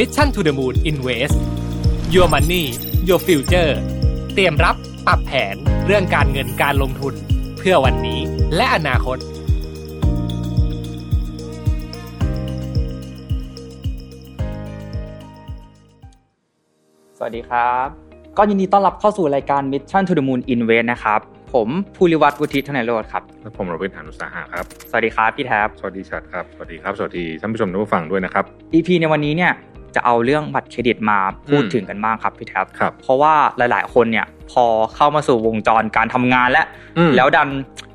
Mission to the Moon Invest Your Money Your Future เตรียมรับปรับแผนเรื่องการเงินการลงทุนเพื่อวันนี้และอนาคต สวัสดีครับ ก็ยินดีต้อนรับเข้าสู่รายการ Mission to the Moon Invest นะครับผมภูริวัตรวุฒิธนายโรธครับและผมรวิทย์หานุสาหะครับ สวัสดีครับพี่แท็บ สวัสดีชัดครับ สวัสดีครับ สวัสดีท่านผู้ชมท่านผู้ฟังด้วยนะครับ EP ในวันนี้เนี่ย จะเอาเรื่องบัตรเครดิตมาพูดอืมถึงกันบ้างครับพี่แท็บครับเพราะว่าหลาย ๆ คนเนี่ยพอเข้ามาสู่วงจรการทำงานและอืมแล้วดัน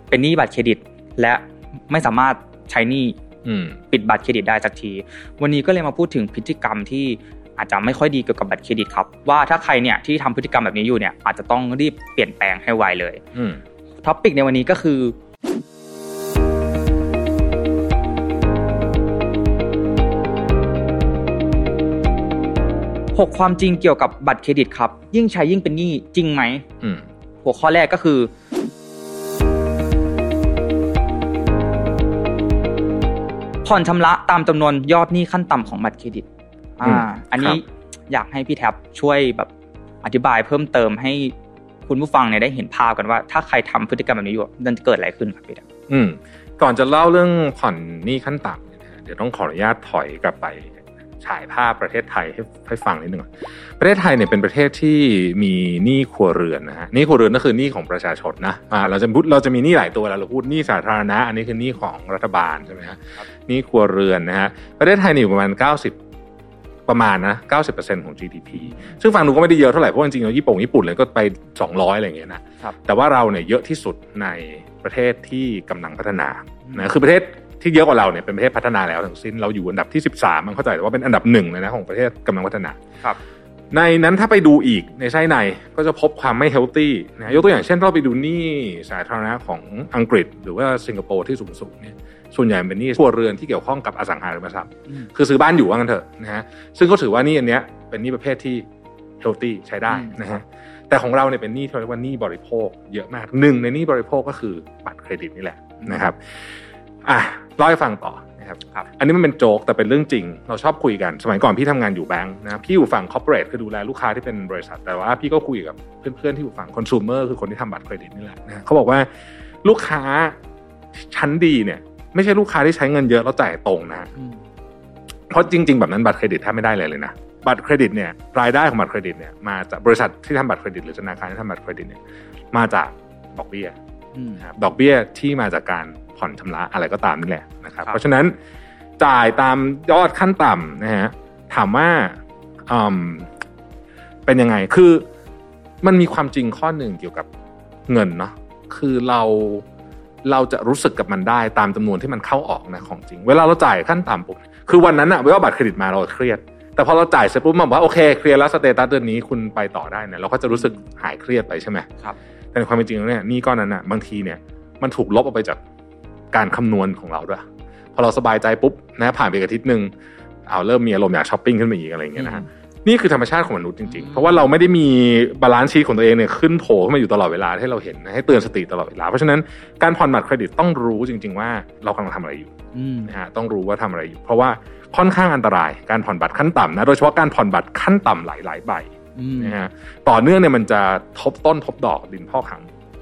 เป็นหนี้บัตรเครดิต และไม่สามารถใช้หนี้อืมปิดบัตรเครดิตได้สักที วันนี้ก็เลยมาพูดถึงพฤติกรรมที่อาจจะไม่ค่อยดีเกี่ยวกับบัตรเครดิตครับ ว่าถ้าใครเนี่ยที่ทำพฤติกรรมแบบนี้อยู่เนี่ยอาจจะต้องรีบเปลี่ยนแปลงให้ไวเลยอืม topic ในวันนี้ก็คือ หกความจริงเกี่ยวกับบัตรเครดิตครับ ยิ่งใช้ยิ่งเป็นหนี้จริงไหมอืมหัวข้อแรกก็คือ ผ่อนชำระตามจำนวนยอดหนี้ขั้นต่ำของบัตรเครดิต อ่าอืมอันนี้ครับอยากให้พี่แท็บช่วยแบบอธิบายเพิ่มเติมให้คุณผู้ฟังเนี่ยได้เห็นภาพกันว่า ถ้าใครทำพฤติกรรมแบบนี้อยู่มันจะเกิดอะไรขึ้นครับพี่แท็บอืมก่อนจะเล่าเรื่องผ่อนหนี้ขั้นต่ำเนี่ยนะฮะเดี๋ยวต้องขออนุญาตถอยกลับไป ฉายภาพประเทศไทยให้ให้ฟังนิดหนึ่งก่อนประเทศไทยเนี่ยเป็นประเทศที่มีหนี้ครัวเรือนนะฮะหนี้ครัวเรือนก็คือหนี้ของประชาชนนะอ่าเราจะพูดเราจะมีหนี้หลายตัวแล้วเราพูดหนี้สาธารณะ อันนี้คือหนี้ของรัฐบาลใช่ไหมฮะหนี้ครัวเรือนนะฮะประเทศไทยเนี่ยอยู่ประมาณ 90ประมาณนะ 90%ของ GDP ซึ่งฟังดูก็ไม่ได้เยอะเท่าไหร่ เพราะจริงๆแล้วญี่ปุ่นญี่ปุ่นเลยก็ไป 200 อะไรอย่างเงี้ยนะ แต่ว่าเราเนี่ยเยอะที่สุดในประเทศที่กำลังพัฒนานะคือประเทศ ที่เยอะกว่าเราเนี่ยเป็นประเทศพัฒนาแล้วทั้งสิ้นเราอยู่อันดับที่ 13มันเข้าใจว่าเป็นอันดับหนึ่งเลยนะของประเทศกำลังพัฒนาครับ ในนั้นถ้าไปดูอีกในไส้ในก็จะพบความไม่เฮลตี้นะยกตัวอย่างเช่นเราไปดูหนี้สาธารณะของอังกฤษ หรือว่าสิงคโปร์ที่สูงสุดเนี่ยส่วนใหญ่เป็นหนี้ครัวเรือนที่เกี่ยวข้องกับอสังหาริมทรัพย์อืมคือซื้อบ้านอยู่ว่างั้นเถอะนะฮะซึ่งก็ถือว่าหนี่อันเนี้ยเป็นหนี้ประเภทที่เฮลตี้ใช้ได้นะฮะแต่ของเราเนี่ยเป็นหนี้ที่เรียกว่าหนี้บริโภคเยอะมากหนึ่งในหนี้บริโภคก็คือบัตรเครดิตนี่แหละนะครับ อะเล่าให้ฟังต่อนะครับครับอันนี้มันเป็นโจ๊กแต่เป็นเรื่องจริง เราชอบคุยกัน สมัยก่อนพี่ทำงานอยู่แบงค์นะพี่อยู่ฝั่ง corporate คือดูแลลูกค้าที่เป็นบริษัท แต่ว่าพี่ก็คุยกับเพื่อนๆที่อยู่ฝั่งคอน sumer คือคนที่ทำบัตรเครดิตนี่แหละนะเขาบอกว่าลูกค้าชั้นดีเนี่ย ไม่ใช่ลูกค้าที่ใช้เงินเยอะแล้วจ่ายตรงนะอืมเพราะจริง ๆ แบบนั้นบัตรเครดิตแทบไม่ได้เลยเลยนะบัตรเครดิตเนี่ยรายได้ของบัตรเครดิตเนี่ยมาจากบริษัทที่ทำบัตรเครดิตหรือธนาคารที่ทำบัตรเครดิตเนี่ยมาจากดอกเบี้ยอืมนะครับดอกเบี้ยที่มาจากการ ผ่อนชำระอะไรก็ตามนี่แหละนะครับครับเพราะฉะนั้นจ่ายตามยอดขั้นต่ำนะฮะถามว่าอืมเป็นยังไงคือมันมีความจริงข้อหนึ่งเกี่ยวกับเงินเนาะคือเราเราจะรู้สึกกับมันได้ตามจำนวนที่มันเข้าออกนะของจริง เวลาเราจ่ายขั้นต่ำปุ๊บคือวันนั้นอะเวลาบัตรเครดิตมาเราเครียด แต่พอเราจ่ายเสร็จปุ๊บมันบอกว่าโอเคเคลียร์แล้ว status เดือนนี้คุณไปต่อได้เนี่ยเราก็จะรู้สึกหายเครียดไปใช่ไหมครับแต่ในความเป็นจริงแล้วเนี่ยหนี้ก้อนนั้นอะบางทีเนี่ยมันถูกลบออกไปจาก การคำนวณของเราด้วย พอเราสบายใจปุ๊บนะผ่านไปอีกอาทิตย์หนึ่งเอาเริ่มมีอารมณ์อยากช้อปปิ้งขึ้นมาอีกอะไรอย่างเงี้ยนะฮะนี่คือธรรมชาติของมนุษย์จริงๆ เพราะว่าเราไม่ได้มี balance sheet ของตัวเองเนี่ยขึ้นโผล่ขึ้นมาอยู่ตลอดเวลาให้เราเห็นนะให้เตือนสติตลอดเวลา เพราะฉะนั้นการผ่อนบัตรเครดิตต้องรู้จริง ๆ ว่าเรากำลังทำอะไรอยู่อืมนะฮะต้องรู้ว่าทำอะไรอยู่ เพราะว่าค่อนข้างอันตรายการผ่อนบัตรขั้นต่ำนะโดยเฉพาะการผ่อนบัตรขั้นต่ำหลายๆใบอืมนะฮะต่อเนื่องเนี่ยมันจะทบต้นทบดอกดินพ่อขัง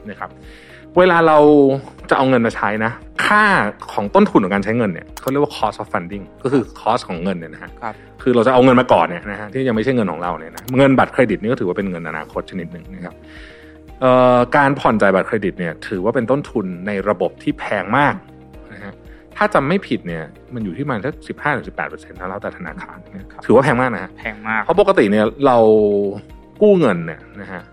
นะครับ เวลาเราจะเอาเงินมาใช้นะ ค่าของต้นทุนของการใช้เงินเนี่ยเขาเรียกว่า cost of funding ก็คือ cost ของเงินเนี่ยนะฮะครับคือเราจะเอาเงินมาก่อนเนี่ยนะฮะที่ยังไม่ใช่เงินของเราเนี่ยนะเงินบัตรเครดิตนี่ก็ถือว่าเป็นเงินอนาคตชนิดหนึ่งนะครับเอ่อการผ่อนจ่ายบัตรเครดิตเนี่ยถือว่าเป็นต้นทุนในระบบที่แพงมากนะฮะถ้าจำไม่ผิดเนี่ยมันอยู่ที่ประมันสักสิบห้าถึงสิบแปดเปอร์เซ็นต์แล้วแต่ธนาคารเนี่ยถือว่าแพงมากนะฮะแพงมากเพราะปกติเนี่ยเรากู้เงินเนี่ยนะฮะอ่า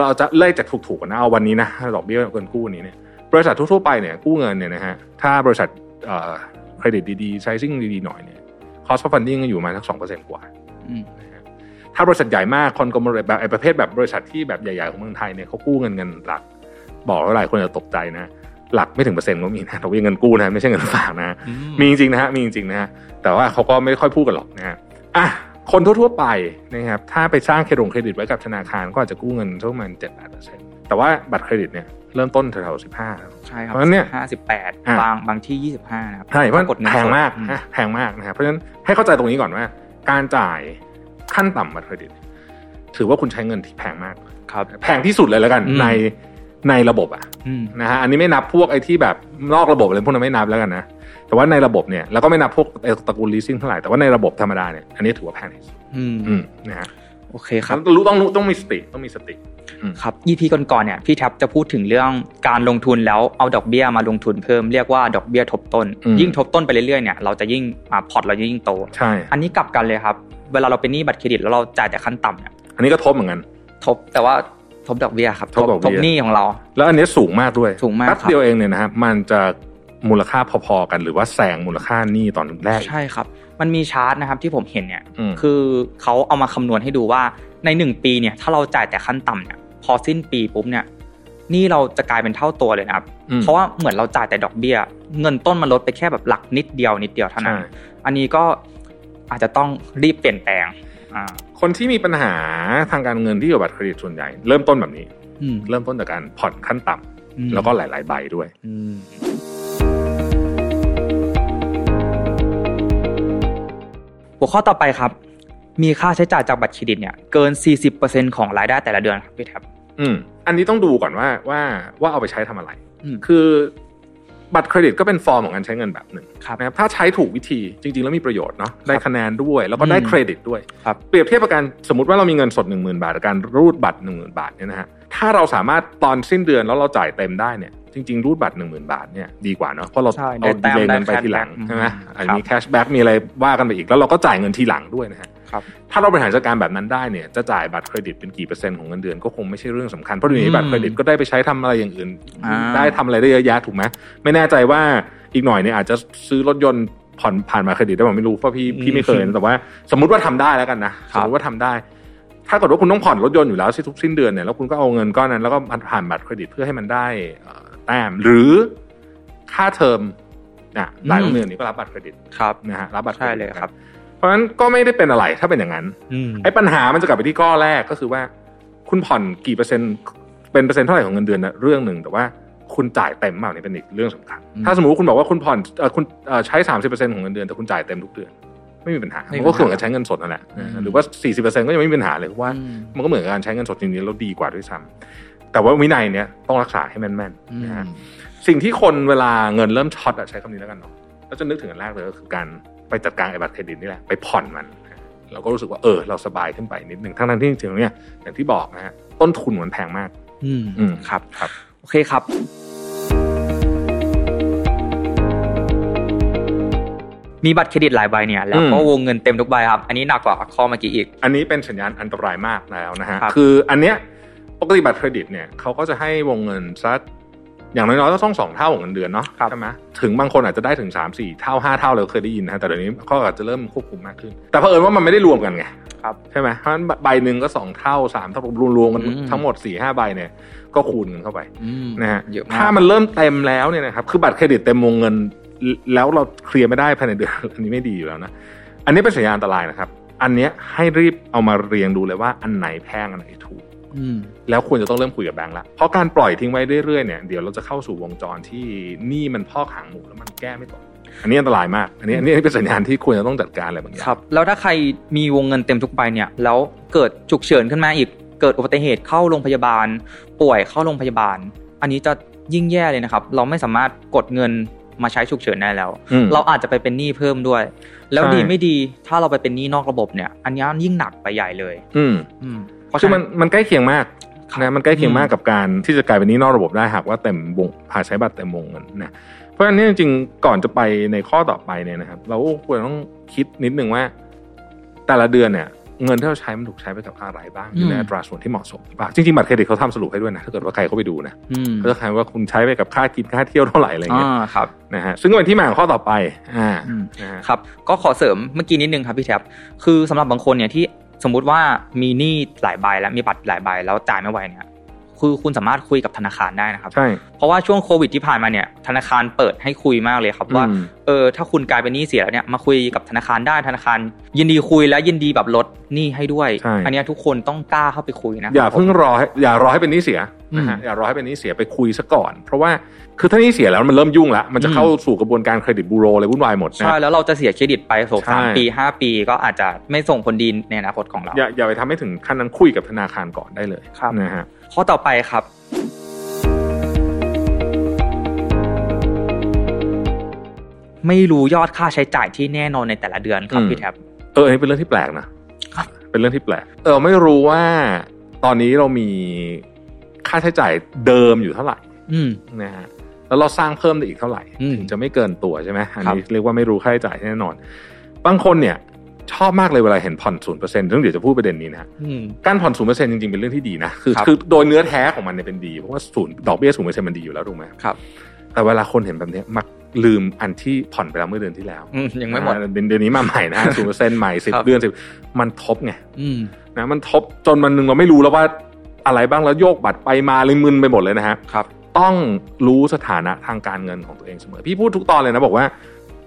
เราจะเล่จากถูกๆกันนะเอาวันนี้นะดอกเบี้ยเงินกู้วันนี้เนี่ยบริษัททั่วๆไปเนี่ยกู้เงินเนี่ยนะฮะถ้าบริษัทเอ่อเครดิตดีๆไซซิ่งดีๆหน่อยเนี่ย cost of funding ก็อยู่ประมาณสักสองเปอร์เซ็นต์กว่าอืมนะฮะถ้าบริษัทใหญ่มากคอนกลมแบบไอ้ประเภทแบบบริษัทที่แบบใหญ่ๆของเมืองไทยเนี่ยเขากู้เงินเงินหลัก บอกแล้วหลายคนจะตกใจนะหลักไม่ถึงเปอร์เซ็นต์ก็มีนะดอกเบี้ยเงินกู้นะไม่ใช่เงินฝากนะอืมีจริงๆนะฮะมีจริงๆนะฮะแต่ว่าเขาก็ไม่ค่อยพูดกันหรอกนะฮะอะ คนทั่วๆไปนะครับถ้าไปสร้างเครดิตเครดิตไว้กับธนาคารก็อาจจะกู้เงินสักประมาณเจ็ดแปดเปอร์เซ็นต์แต่ว่าบัตรเครดิตเนี่ยเริ่มต้นแถวๆสิบห้าใช่ครับเพราะฉะนั้นเนี่ยห้าสิบแปดอะบางบางที่ยี่สิบห้านะครับใช่เพราะกดเงินแพงสดมากอืนะแพงมากนะฮะเพราะฉะนั้นให้เข้าใจตรงนี้ก่อนว่า การจ่ายขั้นต่ำบัตรเครดิต ถือว่าคุณใช้เงินที่แพงมากครับแพงที่สุดเลยแล้วกันอืมใน ในระบบอะอืมนะฮะอันนี้ไม่นับพวกไอ้ที่แบบนอกระบบอะไรพวกนั้นไม่นับแล้วกันนะแต่ว่าในระบบเนี่ยแล้วก็ไม่นับพวกไอ้ตระกูล leasing เท่าไหร่แต่ว่าในระบบธรรมดาเนี่ยอันนี้ถือว่าแพงที่สุดอืมอืมนะฮะโอเคครับรู้ต้องรู้ต้องมีสติต้องมีสติครับ EP ก่อนๆเนี่ยพี่แท็บจะพูดถึงเรื่องการลงทุนแล้วเอาดอกเบี้ยมาลงทุนเพิ่มเรียกว่าดอกเบี้ยทบต้นอืมยิ่งทบต้นไปเรื่อยๆเนี่ยเราจะยิ่งอ่าพอร์ตเราจะยิ่งโตใช่อันนี้กลับกันเลยครับ เวลาเราเป็นหนี้บัตรเครดิตแล้วเราจ่ายแต่ขั้นต่ำเนี่ยอันนี้ก็ทบเหมือนกันทบแต่ว่า ทบดอกเบี้ยครับทบดอกเบี้ยทบหนี้ของเรา แล้วอันนี้สูงมากด้วยสูงมากแป๊บครับเดียวเองเนี่ยนะครับมันจะมูลค่าพอๆกันหรือว่าแซงมูลค่าหนี้ตอนแรกใช่ครับ มันมีชาร์ตนะครับที่ผมเห็นเนี่ยอืมคือเขาเอามาคำนวณให้ดูว่าในหนึ่งปีเนี่ย ถ้าเราจ่ายแต่ขั้นต่ำเนี่ยพอสิ้นปีปุ๊บเนี่ยหนี่เราจะกลายเป็นเท่าตัวเลยนะครับอืมเพราะว่าเหมือนเราจ่ายแต่ดอกเบี้ย เงินต้นมันลดไปแค่แบบหลักนิดเดียวนิดเดียวเท่านั้นใช่อันนี้ก็อาจจะต้องรีบเปลี่ยนแปลงอ่า คนที่มีปัญหาทางการเงินที่อยู่กับบัตรเครดิตส่วนใหญ่ เริ่มต้นแบบนี้อืมเริ่มต้นจากการผ่อนขั้นต่ำอืมแล้วก็หลาย ๆ ใบด้วยอืมหัวข้อต่อไปครับ มีค่าใช้จ่ายจากบัตรเครดิตเนี่ยเกิน 40%ของรายได้แต่ละเดือนครับพี่แท็บอืมอันนี้ต้องดูก่อนว่าว่าว่าเอาไปใช้ทำอะไรอืมคือ บัตรเครดิตก็เป็นฟอร์มของการใช้เงินแบบหนึ่งครับนะครับถ้าใช้ถูกวิธีจริง ๆ แล้วมีประโยชน์เนาะได้คะแนนด้วย แล้วก็ได้อืมเครดิตด้วยครับเปรียบเทียบกับการสมมติว่าเรามีเงินสด 1 0,000 บาทกับการรูดบัตร 1 0,000 บาทเนี่ยนะฮะถ้าเราสามารถตอนสิ้นเดือนแล้วเราจ่ายเต็มได้เนี่ยจริง ๆ รูดบัตร 1 0,000 บาทเนี่ยดีกว่าเนาะเพราะเราใช่เอาได้ดีแต้ม delay เงินไปได้ทีหลัง cashback ใช่ไหมอืมอันครับมี cashback มีอะไรว่ากันไปอีกแล้วเราก็จ่ายเงินทีหลังด้วยนะฮะครับ ถ้าเราบริหารจัดการแบบนั้นได้เนี่ยจะจ่ายบัตรเครดิตเป็นกี่เปอร์เซ็นต์ของเงินเดือนก็คงไม่ใช่เรื่องสำคัญเพราะเดี๋ยวนี้บัตรเครดิตก็ได้ไปใช้ทำอะไรอย่างอื่นอ่าได้ทำอะไรได้เยอะแยะถูกไหมไม่แน่ใจว่าอีกหน่อยเนี่ยอาจจะซื้อรถยนต์ผ่อนผ่านบัตรเครดิตได้ผมไม่รู้เพราะพี่พี่ไม่เคยนะแต่ว่า สมมุติว่าทำได้แล้วกันนะคสรับมมติว่าทำได้ ถ้าเกิดว่าคุณต้องผ่อนรถยนต์อยู่แล้วทุกสิ้นเดือนเนี่ยแล้วคุณก็เอาเงินก้อนนั้นแล้วก็ผ่านบัตรเครดิตเพื่อให้มันได้เอ่อแต้มหรือค่าเทอมอะหลายโรงเรียนนี้ก็รับบัตรเครดิตครับนะฮะรับบัตรเครใช่ดิตเลยครับ เพราะฉะนั้นก็ไม่ได้เป็นอะไรถ้าเป็นอย่างนั้นอืมไอ้ปัญหามันจะกลับไปที่ข้อแรกก็คือว่า คุณผ่อนกี่เปอร์เซ็นต์เป็นเปอร์เซ็นต์เท่าไหร่ของเงินเดือนนะเรื่องหนึ่งแต่ว่าคุณจ่ายเต็มเปล่านี่เป็นอีกเรื่องสำคัญอืมถ้าสมมติว่าคุณบอกว่าคุณผ่อนเอ่อคุณเอ่อใช้สามสิบเปอร์เซ็นต์ของเงินเดือนแต่คุณจ่ายเต็มทุกเดือน ไม่มีปัญหาไม่มีมันก็คือเหมือนปัญหากับใช้เงินสดนั่นแหละอืมหรือว่าสี่สิบเปอร์เซ็นต์ก็ยังไม่มีปัญหาเลยเพราะว่าอืมมันก็เหมือนกับการใช้เงินสดจริงๆแล้วดีกว่าด้วยซ้ำแต่ว่าวินัยเนี้ยต้องรักษาให้แม่นอืมๆนะฮะสิ่งที่คนเวลาเงินเริ่มช็อตอะใช้คำนี้แล้วกันเนาะแล้วจะนึกถึงอันแรกเลยก็คือการ ไปจัดการไอ้บัตรเครดิตนี่แหละไปผ่อนมัน เราก็รู้สึกว่าเออ เราสบายขึ้นไปนิดหนึ่งทั้งๆที่จริงๆแล้วเนี่ยอย่างที่บอกนะฮะต้นทุนมันแพงมาก อืมอืมครับครับโอเคครับมีบัตรเครดิตหลายใบเนี่ยแล้วก็อืมวงเงินเต็มทุกใบครับ อันนี้หนักกว่าข้อเมื่อกี้อีก อันนี้เป็นสัญญาณอันตรายมากแล้วนะฮะครับคืออันเนี้ยปกติบัตรเครดิตเนี่ยเขาก็จะให้วงเงินสัก อย่างน้อยๆก็ต้องสองเท่าของเงินเดือนเนาะครับใช่ไหมถึงบางคนอาจจะได้ถึงสามสี่เท่าห้าเท่าเราเคยได้ยินนะฮะแต่เดี๋ยวนี้เขาอาจจะเริ่มควบคุมมากขึ้น แต่เผอิญว่ามันไม่ได้รวมกันไงครับใช่ไหมเพราะฉะนั้นใบหนึ่งก็สองเท่าสามเท่ารวมๆกันอืมทั้งหมดสี่ห้าใบเนี่ยก็คูณกันเข้าไปอืมนะฮะเยอะมากถ้ามันเริ่มเต็มแล้วเนี่ยนะครับคือบัตรเครดิตเต็มวงเงิน แล้วเราเคลียร์ไม่ได้ภายในเดือนอันนี้ไม่ดีอยู่แล้วนะอันนี้เป็นสัญญาณอันตรายนะครับ อันเนี้ยให้รีบเอามาเรียงดูเลยว่าอันไหนแพงอันไหนถูกอืม แล้วควรจะต้องเริ่มคุยกับแบงก์ละเพราะการปล่อยทิ้งไว้เรื่อยๆเนี่ยเดี๋ยวเราจะเข้าสู่วงจรที่หนี้มันพอกหางหมูแล้วมันแก้ไม่ตกอันนี้อันตรายมาก อันนี้อันนี้เป็นสัญญาณที่ควรจะต้องจัดการอะไรบางอย่างครับ แล้วถ้าใครมีวงเงินเต็มทุกใบเนี่ยแล้วเกิดฉุกเฉินขึ้นมาอีกเกิดอุบัติเหตุเข้าโรงพยาบาล ป่วยเข้าโรงพยาบาล อันนี้จะยิ่งแย่เลยนะครับ เราไม่สามารถกดเงินมาใช้ฉุกเฉินได้แล้วอืมเราอาจจะไปเป็นหนี้เพิ่มด้วย แล้วใช่ดีไม่ดีถ้าเราไปเป็นหนี้นอกระบบเนี่ย อันนี้ยิ่งหนักไปใหญ่เลย อืมอืมเพราะ คือฉะมันั้นนมันใกล้เคียงมากครับนะมันใกล้เคียงมากอืมกับการที่จะกลายเป็นหนี้นอกระบบได้หากว่าเต็มวงผ่าใช้บัตรเต็มวงเงินนะเพราะฉะนั้นเนี่ยจริงๆก่อนจะไปในข้อต่อไปเนี่ยนะครับ เราก็ควรต้องคิดนิดนึงว่า แต่ละเดือนเนี่ย เงินที่เราใช้มันถูกใช้ไปกับอะไรบ้างอยู่ในอัตราส่วนที่เหมาะสมหรือเปล่าจริงๆบัตรเครดิตเขาทำสรุปให้ด้วยนะถ้าเกิดว่าใครเข้าไปดูนะอืมเขาจะใครว่าคุณใช้ไปกับค่ากินค่าเที่ยวเท่าไหร่อะไรอ่าเงี้ยครับนะฮะซึ่งก็เป็นที่มาของข้อต่อไปอ่าอืมนะฮะครับ ก็ขอเสริมเมื่อกี้นิดนึงครับพี่แท็บคือสำหรับบางคนเนี่ยที่ สมมุติว่ามีหนี้หลายใบแล้วมีบัตรหลายใบแล้วจ่ายไม่ไหวเนี่ย คือคุณสามารถคุยกับธนาคารได้นะครับใช่เพราะว่าช่วงโควิดที่ผ่านมาเนี่ยธนาคารเปิดให้คุยมากเลยครับว่าอืมเออถ้าคุณกลายเป็นหนี้เสียแล้วเนี่ยมาคุยกับธนาคารได้ธนาคาร ยินดีคุยและยินดีแบบลดหนี้ให้ด้วยใช่อันเนี้ยทุกคนต้องกล้าเข้าไปคุยนะอย่าเพิ่งรอให้อย่ารอให้เป็นหนี้เสียนะฮะอืมอย่ารอให้เป็นหนี้เสียไปคุยซะก่อน เพราะว่าคือถ้าหนี้เสียแล้วมันเริ่มยุ่งละมันจะอืมเข้าสู่กระบวนการเครดิตบูโรอะไรวุ่นวายหมดนะใช่แล้วเราจะเสียเครดิตไปโสใช่สามปีห้าปี ก็อาจจะไม่ส่งผลดีในอนาคตของเราอย่าอย่าไปทำให้ถึงขั้นนั้นคุยกับธนาคารก่อนได้เลยครับนะฮะ ข้อต่อไปครับ ไม่รู้ยอดค่าใช้จ่ายที่แน่นอนในแต่ละเดือนครับอืมพี่แท็บเอออันนี้เป็นเรื่องที่แปลกนะครับเป็นเรื่องที่แปลก เออ ไม่รู้ว่าตอนนี้เรามีค่าใช้จ่ายเดิมอยู่เท่าไหร่ อืมนะฮะแล้วเราสร้างเพิ่มได้อีกเท่าไหร่อืมถึงจะไม่เกินตัวใช่ไหมอันนี้ครับเรียกว่าไม่รู้ค่าใช้จ่ายแน่นอน บางคนเนี่ย ชอบมากเลยเวลาเห็นผ่อนศูนย์เปอร์เซ็นต์ซึ่งเดี๋ยวจะพูดประเด็นนี้นะฮะอืมการผ่อนศูนย์เปอร์เซ็นต์จริงๆ เป็นเรื่องที่ดีนะ คือครับคือโดยเนื้อแท้ของมันเนี่ยเป็นดี เพราะว่าศูนย์ดอกเบี้ยศูนย์เปอร์เซ็นต์มันดีอยู่แล้วถูกไหมครับ แต่เวลาคนเห็นแบบเนี้ยมักลืมอันที่ผ่อนไปแล้วเมื่อเดือนที่แล้วอืมยังไม่หมดอ่าเดือนเดือนนี้มาใหม่นะศูนย์เปอร์เซ็นต์ใหม่สิบครับเดือนสิบมันทบไงอืมนะมันทบจนมันหนึ่งเราไม่รู้แล้วว่าอะไรบ้างแล้วโยกบัตรไปมาเลยมึนไปหมดเลยนะฮะครับ ต้องรู้สถานะทางการเงินของตัวเองเสมอพี่พูดทุกตอนเลยนะบอกว่า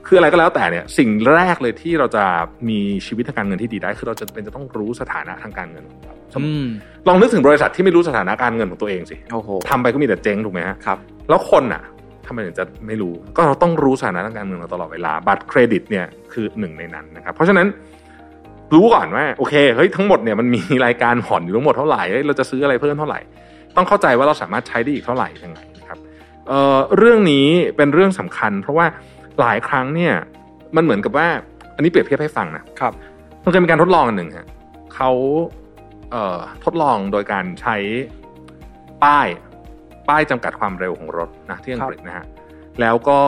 คืออะไรก็แล้วแต่เนี่ยสิ่งแรกเลยที่เราจะมีชีวิตทางการเงินที่ดีได้ คือเราจะเป็นจะต้องรู้สถานะทางการเงินของเราเสมอือมลองนึกถึงบริษัทที่ไม่รู้สถานะการเงินของตัวเองสิโอ้โหทำไปก็มีแต่เจ๊งถูกไหมฮะครับแล้วคนอะทำไมถึงจะไม่รู้ ก็เราต้องรู้สถานะทางการเงินเราตลอดเวลาบัตรเครดิตเนี่ยคือหนึ่งในนั้นนะครับเพราะฉะนั้นรู้ก่อนว่าโอเคเฮ้ยทั้งหมดเนี่ยมันมีรายการผ่อนอยู่ทั้งหมดเท่าไหร่เฮ้ยเราจะซื้ออะไรเพิ่มเท่าไหร่ ต้องเข้าใจว่าเราสามารถใช้ได้อีกเท่าไหร่ยังไงนะครับเอ่อเรื่องนี้เป็นเรื่องสำคัญ เพราะว่า หลายครั้งเนี่ยมันเหมือนกับว่า อันนี้เปรียบเทียบให้ฟังนะครับมันเคยมีการทดลองอันหนึ่งฮะเขาเอ่อทดลองโดยการใช้ป้ายป้ายจำกัดความเร็วของรถนะที่อังกฤษนะฮะแล้วก็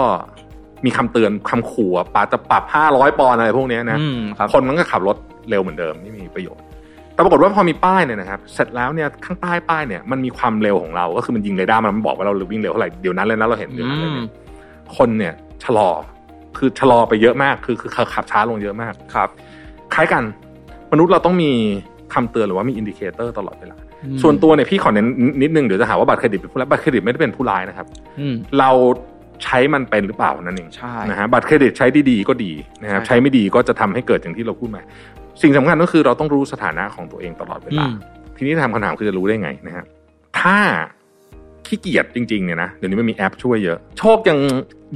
มีคำเตือนคำขู่อะว่าจะปรับห้าร้อยปอนด์อะไรพวกเนี้ยนะอืมครับคนมันก็ขับรถเร็วเหมือนเดิมไม่มีประโยชน์แต่ปรากฏว่าพอมีป้ายเนี่ยนะครับ เสร็จแล้วเนี่ยข้างใต้ป้ายเนี่ยมันมีความเร็วของเรา ก็คือมันยิงเรดาร์มันบอกว่าเราวิ่งเร็วเท่าไหร่เดี๋ยวนั้นเลยนะเราเห็นเดี๋ยวนั้นเลยเนี่ยคนเนี่ย ชะลอ คือชะลอไปเยอะมากคือคือขับช้าลงเยอะมากครับ คล้ายกันมนุษย์เราต้องมีคำเตือนหรือว่ามี indicator ตลอดเวลาอืมส่วนตัวเนี่ยพี่ขอเน้นนิดนึงเดี๋ยวจะหาว่าบัตรเครดิตเป็นผู้ร้ายบัตรเครดิตไม่ได้เป็นผู้ร้ายนะครับอืมเราใช้มันเป็นหรือเปล่านั่นเองใช่นะฮะบัตรเครดิตใช้ดีๆก็ดีนะครับใช่ใช้ไม่ดีก็จะทำให้เกิดอย่างที่เราพูดมา สิ่งสำคัญก็คือเราต้องรู้สถานะของตัวเองตลอดเวลาอืมทีนี้ทำคำถามคือจะรู้ได้ไงนะฮะถ้า ขี้เกียจจริงๆเนี่ยนะเดี๋ยวนี้มันมีแอปช่วยเยอะ โชคยัง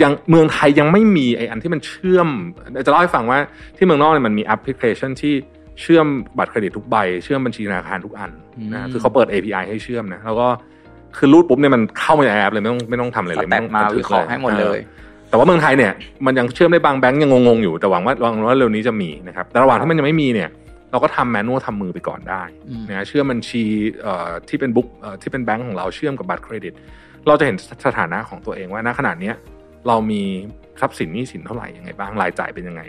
ยังเมืองไทยยังไม่มีไอ้อันที่มันเชื่อม จะเล่าให้ฟังว่าที่เมืองนอกเนี่ยมันมีแอปพลิเคชันที่เชื่อมบัตรเครดิตทุกใบ เชื่อมบัญชีธนาคารทุกอันนะคือเขาเปิด API ให้เชื่อมนะแล้วก็คือรูดปุ๊บเนี่ยมันเข้ามาในแอปเลยไม่ต้องไม่ต้องทำอะไรสเลยแต็ไม่กต้องมาบันทึวิกเคราะห์ให้หมดเลย แต่ว่าเมืองไทยเนี่ยมันยังเชื่อมได้บางแบงก์ยังงงๆอยู่แต่หวังว่าหวังว่าเร็วนี้จะมีนะครับแต่ระหว่างที่มันยังไม่มีเนี่ย เราก็ทำ manual ทำมือไปก่อนได้อืมนะเชื่อมบัญชีเอ่อที่เป็น book เอ่อที่เป็นแบงก์ของเราเชื่อมกับบัตรเครดิต เราจะเห็นสถานะของตัวเองว่าณขณะเนี้ยเรามีทรัพย์สินหนี้สินเท่าไหร่ยังไงบ้างรายจ่ายเป็นยังไง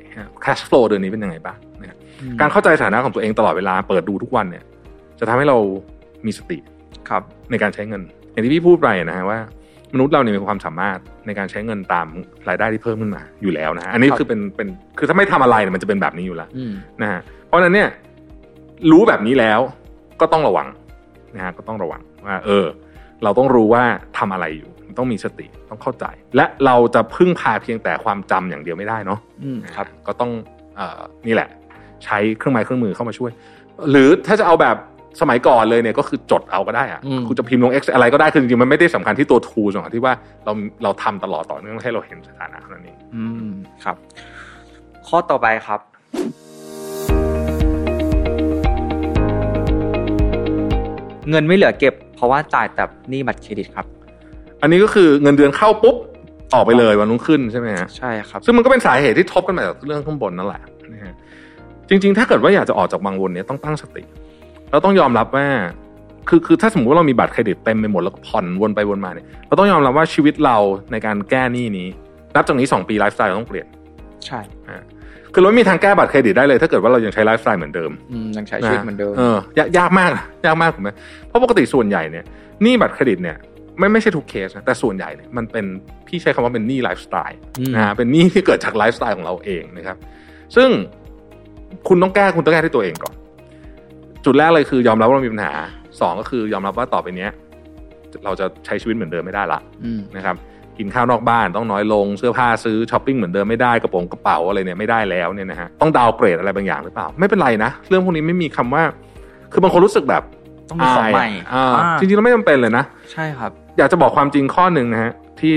cash flow เดือนนี้เป็นยังไงบ้างนะครับอืมการเข้าใจสถานะของตัวเองตลอดเวลาเปิดดูทุกวันเนี่ย จะทำให้เรามีสติครับในการใช้เงิน อย่างที่พี่พูดไปนะฮะว่ามนุษย์เราเนี่ยมีความสามารถในการใช้เงินตามรายได้ที่เพิ่มขึ้นมาอยู่แล้วนะฮะอันนี้ครับคือเป็นเป็นคือถ้าไม่ทำอะไรเนี่ยมันจะเป็นแบบนี้อยู่แล้วอืมนะฮะ เพราะฉะนั้นเนี่ยรู้แบบนี้แล้วก็ต้องระวังนะฮะก็ต้องระวังว่าเออ เราต้องรู้ว่าทำอะไรอยู่ ต้องมีสติต้องเข้าใจ และเราจะพึ่งพาเพียงแต่ความจำอย่างเดียวไม่ได้เนาะอืมครับ ก็ต้องเอ่อนี่แหละ ใช้เครื่องไม้เครื่องมือเข้ามาช่วย หรือถ้าจะเอาแบบสมัยก่อนเลยเนี่ยก็คือจดเอาก็ได้อะอืมคุณจะพิมพ์ลง X อะไรก็ได้คือจริงๆมันไม่ได้สำคัญที่ตัว tool สำคัญที่ว่าเราเราทำตลอดต่อเนื่องให้เราเห็นสถานะเท่านั้นเองอืมครับ ข้อต่อไปครับ เงินไม่เหลือเก็บ เพราะว่าจ่ายแต่หนี้บัตรเครดิตครับ อันนี้ก็คือเงินเดือนเข้าปุ๊บออกไปเลยวันรุ่งขึ้นใช่ไหมฮะใช่ครับซึ่งมันก็เป็นสาเหตุที่ทบกันมาจากเรื่องข้างบนนั่นแหละนะฮะจริง ๆ ถ้าเกิดว่าอยากจะออกจากวังวนเนี้ยต้องตั้งสติเราต้องยอมรับว่า คือคือถ้าสมมติว่าเรามีบัตรเครดิตเต็มไปหมดแล้วก็ผ่อนวนไปวนมาเนี่ยเราต้องยอมรับว่าชีวิตเราในการแก้หนี้นี้นับจากนี้สองปีไลฟ์สไตล์เราต้องเปลี่ยนใช่อ่า คือเราไม่มีทางแก้บัตรเครดิตได้เลย ถ้าเกิดว่าเรายังใช้ไลฟ์สไตล์เหมือนเดิมอืมยังใช้ชีวิตเหมือนเดิมเออยากยากมากนะยากมากถูกไหมเพราะปกติส่วนใหญ่เนี่ยหนี้บัตรเครดิตเนี่ยไม่ไม่ใช่ทุกเคสนะแต่ส่วนใหญ่เนี่ยมันเป็นพี่ใช้คำว่าเป็นหนี้ไลฟ์สไตล์อืมนะฮะเป็นหนี้ที่เกิดจากไลฟ์สไตล์ของเราเองนะครับ ซึ่งคุณต้องแก้คุณต้องแก้ที่ตัวเองก่อน จุดแรกเลยคือยอมรับว่าเรามีปัญหาสองก็คือยอมรับว่าต่อไปเนี้ย เราจะใช้ชีวิตเหมือนเดิมไม่ได้ละอืมนะครับ กินข้าวนอกบ้านต้องน้อยลงเสื้อผ้าซื้อช้อปปิ้งเหมือนเดิมไม่ได้กระโปรงกระเป๋าอะไรเนี่ยไม่ได้แล้วเนี่ยนะฮะต้อง downgrade อะไรบางอย่างหรือเปล่า ไม่เป็นไรนะ เรื่องพวกนี้ไม่มีคำว่า คือบางคนรู้สึกแบบต้องมีของใหม่ายอ่าอ่าจรจริงๆแล้วไม่จำเป็นเลยนะ ใช่ครับ อยากจะบอกความจริงข้อหนึ่งนะฮะที่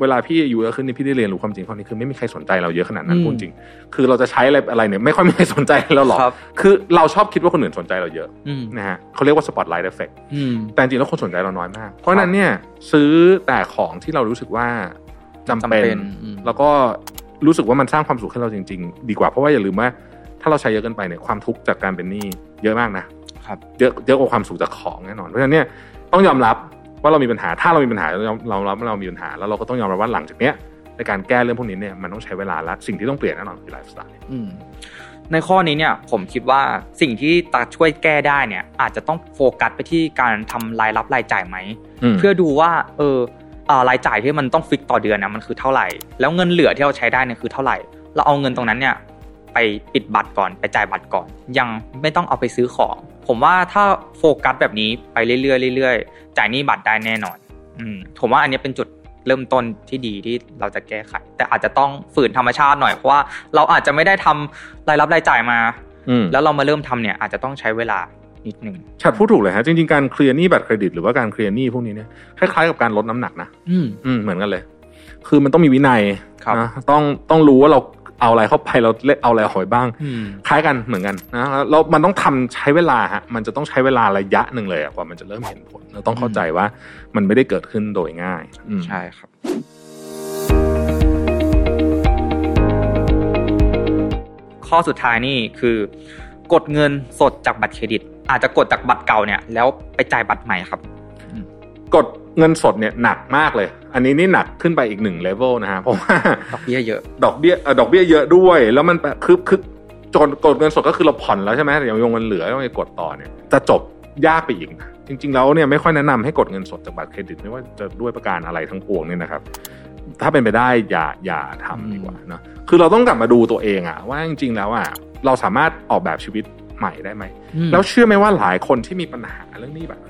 เวลาพี่อายุเยอะขึ้นนี่พี่ได้เรียนรู้ความจริงข้อนี้คือไม่มีใครสนใจเราเยอะขนาดนั้นอืมพูดจริง คือเราจะใช้อะไรอะไรเนี่ยไม่ค่อยมีใครสนใจเราหรอกครับคือเราชอบคิดว่าคนอื่นสนใจเราเยอะอืมนะฮะเขาเรียกว่า spotlight effect อืมแต่จริงๆแล้วคนสนใจเราน้อยมาก เพราะฉะนั้นเนี่ยซื้อแต่ของที่เรารู้สึกว่าจำเป็นจำเป็นอืมแล้วก็รู้สึกว่ามันสร้างความสุขให้เราจริง ๆ ดีกว่าเพราะว่าอย่าลืมว่าถ้าเราใช้เยอะเกินไปเนี่ยความทุกข์จากการเป็นหนี้เยอะมากนะครับเยอะเยอะกว่าความสุขจากของแน่นอนเพราะฉะนั้นเนี่ยต้องยอมรับ ว่าเรามีปัญหาถ้าเรามีปัญหาเรายอมเรารับว่าเรามีปัญหา แล้วเราก็ต้องยอมรับว่าหลังจากเนี้ยในการแก้เรื่องพวกนี้เนี่ยมันต้องใช้เวลาและสิ่งที่ต้องเปลี่ยนแน่นอนคือไลฟ์สไตล์อืมในข้อนี้เนี่ยผมคิดว่าสิ่งที่ตาช่วยแก้ได้เนี่ย อาจจะต้องโฟกัสไปที่การทำรายรับรายจ่ายไหม เพื่อดูว่าเออเอ่อรายจ่ายที่มันต้องฟิกต่อเดือนนะมันคือเท่าไหร่ แล้วเงินเหลือที่เราใช้ได้เนี่ยคือเท่าไหร่ เราเอาเงินตรงนั้นเนี่ย ไปปิดบัตรก่อนไปจ่ายบัตรก่อน ยังไม่ต้องเอาไปซื้อของ ผมว่าถ้าโฟกัสแบบนี้ไปเรื่อยๆเรื่อยๆจ่ายหนี้บัตรได้แน่นอนอืมผมว่าอันนี้เป็นจุดเริ่มต้นที่ดีที่เราจะแก้ไข แต่อาจจะต้องฝืนธรรมชาติหน่อยเพราะว่าเราอาจจะไม่ได้ทำรายรับรายจ่ายมาอืมแล้วเรามาเริ่มทำเนี่ยอาจจะต้องใช้เวลานิดนึงชัดพูดถูกเลยฮะจริงๆการเคลียร์หนี้บัตรเครดิตหรือว่าการเคลียร์หนี้พวกนี้เนี่ยคล้ายๆกับการลดน้ำหนักนะอืมอืมเหมือนกันเลย คือมันต้องมีวินัยครับนะต้องต้องรู้ว่าเรา เอาอะไรเข้าไปเราเล่นเอาอะไรออกไปบ้างอืมคล้ายกันเหมือนกันนะแล้วมันต้องทำใช้เวลาฮะมันจะต้องใช้เวลาระยะหนึ่งเลยอะกว่ามันจะเริ่มเห็นผล เราต้องเข้าใจว่ามันไม่ได้เกิดขึ้นโดยง่ายอืมใช่ครับข้อสุดท้ายนี่คือกดเงินสดจากบัตรเครดิต อาจจะกดจากบัตรเก่าเนี่ย แล้วไปจ่ายบัตรใหม่ครับ กดเงินสดเนี่ยหนักมากเลย อันนี้นี่หนักขึ้นไปอีกหนึ่งเลเวลนะฮะเพราะว่าดอกเบี้ยเยอะ ดอกเบี้ยเอ่อดอกเบี้ยเยอะด้วย แล้วมันแบบคือคือจนกดเงินสดก็คือเราผ่อนแล้วใช่ไหมแต่ยังยงเงินเหลือต้องไปกดต่อเนี่ยจะจบยากไปอีกนะจริง ๆ แล้วเนี่ยไม่ค่อยแนะนำให้กดเงินสดจากบัตรเครดิตไม่ว่าจะด้วยประการอะไรทั้งปวงเนี่ยนะครับ ถ้าเป็นไปได้อย่าอย่าทำดีกว่าเนาะคือเราต้องกลับมาดูตัวเองอะว่าจริง ๆ แล้วอะเราสามารถออกแบบชีวิตใหม่ได้ไหมแล้วเชื่อไหมว่าหลายคนที่มีปัญหาเรื่องหนี้บัตร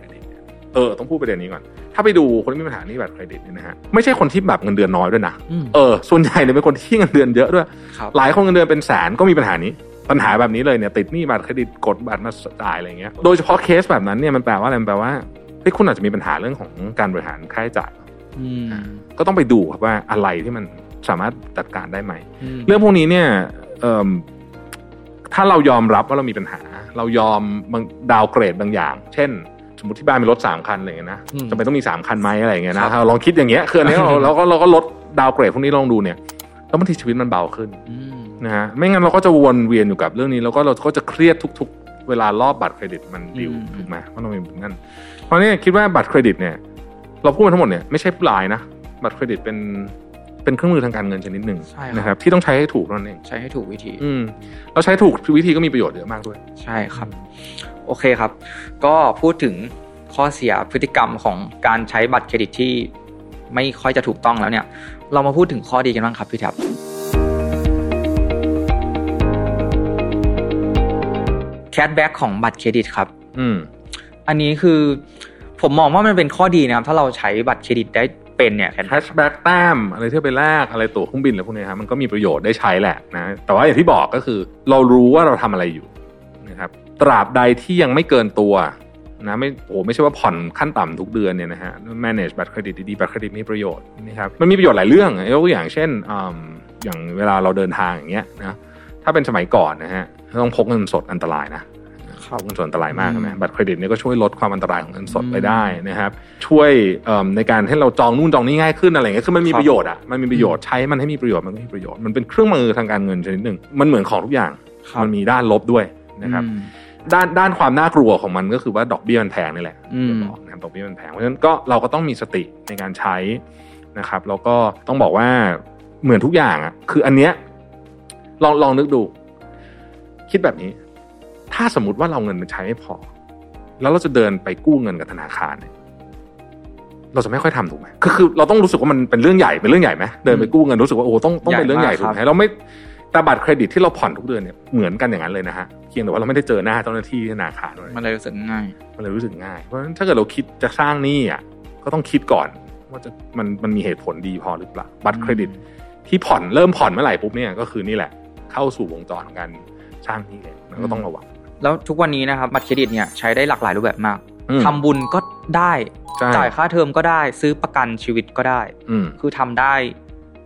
เครดิตเนี่ยเออต้องพูดประเด็นนี้ก่อน ถ้าไปดูคนที่มีปัญหาหนี้บัตรเครดิตเนี่ยนะฮะไม่ใช่คนที่แบบเงินเดือนน้อยด้วยนะอืมเออส่วนใหญ่เนี่ยเป็นคนที่เงินเดือนเยอะด้วยครับหลายคนเงินเดือนเป็นแสนก็มีปัญหานี้ปัญหาแบบนี้เลยเนี่ยติดหนี้บัตรเครดิตกดบัตรมาจ่ายอะไรเงี้ยโดยเฉพาะเคสแบบนั้นเนี่ยมันแปลว่าอะไรมันแปลว่าเฮ้ยคุณอาจจะมีปัญหาเรื่องของการบริหารค่าใช้จ่ายอืมก็ต้องไปดูครับว่าอะไรที่มันสามารถจัดการได้ไหมเรื่องพวกนี้เนี่ยเอิ่มถ้าเรายอมรับว่าเรามีปัญหา เรายอมบาง downgrade บางอย่าง เช่น สมมติที่บ้านมีรถสามคันอะไรอย่างเงี้ยนะอืมจำเป็นต้องมีสามคันไหมอะไรอย่างเงี้ยนะครับถ้าเราลองคิดอย่างเงี้ยคืออันนี้เราเราก็เราก็ลด downgrade พวกนี้ลองดูเนี่ยแล้วบางทีชีวิตมันเบาขึ้นอืมนะฮะไม่งั้นเราก็จะวนเวียนอยู่กับเรื่องนี้แล้วก็เราก็จะเครียดทุก ๆ เวลารอบบัตรเครดิตมัน due อืมถูกไหมเพราะเราเป็นแบบนั้นเพราะนี่คิดว่าบัตรเครดิตเนี่ย เราพูดมาทั้งหมดเนี่ยไม่ใช่ผู้ร้ายนะบัตรเครดิตเป็นเป็นเครื่องมือทางการเงินชนิดหนึ่งใช่นะคครัรับบที่ต้องใช้ให้ถูกนั่นเองใช้ให้ถูกวิธี อืมเราใช้ถูกวิธีก็มีประโยชน์เยอะมากด้วย ใช่ครับ โอเคครับ ก็พูดถึงข้อเสียพฤติกรรมของการใช้บัตรเครดิตที่ไม่ค่อยจะถูกต้องแล้วเนี่ย เรามาพูดถึงข้อดีกันบ้างครับพี่แท็บแค s แบ็กของบัตรเครดิตครับ อืม อันนี้คือผมมองว่ามันเป็นข้อดีนะครับ ถ้าเราใช้บัตรเครดิตได้เป็นเนี่ย cashback แต้มอะไรที่ไปแลกอะไรตั๋วเครื่องบินอะไรพวกเนี้ยครับมันก็มีประโยชน์ได้ใช้แหละนะแต่ว่าอย่างที่บอกก็คือ เรารู้ว่าเราทำอะไรอยู่นะครับ ตราบใดที่ยังไม่เกินตัวนะไม่โอ้ไม่ใช่ว่าผ่อนขั้นต่ำทุกเดือนเนี่ยนะฮะ manage บัตรเครดิตดีๆบัตรเครดิตมีประโยชน์นะครับมันมีประโยชน์หลายเรื่องยกตัวอย่างเช่นอืมอย่างเวลาเราเดินทางอย่างเงี้ยนะถ้าเป็นสมัยก่อนนะฮะต้องพกเงินสดอันตรายนะครับเงินสดอันตรายมากอืมใช่ไหมบัตรเครดิตเนี่ยก็ช่วยลดความอันตรายของเงินสดไปอืมได้นะครับ ช่วยเอิ่มในการให้เราจองนู่นจองนี่ง่ายขึ้นอะไรเงี้ยคือมันมีครับประโยชน์อะมันมีประโยชน์ใช้มันให้มีประโยชน์มันก็มีประโยชน์มันเป็นเครื่องมือทางการเงินชนิดหนึ่งมันเหมือนของทุกอย่างครับมันมีด้านลบด้วยนะครับอืม ด้านด้านความน่ากลัวของมันก็คือว่าดอกเบี้ยมันแพงนี่แหละอืมที่บอกนะครับดอกเบี้ยมันแพงเพราะฉะนั้นก็เราก็ต้องมีสติในการใช้นะครับ แล้วก็ต้องบอกว่าเหมือนทุกอย่างอะคืออันเนี้ยลองลองนึกดู คิดแบบนี้ ถ้าสมมติว่าเราเงินมันใช้ไม่พอ แล้วเราจะเดินไปกู้เงินกับธนาคารเนี่ยเราจะไม่ค่อยทำถูกไหมคือคือเราต้องรู้สึกว่ามันเป็นเรื่องใหญ่เป็นเรื่องใหญ่ไหมเดินไปกู้เงินรู้สึกว่าโอ้ต้องต้องเป็นเรื่องใหญ่ใหญ่ถูมากกครับไหมเราไม่แต่บัตรเครดิตที่เราผ่อนทุกเดือนเนี่ยเหมือนกันอย่างนั้นเลยนะฮะเพียงแต่ว่าเราไม่ได้เจอหน้าเจ้าหน้าที่ธนาคารด้วยมันเลยรู้สึกง่าย มันเลยรู้สึกง่าย เพราะฉะนั้นถ้าเกิดเราคิดจะสร้างหนี้อะก็ต้องคิดก่อน ว่าจะมันมันมีเหตุผลดีพอหรือเปล่าบัตรเครดิต ที่ผ่อนเริ่มผ่อนเมื่อไหร่ปุ๊บเนี่ยก็คือนี่แหละ เข้าสู่วงจรของการสร้างหนี้เลยมันก็ต้องระวังแล้วทุกวันนี้นะครับบัตรเครดิตเนี่ยใช้ได้หลากหลายรูปแบบมากอืมทำบุญก็ได้ใช่จ่ายค่าเทอมก็ได้ ซื้อประกันชีวิตก็ได้อืมคือทำได้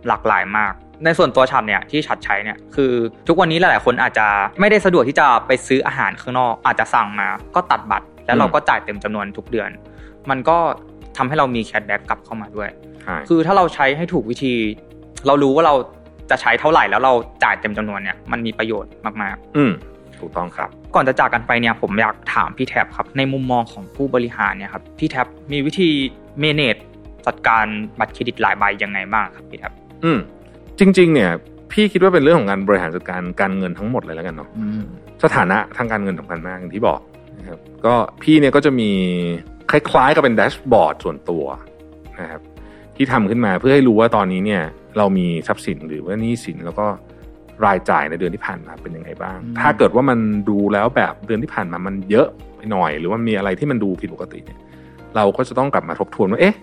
หลากหลายมาก ในส่วนตัวฉัดเนี่ยที่ฉัดใช้เนี่ยคือทุกวันนี้หลายๆคนอาจจะไม่ได้สะดวกที่จะไปซื้ออาหารข้างนอก อาจจะสั่งมาก็ตัดบัตร แล้วเราก็จ่ายเต็มจำนวนทุกเดือน มันก็ทำให้เรามี cashback กลับเข้ามาด้วยใช่คือถ้าเราใช้ให้ถูกวิธี เรารู้ว่าเราจะใช้เท่าไหร่แล้วเราจ่ายเต็มจำนวนเนี่ยมันมีประโยชน์มากๆ อืมถูกต้องครับ ก่อนจะจากกันไปเนี่ยผมอยากถามพี่แท็บครับ ในมุมมองของผู้บริหารเนี่ยครับพี่แท็บมีวิธี manage จัดการบัตรเครดิตหลายใบยังไงบ้างครับพี่แท็บอืม จริง ๆ เนี่ย พี่คิดว่าเป็นเรื่องของการบริหารจัดการการเงินทั้งหมดเลยแล้วกันเนาะอืมสถานะทางการเงินสำคัญมากอย่างที่บอกนะครับ ก็พี่เนี่ยก็จะมีคล้ายๆกับเป็นแดชบอร์ดส่วนตัวนะครับ ที่ทำขึ้นมาเพื่อให้รู้ว่าตอนนี้เนี่ย เรามีทรัพย์สินหรือว่าหนี้สินแล้วก็รายจ่ายในเดือนที่ผ่านมาเป็นยังไงบ้าง ถ้าเกิดว่ามันดูแล้วแบบเดือนที่ผ่านมามันเยอะไปหน่อย หรือว่ามีอะไรที่มันดูผิดปกติเนี่ย เราก็จะต้องกลับมาทบทวนว่า เอ๊ะ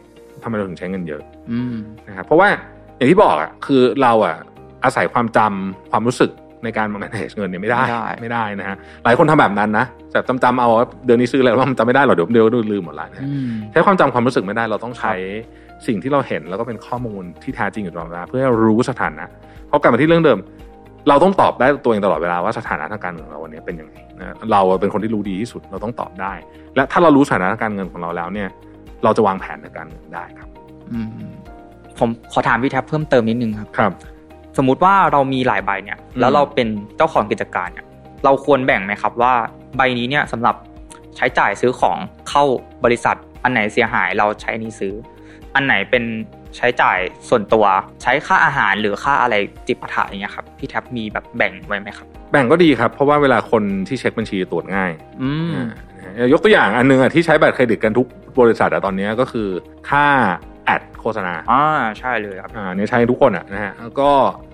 ทำไมเราถึงใช้เงินเยอะอืมนะครับเพราะว่า อย่างที่บอกอะคือเราอะอาศัยความจำความรู้สึกในการ manage เงินเนี่ยไม่ได้ไม่ได้ไม่ได้นะฮะหลายคนทำแบบนั้นนะแต่จำจำๆเอาว่าเดือนนี้ซื้ออะไรว่ามันจำไม่ได้หรอกเดี๋ยวเดี๋ยวลืมหมดละนะฮะอืมใช้ความจำความรู้สึกไม่ได้เราต้องใช้สิ่งที่เราเห็นแล้วก็เป็นข้อมูลที่แท้จริงอยู่ตลอดเวลาเพื่อให้รู้สถานะเพราะกลับมาที่เรื่องเดิม เราต้องตอบได้ตัวเองตลอดเวลาว่าสถานะทางการเงินของเราวันนี้เป็นยังไงนะเราเป็นคนที่รู้ดีที่สุดเราต้องตอบได้ และถ้าเรารู้สถานะทางการเงินของเราแล้วเนี่ย เราจะวางแผนทางการเงินได้ครับ อืม ผมขอถามพี่แท็บเพิ่มเติมนิดนึงครับครับ สมมุติว่าเรามีหลายใบเนี่ยอืมแล้วเราเป็นเจ้าของกิจการเนี่ย เราควรแบ่งไหมครับว่าใบนี้เนี่ยสำหรับใช้จ่ายซื้อของเข้าบริษัท อันไหนเสียหายเราใช้อันนี้ซื้อ อันไหนเป็นใช้จ่ายส่วนตัวใช้ค่าอาหารหรือค่าอะไรจิปาถะอย่างเงี้ยครับพี่แท็บมีแบบแบ่งไว้ไหมครับ แบ่งก็ดีครับ เพราะว่าเวลาคนที่เช็คบัญชีตรวจง่าย อืมอ่ายกตัวอย่างอันหนึ่งอะที่ใช้บัตรเครดิตกันทุกบริษัทอะตอนนี้ก็คือค่า ad โฆษณาอ่าใช่เลยครับอ่าเนี่ยใช้ทุกคนอะนะฮะแล้วก็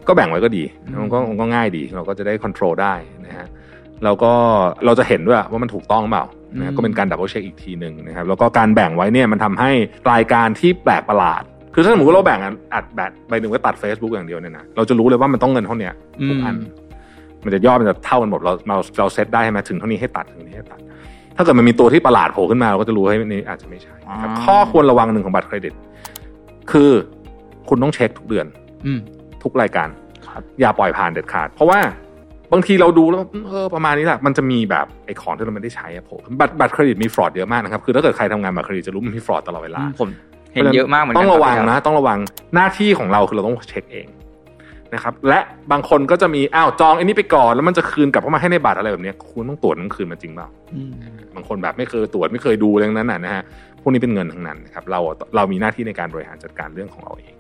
ก็แบ่งไว้ก็ดีอืมมันก็มันก็ง่ายดี เราก็จะได้ control ได้นะฮะแล้วก็เราจะเห็นด้วยว่ามันถูกต้องเปล่านะฮะก็เป็นการ double check อีกทีหนึ่งนะครับแล้วก็การแบ่งไว้เนี่ยมันทำให้รายการที่แปลกประหลาด คือถ้าสมมติว่าเราแบ่งอัน ad แบบใบหนึ่งไว้ตัด Facebook อย่างเดียวเนี่ยนะเราจะรู้เลยว่ามันต้องเงินเท่าเนี้ยทุกอันอืมมันจะยอดมันจะเท่ากันหมดเราเราเราเซตได้ใช่ไหมถึงเท่านี้ให้ตัดถึงนี้ให้ตัด ถ้าเกิดมันมีตัวที่ประหลาดโผล่ขึ้นมาเราก็จะรู้เฮ้ยนี่อาจจะไม่ใช่นะครับอ่าข้อควรระวังหนึ่งของบัตรเครดิต คือคุณต้องเช็คทุกเดือน อืมทุกรายการครับอย่าปล่อยผ่านเด็ดขาด เพราะว่าบางทีเราดูแล้วเออประมาณนี้แหละมันจะมีแบบไอ้ของที่เราไม่ได้ใช้อะผมบัตรบัตรเครดิตมี fraud เยอะมากนะครับ คือถ้าเกิดใครทำงานบัตรเครดิตจะรู้มันมี fraud ตลอดเวลาผมเห็นเยอะมากเหมือนกันครับต้องระวังนะ ต้องระวังหน้าที่ของเราคือเราต้องเช็คเองนะครับ และบางคนก็จะมีอ้าวจองไอ้นี่ไปก่อนแล้วมันจะคืนกลับเข้ามาให้ในบัตรอะไรแบบเนี้ยคุณต้องตรวจมันคืนมาจริงเปล่าอืมบางคนแบบไม่เคยตรวจไม่เคยดูเรื่องนั้นน่ะนะฮะ พวกนี้เป็นเงินทั้งนั้นนะครับเราเรามีหน้าที่ในการบริหารจัดการเรื่องของเราเอง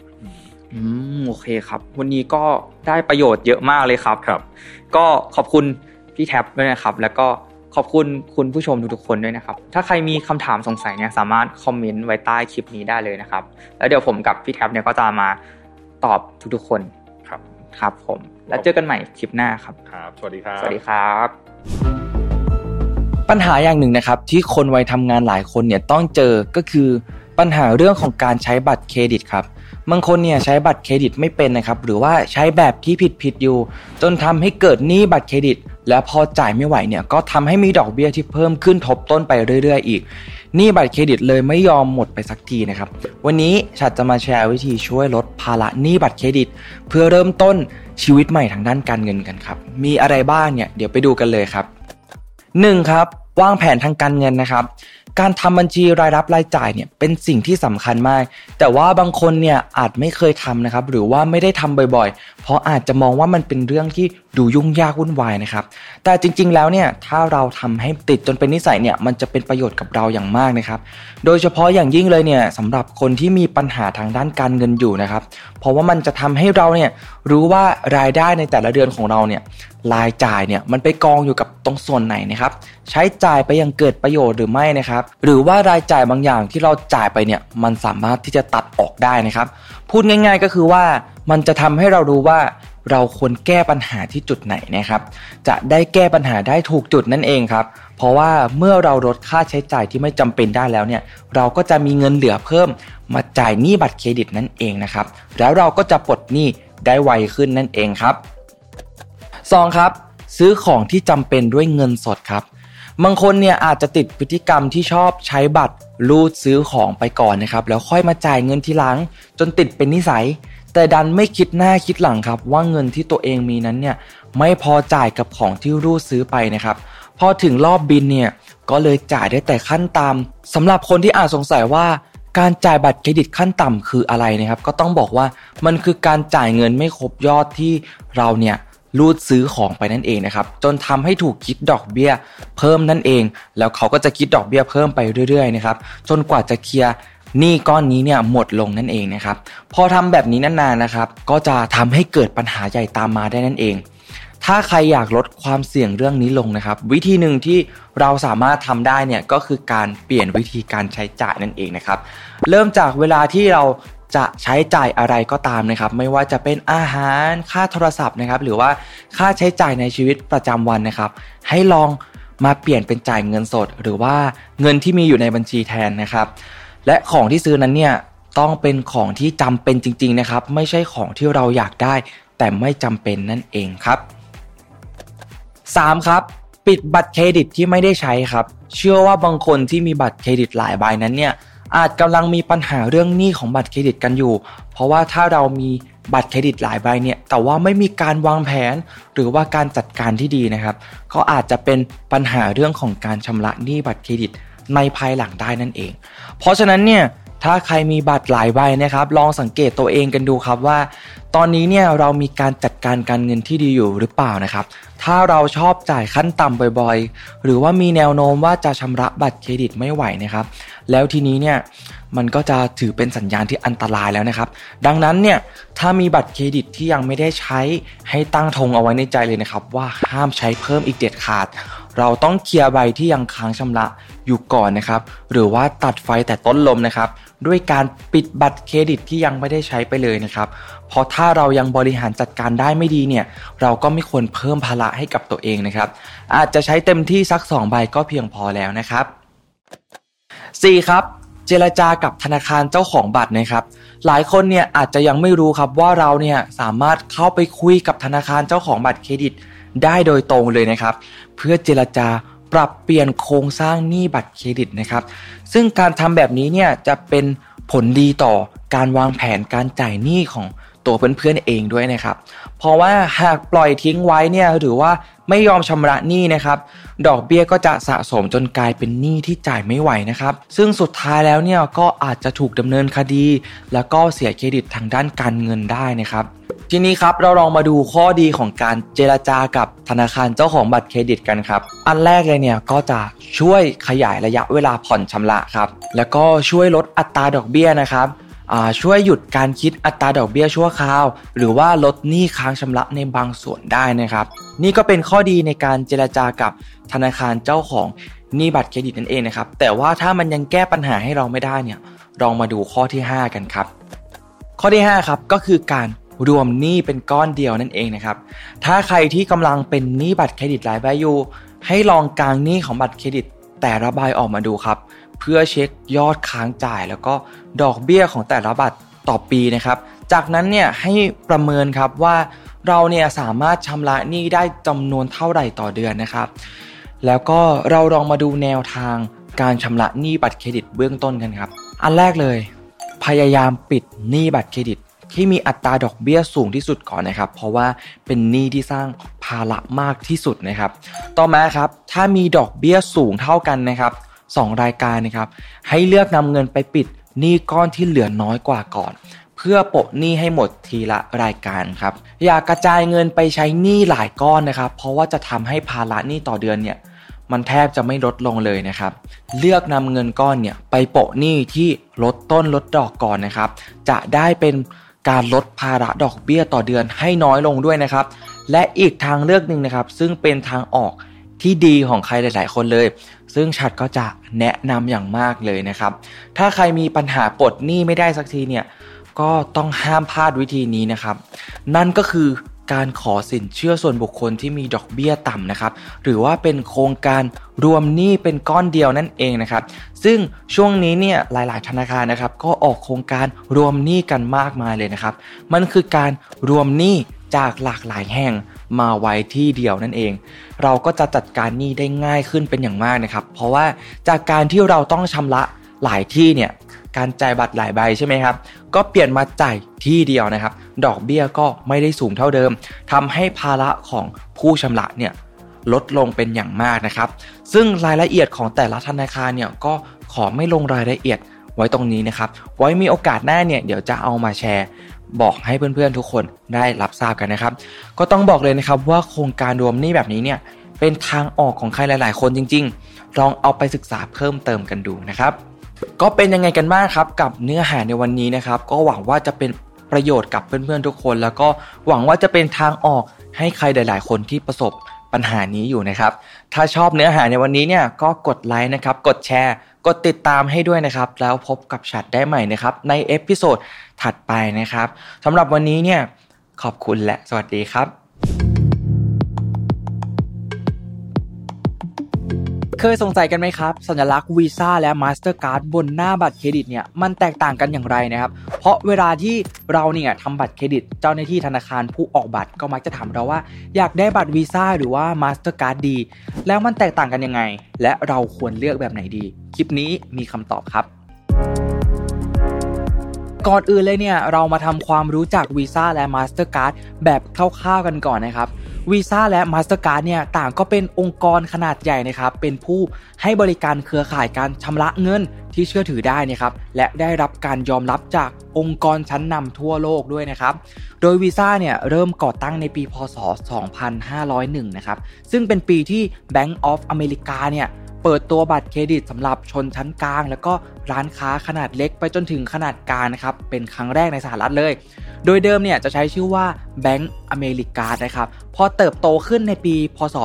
อืมโอเคครับ วันนี้ก็ได้ประโยชน์เยอะมากเลยครับครับ ก็ขอบคุณพี่แท็บด้วยนะครับ แล้วก็ขอบคุณคุณผู้ชมทุกๆคนด้วยนะครับ ถ้าใครมีคำถามสงสัยเนี่ยสามารถคอมเมนต์ไว้ใต้คลิปนี้ได้เลยนะครับ แล้วเดี๋ยวผมกับพี่แท็บเนี่ยก็จะมาตอบทุกๆคนครับครับผม แล้วเจอกันใหม่คลิปหน้าครับครับ สวัสดีครับ สวัสดีครับ ปัญหาอย่างหนึ่งนะครับ ที่คนวัยทำงานหลายคนเนี่ยต้องเจอก็คือปัญหาเรื่องของการใช้บัตรเครดิตครับบางคนเนี่ยใช้บัตรเครดิตไม่เป็นนะครับ หรือว่าใช้แบบที่ผิดผิดอยู่ จนทำให้เกิดหนี้บัตรเครดิต แล้วพอจ่ายไม่ไหวเนี่ยก็ทำให้มีดอกเบี้ยที่เพิ่มขึ้นทบต้นไปเรื่อย ๆ อีกหนี้บัตรเครดิตเลยไม่ยอมหมดไปสักทีนะครับ วันนี้ฉัดจะมาแชร์วิธีช่วยลดภาระหนี้บัตรเครดิต เพื่อเริ่มต้นชีวิตใหม่ทางด้านการเงินกันครับ มีอะไรบ้างเนี่ยเดี๋ยวไปดูกันเลยครับ หนึ่งครับวางแผนทางการเงินนะครับ การทำบัญชีรายรับรายจ่ายเนี่ยเป็นสิ่งที่สำคัญมาก แต่ว่าบางคนเนี่ยอาจไม่เคยทำนะครับ หรือว่าไม่ได้ทำบ่อยๆ เพราะอาจจะมองว่ามันเป็นเรื่องที่ดูยุ่งยากวุ่นวายนะครับ แต่จริงๆแล้วเนี่ยถ้าเราทำให้ติดจนเป็นนิสัยเนี่ยมันจะเป็นประโยชน์กับเราอย่างมากนะครับ โดยเฉพาะอย่างยิ่งเลยเนี่ยสำหรับคนที่มีปัญหาทางด้านการเงินอยู่นะครับ เพราะว่ามันจะทำให้เราเนี่ยรู้ว่ารายได้ในแต่ละเดือนของเราเนี่ยรายจ่ายเนี่ยมันไปกองอยู่กับตรงส่วนไหนนะครับ ใช้จ่ายไปอยังเกิดประโยชน์หรือไม่นะครับหรือว่ารายจ่ายบางอย่างที่เราจ่ายไปเนี่ยมันสามารถที่จะตัดออกได้นะครับ พูดง่าย ๆ ก็คือว่ามันจะทำให้เรารู้ว่าเราควรแก้ปัญหาที่จุดไหนนะครับ จะได้แก้ปัญหาได้ถูกจุดนั่นเองครับ เพราะว่าเมื่อเราลดค่าใช้จ่ายที่ไม่จำเป็นได้แล้วเนี่ย เราก็จะมีเงินเหลือเพิ่มมาจ่ายหนี้บัตรเครดิตนั่นเองนะครับ แล้วเราก็จะปลดหนี้ได้ไวขึ้นนั่นเองครับ 2. ครับ ซื้อของที่จำเป็นด้วยเงินสดครับ บางคนเนี่ยอาจจะติดพฤติกรรมที่ชอบใช้บัตรรูดซื้อของไปก่อนนะครับ แล้วค่อยมาจ่ายเงินทีหลัง จนติดเป็นนิสัย แต่ดันไม่คิดหน้าคิดหลังครับ ว่าเงินที่ตัวเองมีนั้นเนี่ยไม่พอจ่ายกับของที่รูดซื้อไปนะครับพอถึงรอบบินเนี่ยก็เลยจ่ายได้แต่ขั้นตามสำหรับคนที่อาจสงสัยว่าการจ่ายบัตรเครดิตขั้นต่ำคืออะไรนะครับ ก็ต้องบอกว่ามันคือการจ่ายเงินไม่ครบยอดที่เราเนี่ย รูดซื้อของไปนั่นเองนะครับจนทำให้ถูกคิดดอกเบี้ยเพิ่มนั่นเอง แล้วเขาก็จะคิดดอกเบี้ยเพิ่มไปเรื่อยๆนะครับจนกว่าจะเคลียร์หนี้ก้อนนี้เนี่ยหมดลงนั่นเองนะครับพอทำแบบนี้นานๆนะครับก็จะทำให้เกิดปัญหาใหญ่ตามมาได้นั่นเอง ถ้าใครอยากลดความเสี่ยงเรื่องนี้ลงนะครับ วิธีหนึ่งที่เราสามารถทำได้เนี่ยก็คือการเปลี่ยนวิธีการใช้จ่ายนั่นเองนะครับเริ่มจากเวลาที่เรา จะใช้จ่ายอะไรก็ตามนะครับ ไม่ว่าจะเป็นอาหารค่าโทรศัพท์นะครับ หรือว่าค่าใช้จ่ายในชีวิตประจำวันนะครับ ให้ลองมาเปลี่ยนเป็นจ่ายเงินสด หรือว่าเงินที่มีอยู่ในบัญชีแทนนะครับ และของที่ซื้อนั้นเนี่ยต้องเป็นของที่จำเป็นจริง ๆนะครับ ไม่ใช่ของที่เราอยากได้ แต่ไม่จำเป็นนั่นเองครับ 3. ครับปิดบัตรเครดิตที่ไม่ได้ใช้ครับ เชื่อว่าบางคนที่มีบัตรเครดิตหลายใบนั้นเนี่ย อาจกำลังมีปัญหาเรื่องหนี้ของบัตรเครดิตกันอยู่ เพราะว่าถ้าเรามีบัตรเครดิตหลายใบเนี่ย แต่ว่าไม่มีการวางแผน หรือว่าการจัดการที่ดีนะครับ ก็อาจจะเป็นปัญหาเรื่องของการชำระหนี้บัตรเครดิตในภายหลังได้นั่นเอง เพราะฉะนั้นเนี่ยถ้าใครมีบัตรหลายใบนะครับ ลองสังเกตตัวเองกันดูครับว่า ตอนนี้เนี่ยเรามีการจัดการการเงินที่ดีอยู่หรือเปล่านะครับ ถ้าเราชอบจ่ายขั้นต่ำบ่อยๆ หรือว่ามีแนวโน้มว่าจะชำระบัตรเครดิตไม่ไหวนะครับ แล้วทีนี้เนี่ยมันก็จะถือเป็นสัญญาณที่อันตรายแล้วนะครับ ดังนั้นเนี่ยถ้ามีบัตรเครดิตที่ยังไม่ได้ใช้ให้ตั้งธงเอาไว้ในใจเลยนะครับ ว่าห้ามใช้เพิ่มอีกเด็ดขาด เราต้องเคลียร์ใบที่ยังค้างชำระอยู่ก่อนนะครับ หรือว่าตัดไฟแต่ต้นลมนะครับ ด้วยการปิดบัตรเครดิตที่ยังไม่ได้ใช้ไปเลยนะครับเพราะถ้าเรายังบริหารจัดการได้ไม่ดีเนี่ยเราก็ไม่ควรเพิ่มภาระให้กับตัวเองนะครับ อาจจะใช้เต็มที่สัก2ใบก็เพียงพอแล้วนะครับ 4. ครับเจรจากับธนาคารเจ้าของบัตรนะครับ หลายคนเนี่ยอาจจะยังไม่รู้ครับว่าเราเนี่ยสามารถเข้าไปคุยกับธนาคารเจ้าของบัตรเครดิตได้โดยตรงเลยนะครับ เพื่อเจรจาปรับเปลี่ยนโครงสร้างหนี้บัตรเครดิตนะครับ ซึ่งการทำแบบนี้เนี่ยจะเป็นผลดีต่อการวางแผนการจ่ายหนี้ของ ตัวเพื่อนๆเองด้วยนะครับ เพราะว่าหากปล่อยทิ้งไว้เนี่ยหรือว่าไม่ยอมชำระหนี้นะครับ ดอกเบี้ยก็จะสะสมจนกลายเป็นหนี้ที่จ่ายไม่ไหวนะครับ ซึ่งสุดท้ายแล้วเนี่ยก็อาจจะถูกดำเนินคดี แล้วก็เสียเครดิตทางด้านการเงินได้นะครับ ทีนี้ครับเราลองมาดูข้อดีของการเจรจากับธนาคารเจ้าของบัตรเครดิตกันครับ อันแรกเลยเนี่ยก็จะช่วยขยายระยะเวลาผ่อนชำระครับ แล้วก็ช่วยลดอัตราดอกเบี้ยนะครับ ช่วยหยุดการคิดอัตราดอกเบี้ยชั่วคราว หรือว่าลดหนี้ค้างชำระในบางส่วนได้นะครับ นี่ก็เป็นข้อดีในการเจรจากับธนาคารเจ้าของหนี้บัตรเครดิตนั่นเองนะครับ แต่ว่าถ้ามันยังแก้ปัญหาให้เราไม่ได้เนี่ยลองมาดูข้อที่ 5 กันครับ ข้อที่5ครับก็คือการรวมหนี้เป็นก้อนเดียวนั่นเองนะครับ ถ้าใครที่กำลังเป็นหนี้บัตรเครดิตหลายใบอยู่ให้ลองกางหนี้ของบัตรเครดิตแต่ละใบออกมาดูครับ เพื่อเช็คยอดค้างจ่ายแล้วก็ ดอกเบี้ยของแต่ละบัตรต่อปีนะครับ จากนั้นเนี่ยให้ประเมินครับว่าเราเนี่ยสามารถชำระหนี้ได้จำนวนเท่าไหร่ต่อเดือนนะครับ แล้วก็เราลองมาดูแนวทางการชำระหนี้บัตรเครดิตเบื้องต้นกันครับ อันแรกเลย พยายามปิดหนี้บัตรเครดิตที่มีอัตราดอกเบี้ยสูงที่สุดก่อนนะครับ เพราะว่าเป็นหนี้ที่สร้างภาระมากที่สุดนะครับ ต่อมาครับ ถ้ามีดอกเบี้ยสูงเท่ากันนะครับ 2 รายการนะครับ ให้เลือกนำเงินไปปิด หนี้ก้อนที่เหลือน้อยกว่าก่อน เพื่อโปะหนี้ให้หมดทีละรายการครับ อย่ากกระจายเงินไปใช้หนี้หลายก้อนนะครับ เพราะว่าจะทำให้ภาระหนี้ต่อเดือนเนี่ยมันแทบจะไม่ลดลงเลยนะครับ เลือกนำเงินก้อนเนี่ยไปโปะหนี้ที่ลดต้นลดดอกก่อนนะครับ จะได้เป็นการลดภาระดอกเบี้ยต่อเดือนให้น้อยลงด้วยนะครับ และอีกทางเลือกหนึ่งนะครับ ซึ่งเป็นทางออกที่ดีของใครหลาย ๆ คนเลย ซึ่งชัดก็จะแนะนำอย่างมากเลยนะครับ ถ้าใครมีปัญหาปลดหนี้ไม่ได้สักทีเนี่ยก็ต้องห้ามพลาดวิธีนี้นะครับ นั่นก็คือการขอสินเชื่อส่วนบุคคลที่มีดอกเบี้ยต่ำนะครับ หรือว่าเป็นโครงการรวมหนี้เป็นก้อนเดียวนั่นเองนะครับ ซึ่งช่วงนี้เนี่ยหลาย ๆ ธนาคารนะครับ ก็ออกโครงการรวมหนี้กันมากมายเลยนะครับ มันคือการรวมหนี้จากหลากหลายแห่ง มาไว้ที่เดียวนั่นเอง เราก็จะจัดการหนี้ได้ง่ายขึ้นเป็นอย่างมากนะครับ เพราะว่าจากการที่เราต้องชำระหลายที่เนี่ยการจ่ายบัตรหลายใบใช่ไหมครับ ก็เปลี่ยนมาจ่ายที่เดียวนะครับ ดอกเบี้ยก็ไม่ได้สูงเท่าเดิมทำให้ภาระของผู้ชำระเนี่ยลดลงเป็นอย่างมากนะครับ ซึ่งรายละเอียดของแต่ละธนาคารเนี่ยก็ขอไม่ลงรายละเอียดไว้ตรงนี้นะครับ ไว้มีโอกาสหน้าเนี่ยเดี๋ยวจะเอามาแชร์ บอกให้เพื่อนๆทุกคนได้รับทราบกันนะครับ ก็ต้องบอกเลยนะครับว่าโครงการรวมนี้แบบนี้เนี่ยเป็นทางออกของใครหลาย ๆ คนจริง ๆ ลองเอาไปศึกษาเพิ่มเติมกันดูนะครับ ก็เป็นยังไงกันบ้างครับกับเนื้อหาในวันนี้นะครับ ก็หวังว่าจะเป็นประโยชน์กับเพื่อนๆทุกคน แล้วก็หวังว่าจะเป็นทางออกให้ใครหลาย ๆ คนที่ประสบปัญหานี้อยู่นะครับ ถ้าชอบเนื้อหาในวันนี้เนี่ยก็กดไลค์นะครับ กดแชร์ กดติดตามให้ด้วยนะครับ แล้วพบกับฉัดได้ใหม่นะครับใน episode ถัดไปนะครับสำหรับวันนี้เนี่ยขอบคุณและสวัสดีครับ เคยสงสัยกันไหมครับ สัญลักษณ์วีซ่าและมาสเตอร์การ์ดบนหน้าบัตรเครดิตเนี่ยมันแตกต่างกันอย่างไรนะครับ เพราะเวลาที่เราเนี่ยทำบัตรเครดิต เจ้าหน้าที่ธนาคารผู้ออกบัตรก็มักจะถามเราว่า อยากได้บัตรวีซ่าหรือว่ามาสเตอร์การ์ดดี แล้วมันแตกต่างกันยังไง และเราควรเลือกแบบไหนดี คลิปนี้มีคำตอบครับ ก่อนอื่นเลยเนี่ยเรามาทำความรู้จักวีซ่าและ Mastercard แบบคร่าวๆกันก่อนนะครับวีซ่าและ Mastercard เนี่ยต่างก็เป็นองค์กรขนาดใหญ่นะครับเป็นผู้ให้บริการเครือข่ายการชำระเงินที่เชื่อถือได้นะครับและได้รับการยอมรับจากองค์กรชั้นนำทั่วโลกด้วยนะครับโดยวีซ่าเนี่ยเริ่มก่อตั้งในปีพศ 2501 นะครับซึ่งเป็นปีที่ Bank of America เนี่ย เปิดตัวบัตรเครดิตสำหรับชนชั้นกลาง แล้วก็ร้านค้าขนาดเล็กไปจนถึงขนาดกลางนะครับเป็นครั้งแรกในสหรัฐเลย โดยเดิมเนี่ยจะใช้ชื่อว่า Bank อเมริกานะครับพอเติบโตขึ้นในปี พศ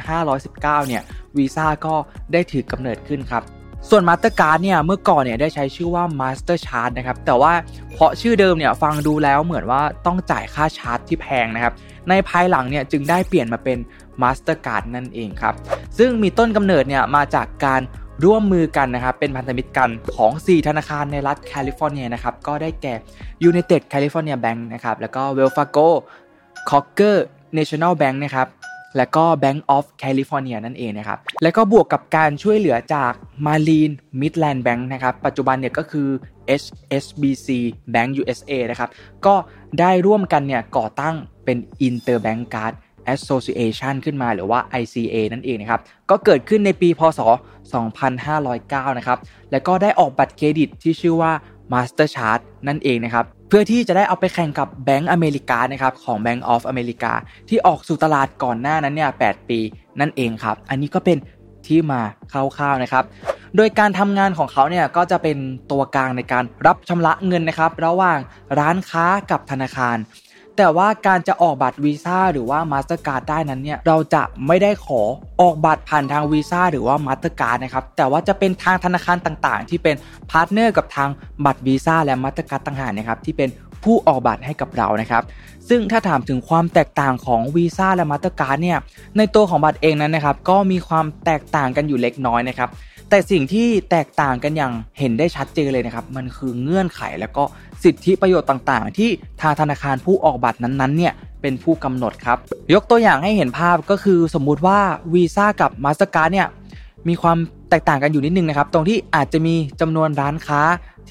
2519 เนี่ยวีซ่าก็ได้ถือกำเนิดขึ้นครับส่วน Mastercard เนี่ยเมื่อก่อนเนี่ยได้ใช้ชื่อว่า Master Charge นะครับแต่ว่าเพราะชื่อเดิมเนี่ยฟังดูแล้วเหมือนว่าต้องจ่ายค่าชาร์จที่แพงนะครับในภายหลังเนี่ยจึงได้เปลี่ยนมาเป็น Mastercard นั่นเองครับ ซึ่งมีต้นกำเนิดเนี่ยมาจากการร่วมมือกันนะครับเป็นพันธมิตรกันของ 4 ธนาคารในรัฐแคลิฟอร์เนียนะครับก็ได้แก่ United California Bank นะครับแล้วก็ Wells Fargo Cocker National Bank นะครับและก็ Bank of California นั่นเองนะครับ แล้วก็บวกกับการช่วยเหลือจาก Marine Midland Bank นะครับ ปัจจุบันเนี่ยก็คือ HSBC Bank USA นะครับ ก็ได้ร่วมกันเนี่ยก่อตั้งเป็น Interbank Card Association ขึ้นมาหรือว่า ICA นั่นเองนะครับ ก็เกิดขึ้นในปีพศ 2509 นะครับ แล้วก็ได้ออกบัตรเครดิตที่ชื่อว่า Master Card นั่นเองนะครับ เพื่อที่จะได้เอาไปแข่งกับแบงก์อเมริกานะครับของ Bank of America ที่ออกสู่ตลาดก่อนหน้านั้นเนี่ย 8 ปีนั่นเองครับ อันนี้ก็เป็นที่มาคร่าวๆนะครับ โดยการทำงานของเขาเนี่ยก็จะเป็นตัวกลางในการรับชำระเงินนะครับ ระหว่างร้านค้ากับธนาคาร แต่ว่าการจะออกบัตรวีซ่าหรือว่ามาสเตอร์การ์ดได้นั้นเนี่ยเราจะไม่ได้ขอออกบัตรผ่านทางวีซ่าหรือว่ามาสเตอร์การ์ดนะครับแต่ว่าจะเป็นทางธนาคารต่างๆ ที่เป็น partner กับทางบัตรวีซ่าและมาสเตอร์การ์ดต่างหากนะครับที่เป็นผู้ออกบัตรให้กับเรานะครับ ซึ่งถ้าถามถึงความแตกต่างของวีซ่าและมาสเตอร์การ์ดเนี่ย ในตัวของบัตรเองนั้นนะครับ ก็มีความแตกต่างกันอยู่เล็กน้อยนะครับ แต่สิ่งที่แตกต่างกันอย่างเห็นได้ชัดเจนเลยนะครับ มันคือเงื่อนไขแล้วก็สิทธิประโยชน์ต่างๆ ที่ทางธนาคารผู้ออกบัตรนั้นๆเนี่ยเป็นผู้กำหนดครับ ยกตัวอย่างให้เห็นภาพก็คือสมมุติว่าวีซ่ากับมาสเตอร์การ์ดเนี่ยมีความแตกต่างกันอยู่นิดนึงนะครับ ตรงที่อาจจะมีจำนวนร้านค้า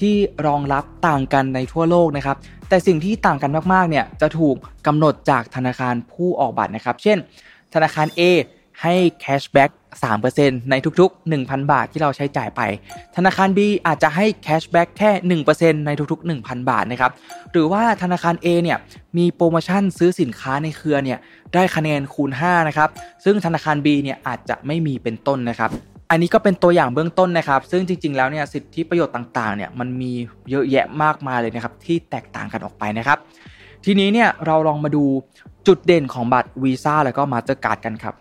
ที่รองรับต่างกันในทั่วโลกนะครับ แต่สิ่งที่ต่างกันมากๆเนี่ยจะถูกกำหนดจากธนาคารผู้ออกบัตรนะครับ เช่น ธนาคาร A ให้ cashback 3%ในทุกๆ 1,000 บาทที่เราใช้จ่ายไป ธนาคาร B อาจจะให้ cashback แค่ 1%ในทุกๆ 1,000 บาทนะครับ หรือว่าธนาคาร A เนี่ยมีโปรโมชั่นซื้อสินค้าในเครือเนี่ยได้คะแนนคูณ 5 นะครับ ซึ่งธนาคาร B เนี่ยอาจจะไม่มีเป็นต้นนะครับอันนี้ก็เป็นตัวอย่างเบื้องต้นนะครับ ซึ่งจริง ๆ แล้วเนี่ยสิทธิประโยชน์ต่างๆเนี่ยมันมีเยอะแยะมากมายเลยนะครับที่แตกต่างกันออกไปนะครับ ทีนี้เนี่ยเราลองมาดูจุดเด่นของบัตรวีซ่าแล้วก็มาสเตอร์การ์ดกันครับ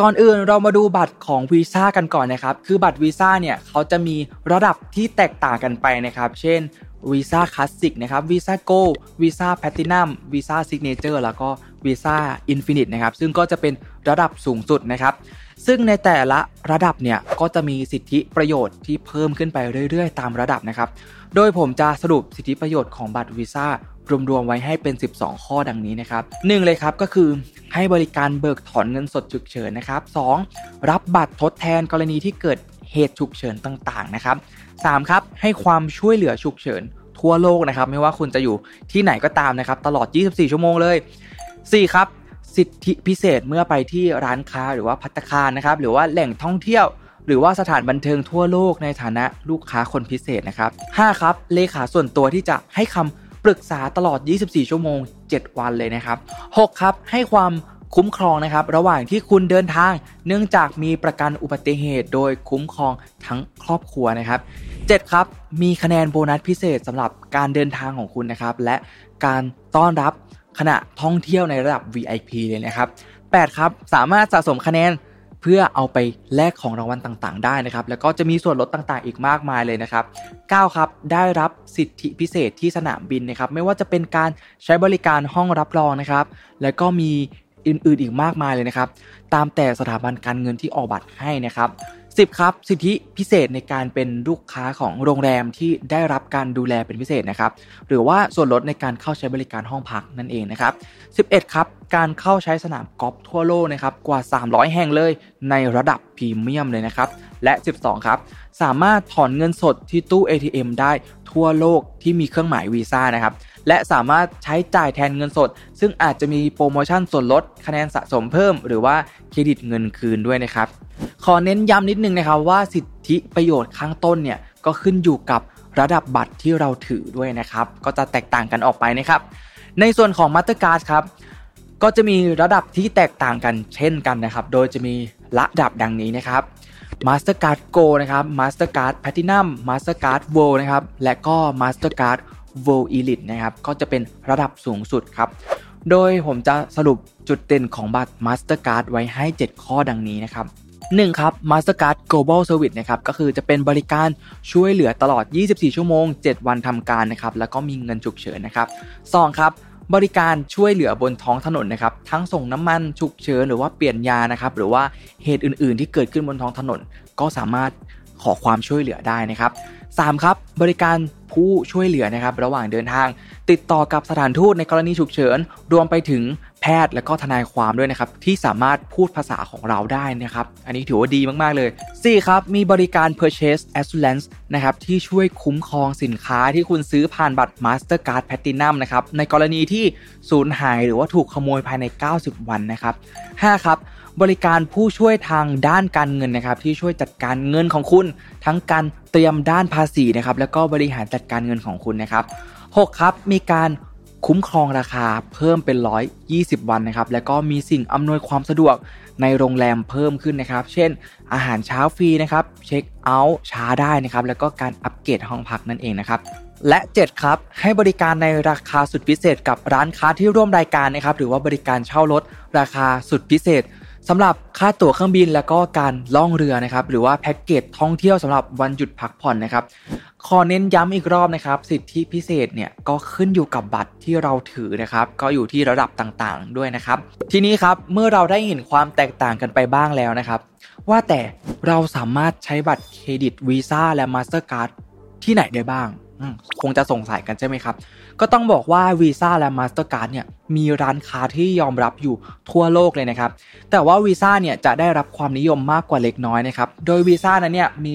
ก่อนอื่นเรามาดูบัตรของวีซ่ากันก่อนนะครับ คือบัตรวีซ่าเนี่ยเขาจะมีระดับที่แตกต่างกันไปนะครับ เช่น Visa Classic นะครับ Visa Gold Visa Platinum Visa Signature แล้วก็ Visa Infinite นะครับ ซึ่งก็จะเป็นระดับสูงสุดนะครับ ซึ่งในแต่ละระดับเนี่ยก็จะมีสิทธิประโยชน์ที่เพิ่มขึ้นไปเรื่อยๆ ตามระดับนะครับ โดยผมจะสรุปสิทธิประโยชน์ของบัตรวีซ่ารวมๆไว้ให้เป็น 12 ข้อดังนี้นะครับหนึ่งเลยครับก็คือ ให้บริการเบิกถอนเงินสดฉุกเฉินนะครับ 2. รับบัตรทดแทนกรณีที่เกิดเหตุฉุกเฉินต่างๆนะครับ 3. ครับให้ความช่วยเหลือฉุกเฉินทั่วโลกนะครับ ไม่ว่าคุณจะอยู่ที่ไหนก็ตามนะครับ ตลอด 24 ชั่วโมงเลย 4. ครับสิทธิพิเศษเมื่อไปที่ร้านค้าหรือว่าพัตคารนะครับ หรือว่าแหล่งท่องเที่ยว หรือว่าสถานบันเทิงทั่วโลกในฐานะลูกค้าคนพิเศษนะครับ 5. ครับเลขาส่วนตัวที่จะให้คำปรึกษาตลอด 24 ชั่วโมง 7 วันเลยนะครับ 6. ครับให้ความคุ้มครองนะครับ ระหว่างที่คุณเดินทาง เนื่องจากมีประกันอุบัติเหตุ โดยคุ้มครองทั้งครอบครัวนะครับ 7. ครับมีคะแนนโบนัสพิเศษสำหรับการเดินทางของคุณนะครับ และการต้อนรับขณะท่องเที่ยวในระดับ VIP เลยนะครับ 8. ครับสามารถสะสมคะแนน เพื่อเอาไปแลกของรางวัลต่างๆ ได้นะครับ แล้วก็จะมีส่วนลดต่างๆ อีกมากมายเลยนะครับ 9. ครับ ได้รับสิทธิพิเศษที่สนามบินนะครับ ไม่ว่าจะเป็นการใช้บริการห้องรับรองนะครับ แล้วก็มีอื่นๆอีกมากมายเลยนะครับ ตามแต่สถาบันการเงินที่ออกบัตรให้นะครับ 10 ครับ สิทธิพิเศษในการเป็นลูกค้าของโรงแรมที่ได้รับการดูแลเป็นพิเศษนะครับ หรือว่าส่วนลดในการเข้าใช้บริการห้องพักนั่นเองนะครับ 11 ครับ การเข้าใช้สนามกอล์ฟทั่วโลกนะครับกว่า 300 แห่งเลยในระดับพรีเมียมเลยนะครับ และ 12 ครับ สามารถถอนเงินสดที่ตู้ ATM ได้ทั่วโลกที่มีเครื่องหมายวีซ่านะครับ และสามารถใช้จ่ายแทนเงินสด ซึ่งอาจจะมีโปรโมชั่นส่วนลดคะแนนสะสมเพิ่ม หรือว่าเครดิตเงินคืนด้วยนะครับ ขอเน้นย้ำนิดนึงนะครับว่าสิทธิประโยชน์ข้างต้นเนี่ยก็ขึ้นอยู่กับระดับบัตรที่เราถือด้วยนะครับ ก็จะแตกต่างกันออกไปนะครับ ในส่วนของมาสเตอร์การ์ดครับก็จะมีระดับที่แตกต่างกันเช่นกันนะครับ โดยจะมีระดับดังนี้นะครับ Mastercard Gold นะครับ Mastercard Platinum Mastercard World นะครับ และก็ Mastercard World Elite นะครับก็จะเป็นระดับสูงสุดครับ โดยผมจะสรุปจุดเด่นของบัตร Mastercard ไว้ให้ 7 ข้อดังนี้นะครับ 1. ครับ Mastercard Global Service นะครับก็คือจะเป็นบริการช่วยเหลือตลอด 24 ชั่วโมง 7 วันทำการนะครับแล้วก็มีเงินฉุกเฉินนะครับ 2. ครับบริการช่วยเหลือบนท้องถนนนะครับทั้งส่งน้ำมันฉุกเฉินหรือว่าเปลี่ยนยานะครับหรือว่าเหตุอื่นๆ ที่เกิดขึ้นบนท้องถนน ก็สามารถขอความช่วยเหลือได้นะครับ 3. ครับ บริการผู้ช่วยเหลือนะครับระหว่างเดินทาง ติดต่อกับสถานทูตในกรณีฉุกเฉิน รวมไปถึงแพทย์และก็ทนายความด้วยนะครับ ที่สามารถพูดภาษาของเราได้นะครับ อันนี้ถือว่าดีมาก ๆ เลย 4. ครับ มีบริการ purchase assurance นะครับ ที่ช่วยคุ้มครองสินค้าที่คุณซื้อผ่านบัตร Mastercard Platinum นะครับ ในกรณีที่สูญหายหรือว่าถูกขโมยภายใน 90 วันนะครับ 5. ครับ บริการผู้ช่วยทางด้านการเงินนะครับ ที่ช่วยจัดการเงินของคุณ ทั้งการเตรียมด้านภาษีนะครับ แล้วก็บริหารจัดการเงินของคุณนะครับ 6. ครับ มีการคุ้มครองราคาเพิ่มเป็น 120 วันนะครับ แล้วก็มีสิ่งอำนวยความสะดวกในโรงแรมเพิ่มขึ้นนะครับ เช่น อาหารเช้าฟรีนะครับ เช็คเอาท์ช้าได้นะครับ แล้วก็การอัปเกรดห้องพักนั่นเองนะครับและ 7 ครับ ให้บริการในราคาสุดพิเศษกับร้านค้าที่ร่วมรายการนะครับ หรือว่าบริการเช่ารถราคาสุดพิเศษ สำหรับค่าตั๋วเครื่องบินแล้วก็การล่องเรือนะครับ หรือว่าแพ็กเกจท่องเที่ยวสำหรับวันหยุดพักผ่อนนะครับ ขอเน้นย้ำอีกรอบนะครับ สิทธิพิเศษเนี่ยก็ขึ้นอยู่กับบัตรที่เราถือนะครับ ก็อยู่ที่ระดับต่างๆ ด้วยนะครับ ทีนี้ครับเมื่อเราได้เห็นความแตกต่างกันไปบ้างแล้วนะครับ ว่าแต่เราสามารถใช้บัตรเครดิตวีซ่าและมาสเตอร์การ์ดที่ไหนได้บ้าง คงจะสงสัยกันใช่ไหมครับ ก็ต้องบอกว่าวีซ่าและมาสเตอร์การ์ดเนี่ยมีร้านค้าที่ยอมรับอยู่ทั่วโลกเลยนะครับ แต่ว่าวีซ่าเนี่ยจะได้รับความนิยมมากกว่าเล็กน้อยนะครับ โดยวีซ่านั้นเนี่ยมี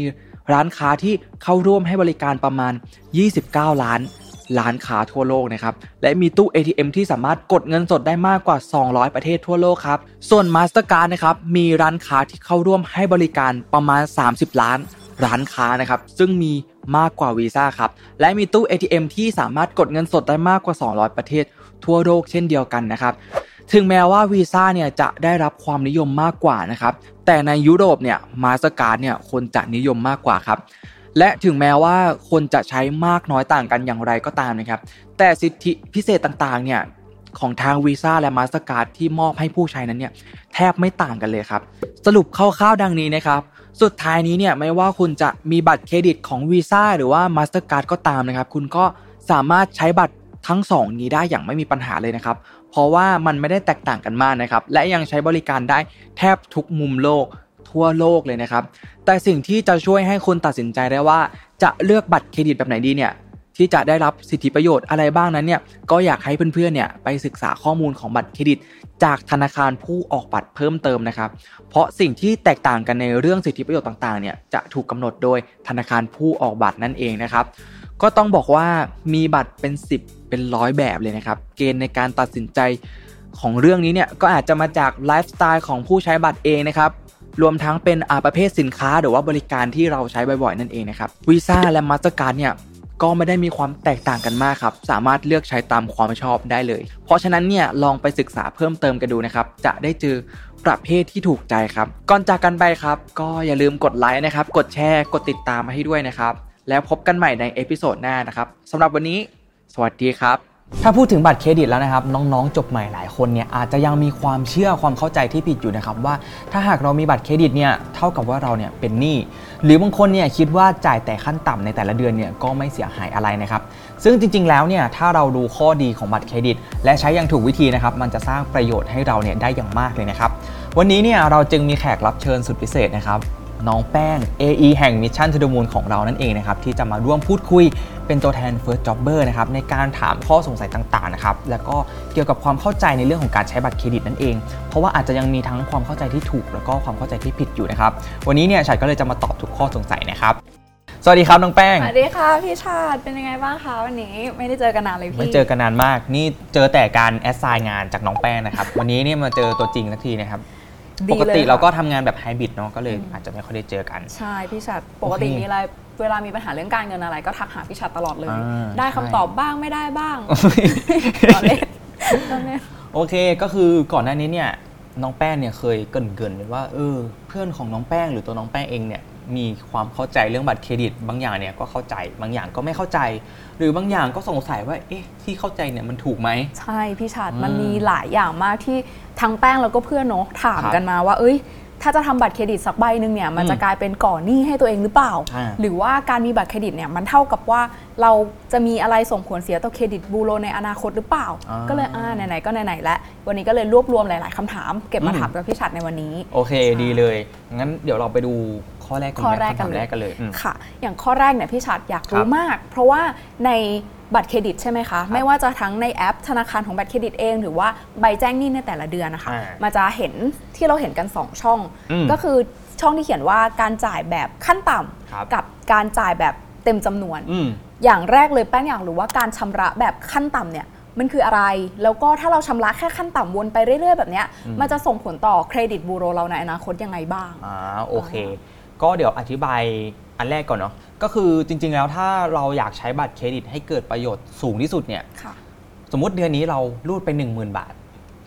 ร้านค้าที่เข้าร่วมให้บริการประมาณ 29 ล้านร้านค้าทั่วโลกนะครับ และมีตู้ ATM ที่สามารถกดเงินสดได้มากกว่า 200 ประเทศทั่วโลกครับ ส่วน Mastercard นะครับ มีร้านค้าที่เข้าร่วมให้บริการประมาณ 30 ล้านร้านค้านะครับ ซึ่งมี มากกว่าวีซ่าครับ และมีตู้ ATM ที่สามารถกดเงินสดได้มากกว่า 200 ประเทศ ทั่วโลกเช่นเดียวกันนะครับ ถึงแม้ว่าวีซ่าเนี่ยจะได้รับความนิยมมากกว่านะครับ แต่ในยุโรปเนี่ยมาสการ์ดเนี่ยคนจะนิยมมากกว่าครับ และถึงแม้ว่าคนจะใช้มากน้อยต่างกันอย่างไรก็ตามนะครับ แต่สิทธิพิเศษต่างๆเนี่ยของทางวีซ่าและมาสเตอร์การ์ดที่มอบให้ผู้ใช้นั้นเนี่ยแทบไม่ต่างกันเลยครับ สรุปคร่าวๆดังนี้นะครับ สุดท้ายนี้เนี่ยไม่ว่าคุณจะมีบัตรเครดิตของ Visa หรือว่า Mastercard ก็ตามนะครับ คุณก็สามารถใช้บัตรทั้งสองนี้ได้อย่างไม่มีปัญหาเลยนะครับ เพราะว่ามันไม่ได้แตกต่างกันมากนะครับ และยังใช้บริการได้แทบทุกมุมโลกทั่วโลกเลยนะครับ แต่สิ่งที่จะช่วยให้คุณตัดสินใจได้ว่า จะเลือกบัตรเครดิตแบบไหนดีเนี่ย ที่จะได้รับสิทธิประโยชน์อะไรบ้างนั้นเนี่ยก็อยากให้เพื่อนๆเนี่ยไปศึกษาข้อมูลของบัตรเครดิต จากธนาคารผู้ออกบัตรเพิ่มเติมนะครับ เพราะสิ่งที่แตกต่างกันในเรื่องสิทธิประโยชน์ต่างๆเนี่ยจะถูกกำหนดโดยธนาคารผู้ออกบัตรนั่นเองนะครับ ก็ต้องบอกว่ามีบัตรเป็น 10 เป็นร้อยแบบเลยนะครับ เกณฑ์ในการตัดสินใจของเรื่องนี้เนี่ยก็อาจจะมาจากไลฟ์สไตล์ของผู้ใช้บัตรเองนะครับรวมทั้งเป็นอาประเภทสินค้าหรือว่าบริการที่เราใช้บ่อยๆ นั่นเองนะครับวีซ่าและมาสเตอร์การ์ดเนี่ย ก็ไม่ได้มีความแตกต่างกันมากครับ สามารถเลือกใช้ตามความชอบได้เลย เพราะฉะนั้นเนี่ยลองไปศึกษาเพิ่มเติมกันดูนะครับ จะได้เจอประเภทที่ถูกใจครับ ก่อนจากกันไปครับ ก็อย่าลืมกดไลค์นะครับ กดแชร์ กดติดตามมาให้ด้วยนะครับ แล้วพบกันใหม่ใน episode หน้านะครับสำหรับวันนี้ สวัสดีครับ ถ้าพูดถึงบัตรเครดิตแล้วนะครับ น้องๆ จบใหม่หลายคนเนี่ยอาจจะยังมีความเชื่อความเข้าใจที่ผิดอยู่นะครับว่าถ้าหากเรามีบัตรเครดิตเนี่ยเท่ากับว่าเราเนี่ยเป็นหนี้หรือบางคนเนี่ยคิดว่าจ่ายแต่ขั้นต่ำในแต่ละเดือนเนี่ยก็ไม่เสียหายอะไรนะครับซึ่งจริง ๆ แล้วเนี่ยถ้าเราดูข้อดีของบัตรเครดิต และใช้อย่างถูกวิธีนะครับมันจะสร้างประโยชน์ให้เราเนี่ยได้อย่างมากเลยนะครับวันนี้เนี่ยเราจึงมีแขกรับเชิญสุดพิเศษนะครับ น้องแป้ง AE แห่ง Mission to the Moon ของเรานั่นเองนะครับที่จะมาร่วมพูดคุยเป็นตัวแทน First Jobber นะครับในการถามข้อสงสัยต่างๆนะครับแล้วก็เกี่ยวกับความเข้าใจในเรื่องของการใช้บัตรเครดิตนั่นเอง เพราะว่าอาจจะยังมีทั้งความเข้าใจที่ถูก แล้วก็ความเข้าใจที่ผิดอยู่นะครับวันนี้เนี่ยฉันก็เลยจะมาตอบทุกข้อสงสัยนะครับสวัสดีครับน้องแป้ง สวัสดีค่ะพี่ชาติเป็นยังไงบ้างคะวันนี้ไม่ได้เจอกันนานเลยพี่ไม่เจอกันนานมาก นี่เจอแต่การแอสไซน์งานจากน้องแป้งนะครับ วันนี้เนี่ยมาเจอตัวจริงสักทีนะครับดี ปกติลยค่ะเราก็ทำงานแบบไฮบริดเนาะก็เลยอาจจะไม่ค่อยได้เจอกัน ใช่พี่ชาติปกติโอเคมีอะไรเวลามีปัญหาเรื่องการเงินอะไร ก็ทักหาพี่ชาติตลอดเลยอ่าได้คำใช่ตอบบ้างไม่ได้บ้างตอนเล่นตอนเล่นโอเคก็คือก่อนหน้านี้เนี่ยน้องแป้งเนี่ยเคยเกรินๆไว้ว่าเออเพื่อนของน้องแป้งหรือตัวน้องแป้งเองเนี่ย มีความเข้าใจเรื่องบัตรเครดิต บางอย่างเนี่ยก็เข้าใจ บางอย่างก็ไม่เข้าใจ หรือบางอย่างก็สงสัยว่าเอ๊ะที่เข้าใจเนี่ยมันถูกไหม ใช่พี่ชาติอืมมันมีหลายอย่างมากที่ทั้งแป้งแล้วก็เพื่อนเนาะถามครับกันมาว่า เอ้ย ถ้าจะทำบัตรเครดิตสักใบหนึ่งเนี่ยมันอืมจะกลายเป็นก่อหนี้ให้ตัวเองหรือเปล่า อ่า หรือว่าการมีบัตรเครดิตเนี่ยมันเท่ากับว่าเราจะมีอะไรส่งผลเสียต่อเครดิตบูโรในอนาคตหรือเปล่า อ่าก็เลยอ่าไหนๆก็ไหนๆแล้ววันนี้ก็เลยรวบรวมหลาย ๆคำถาม เก็บมาอืม ถามกับพี่ชัดในวันนี้ โอเคดีเลย งั้นเดี๋ยวเราไปดู ข้อแรกกันข้อไหมแรกคำกัถานมเลยแรกกันเลยอืมค่ะ อย่างข้อแรกเนี่ยพี่ชัดอยากรู้มากครัรู้บ เพราะว่าในบัตรเครดิตใช่ไหมคะ ไม่ว่าจะทั้งในแอปธนาคารของบัตรเครดิตเอง หรือว่าใบแจ้งหนี้ในแต่ละเดือนนะคะอ่ามันจะเห็นที่เราเห็นกัน 2 ช่องอืมก็คือช่องที่เขียนว่าการจ่ายแบบขั้นต่ครับำกับการจ่ายแบบเต็มจำนวนอืมอย่างแรกเลยแป้งอยากรู้ว่าการชำระแบบขั้นต่ำเนี่ยมันคืออะไร แล้วก็ถ้าเราชำระแค่ขั้นต่ำวนไปเรื่อย ๆ แบบเนี้ยอืมมันจะส่งผลต่อเครดิตบูโรเราในอนาคตยังไงบ้าง อ่า โอเค ก็เดี๋ยวอธิบายอันแรกก่อนเนาะก็คือจริง ๆ แล้วถ้าเราอยากใช้บัตรเครดิตให้เกิดประโยชน์สูงที่สุดเนี่ยค่ะสมมติเดือนนี้เรารูดไป 10,000 บาท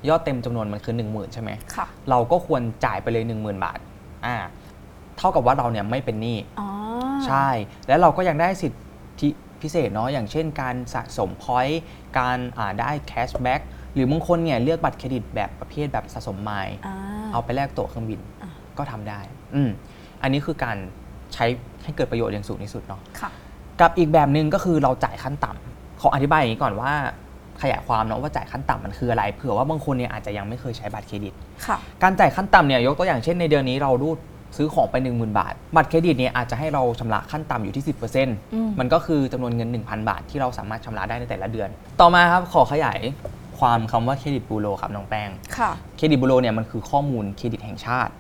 ยอดเต็มจำนวนมันคือ 10,000 ใช่ไหมค่ะเราก็ควรจ่ายไปเลย 10,000 บาทอ่าเท่ากับว่าเราเนี่ยไม่เป็นหนี้อ๋อใช่ แล้วเราก็ยังได้สิทธิพิเศษเนาะอย่างเช่น การสะสม point การอ่าได้ cashback หรือบางคนเนี่ยเลือกบัตรเครดิตแบบประเภทแบบสะสมไมล์อ่าเอาไปแลกตั๋วเครื่องบินอ่าก็ทำได้ อืม อันนี้คือการใช้ให้เกิดประโยชน์อย่างสูงที่สุดเนาะค่ะ กับอีกแบบหนึ่งก็คือเราจ่ายขั้นต่ำขออธิบายอย่างนี้ก่อนว่าขยายความเนาะว่าจ่ายขั้นต่ำมันคืออะไร เผื่อว่าบางคนเนี่ยอาจจะยังไม่เคยใช้บัตรเครดิต ค่ะ การจ่ายขั้นต่ำเนี่ยยกตัวอย่างเช่นในเดือนนี้เรารูดซื้อของไป 10,000 บาท บัตรเครดิตเนี่ยอาจจะให้เราชำระขั้นต่ำอยู่ที่10% มันก็คือจำนวนเงิน 1,000 บาทที่เราสามารถชำระได้ในแต่ละเดือน ต่อมาครับขอขยายความคำว่าเครดิตบูโรครับน้องแป้ง ค่ะ เครดิตบูโรเนี่ยมันคือข้อมูลเครดิตแห่งชาติ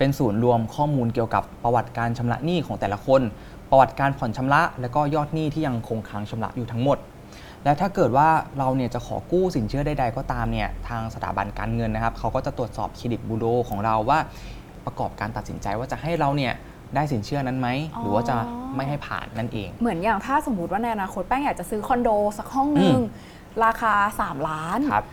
เป็นศูนย์รวมข้อมูลเกี่ยวกับประวัติการชำระหนี้ของแต่ละคน ประวัติการผ่อนชำระ และก็ยอดหนี้ที่ยังคงค้างชำระอยู่ทั้งหมด และถ้าเกิดว่าเราเนี่ยจะขอกู้สินเชื่อใดๆก็ตามเนี่ยทางสถาบันการเงินนะครับ เขาก็จะตรวจสอบเครดิตบูโรของเราว่าประกอบการตัดสินใจว่าจะให้เราเนี่ยได้สินเชื่อนั้นไหม หรือว่าจะไม่ให้ผ่านนั่นเอง เหมือนอย่างถ้าสมมติว่าในอนาคตแป้งอยากจะซื้อคอนโดสักห้องหนึ่งราคา 3 ล้านครับ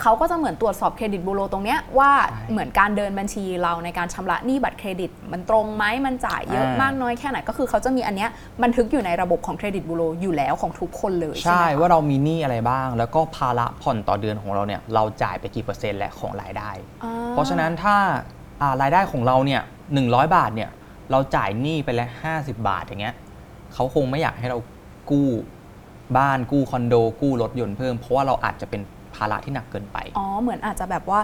เขาก็จะเหมือนตรวจสอบเครดิตบูโรตรงเนี้ยว่าใช่เหมือนการเดินบัญชีเราในการชำระหนี้บัตรเครดิต มันตรงไหมมันจ่ายเยอะอ่ามมากน้อยแค่ไหนก็คือเขาจะมีอันเนี้ยบันทึกอยู่ในระบบของเครดิตบูโรอยู่แล้วของทุกคนเลยใช่ไหมคะว่าเรามีหนี้อะไรบ้าง แล้วก็ภาระผ่อนต่อเดือนของเราเนี่ยเราจ่ายไปกี่เปอร์เซ็นต์และของรายได้อ่เพราะฉะนั้นถ้าอ่ารายได้ของเราเนี่ย100บาทเนี่ยเราจ่ายหนี้ไปแล้วห้าสิบาทอย่างเงี้ยเขาคงไม่อยากให้เรากู้บ้านกู้คอนโดกู้รถยนต์เพิ่มเพราะว่าเราอาจจะเป็นภาระที่หนักเกินไป อ๋อ เหมือนอาจจะแบบว่า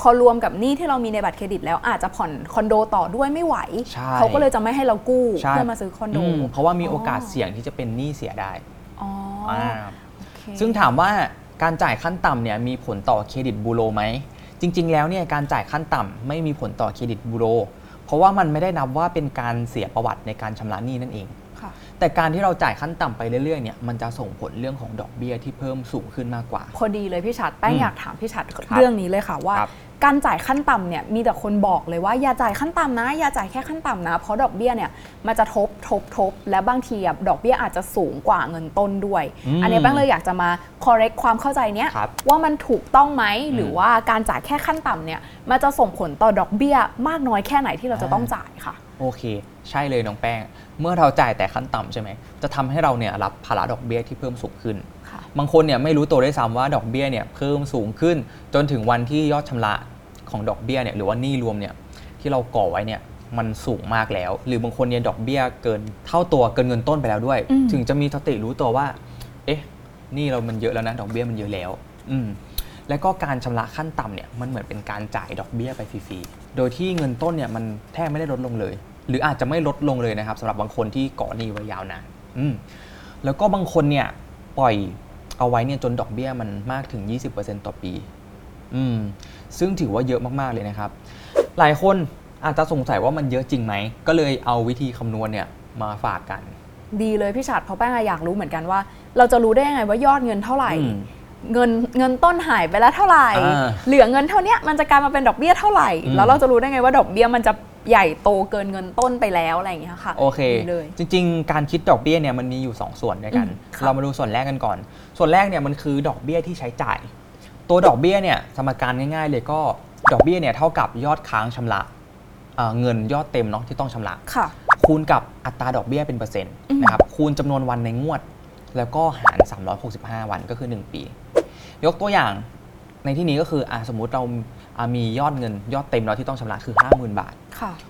พอรวมกับหนี้ที่เรามีในบัตรเครดิต แล้วอาจจะผ่อนคอนโดต่อด้วยไม่ไหว ใช่เขาก็เลยจะไม่ให้เรากู้ใช่ เพื่อมาซื้อคอนโด มเพราะว่ามีโอกาสเสี่ยงที่จะเป็นหนี้เสียได้อ๋ออาโอเคซึ่งถามว่าการจ่ายขั้นต่ำเนี่ยมีผลต่อเครดิตบูโรไหม จริง ๆ แล้วเนี่ยการจ่ายขั้นต่ำไม่มีผลต่อเครดิตบูโร เพราะว่ามันไม่ได้นับว่าเป็นการเสียประวัติในการชำระหนี้นั่นเองค่ะ แต่การที่เราจ่ายขั้นต่ำไปเรื่อยๆเนี่ยมันจะส่งผลเรื่องของดอกเบี้ยที่เพิ่มสูงขึ้นมากกว่า พอดีเลยพี่ชัดแป้งอืมอยากถามพี่ชัดเรื่องนี้เลยค่ะว่าครับการจ่ายขั้นต่ำเนี่ยมีแต่คนบอกเลยว่าอย่าจ่ายขั้นต่ำนะ อย่าจ่ายแค่ขั้นต่ำนะ เพราะดอกเบี้ยเนี่ยมันจะทบทบทบและบางทีอะดอกเบี้ยอาจจะสูงกว่าเงินต้นด้วยอืมอันนี้แป้งเลยอยากจะมา correct ความเข้าใจเนี้ยครับว่ามันถูกต้องไหมอืมหรือว่าการจ่ายแค่ขั้นต่ำเนี่ยมันจะส่งผลต่อดอกเบี้ยมากน้อยแค่ไหนที่เราจะต้องจ่ายค่ะ โอเค ใช่เลยน้องแป้ง เมื่อเราจ่ายแต่ขั้นต่ำใช่ไหมจะทำให้เราเนี่ยรับภาระดอกเบี้ยที่เพิ่มสูงขึ้นค่ะบางคนเนี่ยไม่รู้ตัวด้วยซ้ำว่าดอกเบี้ยเนี่ยเพิ่มสูงขึ้น จนถึงวันที่ยอดชำระของดอกเบี้ยเนี่ยหรือว่าหนี้รวมเนี่ยที่เราก่อไว้เนี่ยมันสูงมากแล้ว หรือบางคนเนี่ยดอกเบี้ยเกินเท่าตัวเกินเงินต้นไปแล้วด้วยอืมถึงจะมีสติรู้ตัวว่า เอ๊ะหนี่เรามันเยอะแล้วนะดอกเบี้ยมันเยอะแล้ว อืมแล้วก็การชำระขั้นต่ำเนี่ยมันเหมือนเป็นการจ่ายดอกเบี้ยไปฟรีๆ โดยที่เงินต้นเนี่ยมันแทบไม่ได้ลดลงเลย หรืออาจจะไม่ลดลงเลยนะครับสำหรับบางคนที่ก่อหนี้ไว้ยาวนานอืมแล้วก็บางคนเนี่ยปล่อยเอาไว้เนี่ยจนดอกเบี้ยมันมากถึง 20%ต่อปี อืมซึ่งถือว่าเยอะมากๆเลยนะครับ หลายคนอาจจะสงสัยว่ามันเยอะจริงไหม ก็เลยเอาวิธีคำนวณเนี่ยมาฝากกัน ดีเลยพี่ชัดเพราะแป้งอะอยากรู้เหมือนกันว่า เราจะรู้ได้ยังไงว่ายอดเงินเท่าไหร่ อืม เงินเงินต้นหายไปแล้วเท่าไหร่ อ่า เหลือเงินเท่าเนี้ยมันจะกลายมาเป็นดอกเบี้ยเท่าไหร่อืมแล้วเราจะรู้ได้ไงว่าดอกเบี้ยมันจะใหญ่โตเกินเงินต้นไปแล้วอะไรอย่างเงี้ยค่ะโอเคดีเลย จริง ๆ การคิดดอกเบี้ยเนี่ยมันมีอยู่ 2 ส่วนด้วยกัน อืมค่ะ เรามาดูส่วนแรกกันก่อน ส่วนแรกเนี่ยมันคือดอกเบี้ยที่ใช้จ่าย ตัวดอกเบี้ยเนี่ยสมการง่าย ๆ เลยก็ดอกเบี้ยเนี่ยเท่ากับยอดค้างชำระเอ่อเงินยอดเต็มเนาะที่ต้องชำระ ค่ะ คูณกับอัตราดอกเบี้ยเป็นเปอร์เซ็นต์อืมนะครับคูณจำนวนวันในงวด แล้วก็หาร 365 วันก็คือ 1 ปี ยกตัวอย่างในที่นี้ก็คืออสมมุติเรามียอดเงินยอดเต็มเราที่ต้องชำระคือ 50,000 บาท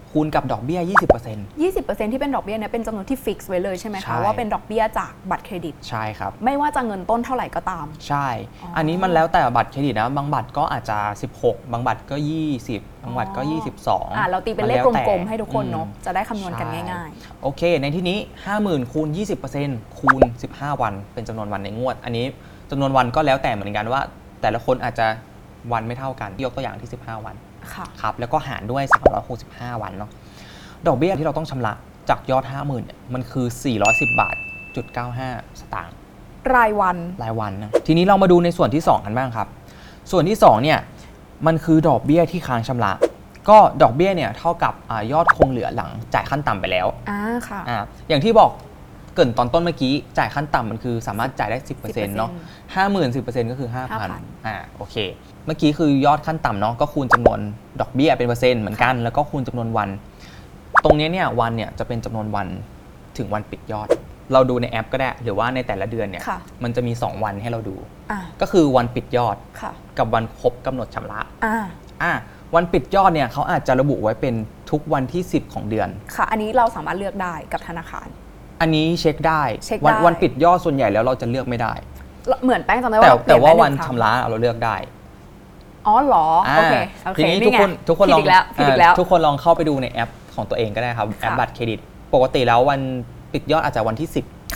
ค่ะคูณกับดอกเบี้ย 20% 20%ที่เป็นดอกเบี้ยเนี่ยเป็นจำนวนที่ฟิกซ์ไว้เลยใช่ไหมใช่ คะว่าเป็นดอกเบี้ยจากบัตรเครดิต ใช่ครับ ไม่ว่าจะเงินต้นเท่าไหร่ก็ตาม ใช่ อ๋ออัอันนี้มันแล้วแต่บัตรเครดิตนะ บางบัตรก็อาจจะ 16 บางบัตรก็ 20 บางบัตรก็ อ๋อ 22อ่าเราตีเป็นเลขมัแล้วแต่กลมๆให้ทุกคนเนาะอืมจะได้คำนวณกันใช่ง่ายโอเค ในที่นี้ 50,000คูณ20%คูณ 15 วัน เป็นจำนวนวันในงวด อันนี้จำนวนวันก็แล้วแต่เหมือนกันว่า แต่ละคนอาจจะวันไม่เท่ากัน ยกตัวอย่างที่ 15 วันๆ ค่ะ ครับแล้วก็หารด้วย 365 วันเนาะดอกเบี้ยที่เราต้องชำระจากยอด 50,000เนี่ยมันคือ 410 บาทจุด95 สตางค์รายวัน รายวันนะทีนี้เรามาดูในส่วนที่ 2 กันบ้างครับ ส่วนที่2เนี่ยมันคือดอกเบี้ยที่ค้างชำระ ก็ดอกเบี้ยเนี่ยเท่ากับอายอดคงเหลือหลังจ่ายขั้นต่ำไปแล้ว อ่า ค่ะ อ่าอย่างที่บอกเกรินตอนต้นเมื่อกี้ จ่ายขั้นต่ำมันคือสามารถจ่ายได้ 10%เนาะห้าหมื่นสิก็คือ5,000 5,000อ่าโอเค เมื่อกี้คือยอดขั้นต่ำเนาะก็คูณจำนวนดอกเบี้ยเป็นเปอร์เซ็นต์เหมือนกัน แล้วก็คูณจำนวนวัน ตรงเนี้ยเนี่ยวันเนี่ยจะเป็นจำนวนวันถึงวันปิดยอด เราดูในแอปก็ได้ หรือว่าในแต่ละเดือนเนี่ยค่ะมันจะมี 2 วันให้เราดูอ่าก็คือวันปิดยอดค่ะกับวันครบกำหนดชำระอ่าอะวันปิดยอดเนี่ยเขาอาจจะระบุไว้เป็นทุกวันที่ 10 ของเดือน ค่ะ อันนี้เราสามารถเลือกได้กับธนาคาร อันนี้เช็คได้เช็ควันได้วันปิดยอดส่วนใหญ่แล้วเราจะเลือกไม่ได้ เหมือนแป้งจำได้แต่ว่าเราเปลี่แต่ยนว่าได้หวันงครั้งชำระเราเลือกได้ อ๋อเหรอ โอเคโอเคทีนี้นี่ทุกไงคนทุกคนผิดลองอีกแล้วผิดอีกแล้วเอ่อทุกคนลองเข้าไปดูในแอปของตัวเองก็ได้ครับ แอปค่ะบัตรเครดิต ปกติแล้ววันปิดยอดอาจจะวันที่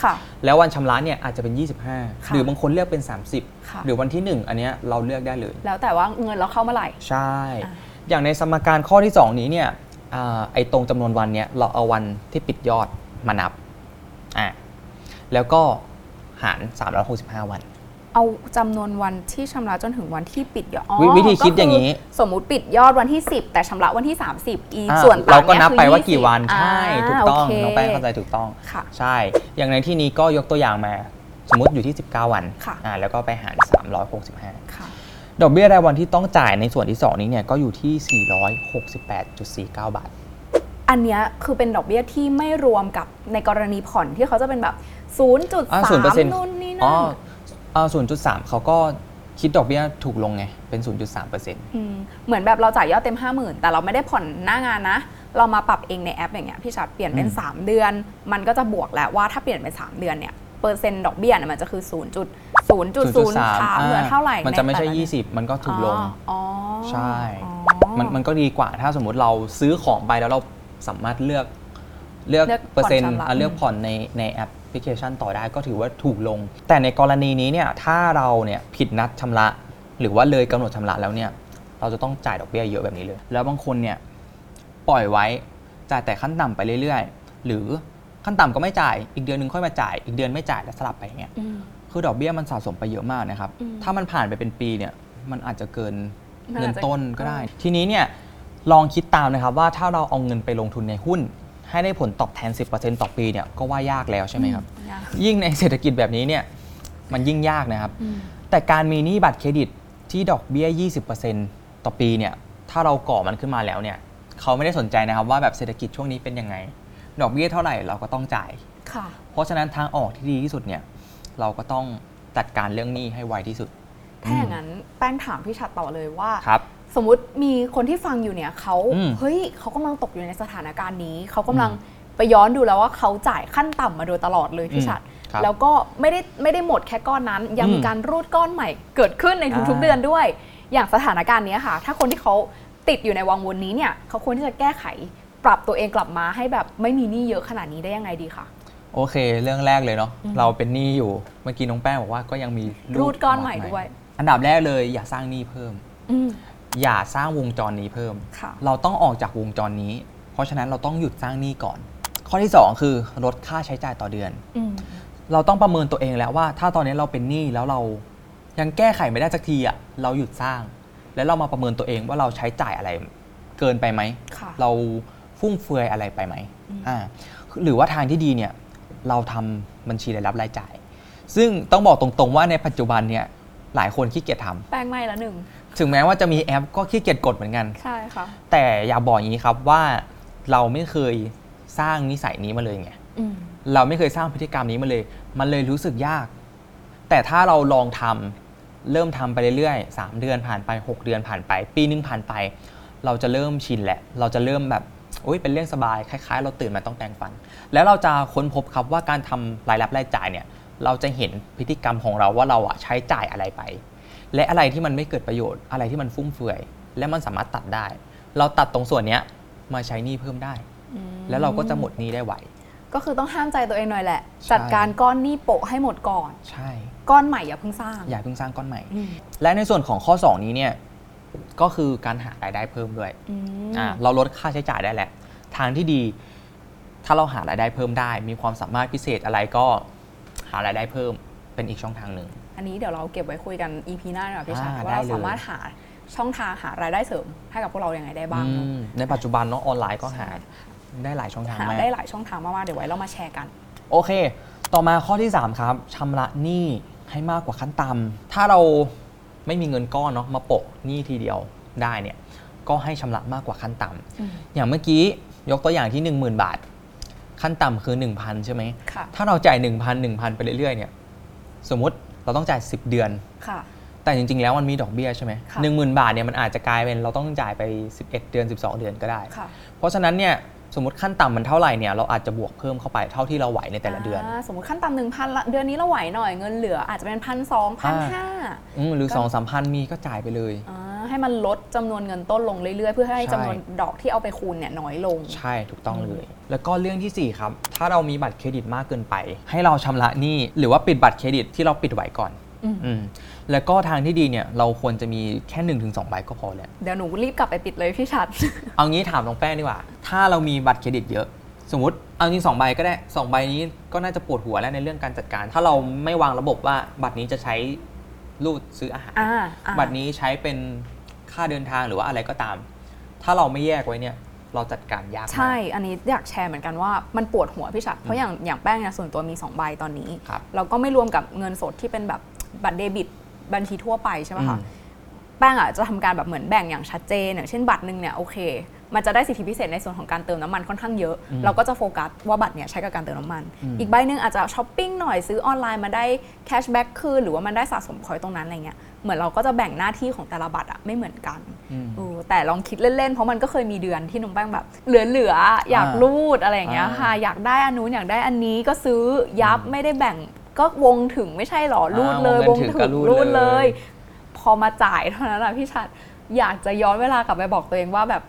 ค่ะ10แล้ววันชำระเนี่ยอาจจะเป็นค่ะ25 หรือบางคนเลือกเป็นค่ะ30 หรือวันที่ 1 อันเนี้ยเราเลือกได้เลย แล้วแต่ว่าเงินเราเข้าเมื่อไหร่ ใช่อะอย่างในสมการข้อที่ 2 นี้เนี่ยอ่าไอ้ตรงจำนวนวันเนี่ยเราเอาวันที่ปิดยอดมานับอะแล้วก็หาร 365 วัน เอาจำนวนวันที่ชำระจนถึงวันที่ปิดยอดอ๋อวิวิธีคิดอย่างนี้ นี้ สมมุติปิดยอดวันที่ 10 แต่ชำระวันที่ 30 อีอะส่วนต่างเราก็ยนับคือไปว่า20กี่วันอ่าใช่ถูกต้องโเคน้องแป้งเข้าใจถูกต้อง ค่ะ ใช่ อย่างในที่นี้ก็ยกตัวอย่างมา สมมติอยู่ที่ 19 วันค่ะ อ่าแล้วก็ไปหาร 365 ค่ะ ดอกเบี้ยรายวันที่ต้องจ่ายในส่วนที่ 2 นี้เนี่ยก็อยู่ที่ 468.49 บาท อันเนี้ยคือเป็นดอกเบี้ยที่ไม่รวมกับในกรณีผ่อนที่เขาจะเป็นแบบอ่า0.3 0%นู่นนี่อ๋นั่อ นอ่า0.3เขาก็คิดดอกเบี้ยถูกลงไง เป็น 0.3%มเหมือนแบบเราจ่ายยอดเต็ม 50,000 แต่เราไม่ได้ผ่อนหน้างานนะ เรามาปรับเองในแอปอย่างเงี้ยพี่ชัดเปลี่ยนเป็นอืม3เดือน มันก็จะบวกแล้วว่าถ้าเปลี่ยนเป็น 3 เดือนเนี่ยเปอร์เซ็นต์ดอกเบี้ยเนี่ยมันจะคือ 0.0.03เหลือเท่าไหร่มันจะไม่ใช่แต่ลเดือน20 มันก็ถูกลงอ๋อใช่อ๋อมันมันก็ดีกว่าถ้าสมมุติเราซื้อของไปแล้วเราสามารถเลือกเลือกเลือกเปอร์เซ็นต์ผ่อนชำระอะเลือกผ่อนในในแอป พลิเคชันต่อได้ก็ถือว่าถูกลง แต่ในกรณีนี้เนี่ยถ้าเราเนี่ยผิดนัดชำระ หรือว่าเลยกำหนดชำระแล้วเนี่ยเราจะต้องจ่ายดอกเบี้ยเยอะแบบนี้เลย แล้วบางคนเนี่ยปล่อยไว้จ่ายแต่ขั้นต่ำไปเรื่อยๆ หรือขั้นต่ำก็ไม่จ่ายอีกเดือนหนึงค่อยมาจ่ายอีกเดือนไม่จ่ายแล้วสลับไปอย่างเงี้ยอืมคือดอกเบี้ยมันสะสมไปเยอะมากนะครับอืมถ้ามันผ่านไปเป็นปีเนี่ยมันอาจจะเกินมันเงิอานจจะต้นก็ได้เออทีนี้เนี่ยลองคิดตามนะครับว่าถ้าเราเอาเงินไปลงทุนในหุ้น ให้ได้ผลตอบแทน 10%ต่อปีเนี่ยก็ว่ายากแล้วใช่ไหมครับ ยากยิ่งในเศรษฐกิจแบบนี้เนี่ยมันยิ่งยากนะครับ อืมแต่การมีหนี้บัตรเครดิตที่ดอกเบี้ย 20%ต่อปีเนี่ยถ้าเราก่อมันขึ้นมาแล้วเนี่ยเขาไม่ได้สนใจนะครับว่าแบบเศรษฐกิจช่วงนี้เป็นยังไง ดอกเบี้ยเท่าไหร่เราก็ต้องจ่าย ค่ะ เพราะฉะนั้นทางออกที่ดีที่สุดเนี่ยเราก็ต้องจัดการเรื่องหนี้ให้ไวที่สุดถ้าอย่างนั้นแป้งถามพี่ชัดต่อเลยว่า ครับ สมมติมีคนที่ฟังอยู่เนี่ยเขาอืม เฮ้ยเขากำลังตกอยู่ในสถานการณ์นี้ เขากำลังไปย้อนดูแล้วว่าเขาจ่ายขั้นต่ำมาโดยตลอดเลยพี่ชัด ครับ แล้วก็ไม่ได้ไม่ได้หมดแค่ก้อนนั้น ยังมีอืมการรูดก้อนใหม่เกิดขึ้นในทุกๆอ่าเดือนด้วย อย่างสถานการณ์เนี้ยค่ะ ถ้าคนที่เขาติดอยู่ในวังวนนี้เนี่ยเขาควรที่จะแก้ไข ปรับตัวเองกลับมาให้แบบไม่มีหนี้เยอะขนาดนี้ได้ยังไงดีคะ โอเค เรื่องแรกเลยเนาะอืม เราเป็นหนี้อยู่เมื่อกี้น้องแป้งบอกว่าก็ยังมีรูดก้อนใหม่ด้วย อันดับแรกเลยอย่าสร้างหนี้เพิ่ม อืม อย่าสร้างวงจรนี้เพิ่ม ค่ะ เราต้องออกจากวงจรนี้ เพราะฉะนั้นเราต้องหยุดสร้างหนี้ก่อน ข้อที่ 2 คือลดค่าใช้จ่ายต่อเดือน อืมเราต้องประเมินตัวเองแล้วว่า ถ้าตอนนี้เราเป็นหนี้แล้วเรายังแก้ไขไม่ได้สักทีอะเราหยุดสร้าง แล้วเรามาประเมินตัวเองว่าเราใช้จ่ายอะไรเกินไปไหม ค่ะ เราฟุ่มเฟือยอะไรไปไหมอืม อ่าหรือว่าทางที่ดีเนี่ยเราทำบัญชีรายรับรายจ่าย ซึ่งต้องบอกตรงๆว่าในปัจจุบันเนี่ยหลายคนขี้เกียจทำ แป้งไม่ละหนึ่ง ถึงแม้ว่าจะมีแอปก็ขี้เกียจกดเหมือนกัน ใช่ค่ะ แต่อย่าบอกอย่างนี้ครับว่าเราไม่เคยสร้างนิสัยนี้มาเลยไงอืมเราไม่เคยสร้างพฤติกรรมนี้มาเลย มันเลยรู้สึกยาก แต่ถ้าเราลองทำเริ่มทำไปเรื่อยๆ 3 เดือนผ่านไป 6 เดือนผ่านไป ปีนึงผ่านไป เราจะเริ่มชินแหละ เราจะเริ่มแบบโอ้ยเป็นเรื่องสบายคล้าย ๆ เราตื่นมาต้องแต่งฟัน แล้วเราจะค้นพบครับว่าการทำรายรับรายจ่ายเนี่ย เราจะเห็นพฤติกรรมของเราว่าเราอะใช้จ่ายอะไรไป และอะไรที่มันไม่เกิดประโยชน์อะไรที่มันฟุ่มเฟือย และมันสามารถตัดได้ เราตัดตรงส่วนเนี้ยมาใช้หนี้เพิ่มได้ แล้วเราก็จะหมดหนี้ได้ไวก็คือต้องห้ามใจตัวเองหน่อยแหละใช่จัดการก้อนหนี้โปะให้หมดก่อน ใช่ ก้อนใหม่อย่าเพิ่งสร้าง อย่าเพิ่งสร้างก้อนใหม่อืมและในส่วนของข้อ 2 นี้เนี่ยก็คือการหารายได้เพิ่มด้วยอืมอ่าเราลดค่าใช้จ่ายได้แหละ ทางที่ดี ถ้าเราหารายได้เพิ่มได้ มีความสามารถพิเศษอะไรก็หารายได้เพิ่มเป็นอีกช่องทางหนึ่ง อันนี้เดี๋ยวเราเก็บไว้คุยกัน EP หน้าดีกว่าพี่ชัดอ่าว่าเราได้เลย สามารถหาช่องทางหารายได้เสริมให้กับพวกเราอย่างไงได้บ้าง อืเนอะมในปัจจุบันเนาะออนไลน์ก็หาได้หลายช่องทางหามาก ได้หลายช่องทางมากๆเดี๋ยวไว้เรามาแชร์กัน โอเค ต่อมาข้อที่ 3 ครับชำระหนี้ให้มากกว่าขั้นต่ำถ้าเราไม่มีเงินก้อนเนาะมาโปะหนี้ทีเดียวได้เนี่ย ก็ให้ชำระมากกว่าขั้นต่ำอืมอย่างเมื่อกี้ยกตัวอย่างที่ 10,000 บาท ขั้นต่ำคือ 1,000 ใช่ไหม ค่ะ ถ้าเราจ่าย 1,000 1,000 ไปเรื่อยๆเนี่ย สมมติ เราต้องจ่าย 10 เดือน ค่ะ แต่จริง ๆ แล้วมันมีดอกเบี้ยใช่ไหมค่ะ หนึ่งหมื่นบาทเนี่ยมันอาจจะกลายเป็นเราต้องจ่ายไป 11 เดือน 12 เดือนก็ได้ ค่ะ เพราะฉะนั้นเนี่ย สมมติขั้นต่ำมันเท่าไหร่เนี่ยเราอาจจะบวกเพิ่มเข้าไปเท่าที่เราไหวในแต่ละเดือนาสมมติขั้นต่ำหนึ่งพันเดือนนี้เราไหวหน่อยเงินเหลืออาจจะเป็นพันสองพันห้า อืมหรือก็ สองสามพันมีก็จ่ายไปเลยให้มันลดจำนวนเงินต้นลงเรื่อยๆ เพื่อให้ใช่ จำนวนดอกที่เอาไปคูณเนี่ยน้อยลง ใช่ถูกต้องเลย แล้วก็เรื่องทีสี่4ครับถ้าเรามีบัตรเครดิตมากเกินไป ให้เราชำระหนี้หรือว่าปิดบัตรเครดิตที่เราปิดไว้ก่อนอืม อืม แล้วก็ทางที่ดีเนี่ยเราควรจะมีแค่1นถึงสใบก็พอแล้วเดี๋ยวหนูรีบกลับไปปิดเลยพี่ชัด เอางี้ถามน้องแป้งดีกว่า ถ้าเรามีบัตรเครดิตเยอะ สมมติเอาจริงสองใบก็ได้สองใบนี้ก็น่าจะปวดหัวแล้วในเรื่องการจัดการ ถ้าเราไม่วางระบบว่าบัตรนี้จะใช้รูดซื้ออาหารอ่าอ่า บัตรนี้ใช้เป็นค่าเดินทางหรือว่าอะไรก็ตาม ถ้าเราไม่แยกไว้เนี่ยเราจัดการยากมาก ใช่ อันนี้อยากแชร์เหมือนกันว่ามันปวดหัวพี่ชัด เพราะอย่างอย่างแป้งเนี่ยส่วนตัวมี 2 ใบตอนนี้ ครับแล้วก็ไม่รวมกับเงินสดที่เป็นแบบบัตรเดบิต บัญชีทั่วไปใช่ไหมอืคะมแป้งอะจะทำการแบบเหมือนแบ่งอย่างชัดเจนอย่างเช่นบัตรหนึ่งเนี่ยโอเค มันจะได้สิทธิพิเศษในส่วนของการเติมน้ำมันค่อนข้างเยอะอืมเราก็จะโฟกัสว่าบัตรเนี่ยใช้กับการเติมน้ำมันอืมอีกใบหนึ่งอาจจะช้อปปิ้งหน่อยซื้อออนไลน์มาได้ cashback คืนหรือว่ามันได้สะสมคอยตรงนั้นอะไรเงี้ยเหมือนเราก็จะแบ่งหน้าที่ของแต่ละบัตรอะไม่เหมือนกันอืมเออแต่ลองคิดเล่นๆ เพราะมันก็เคยมีเดือนที่น้องแป้งแบบ เหลือๆอยากอ่ารูดอะไรอย่างเงี้ยอ่าค่ะอยากได้อันนู้นอยากได้อันนี้ก็ซื้อยับไม่ได้แบ่ง ก็วงถึงไม่ใช่หรอรูดเลยอ่าววงงถึงถึก็งรูดรูดเลเลยยพอมาจ่ายเท่านั้นแหะพี่ชัดอยากจะย้อนเวลากลับไปบอกตัวเองว่าแบบ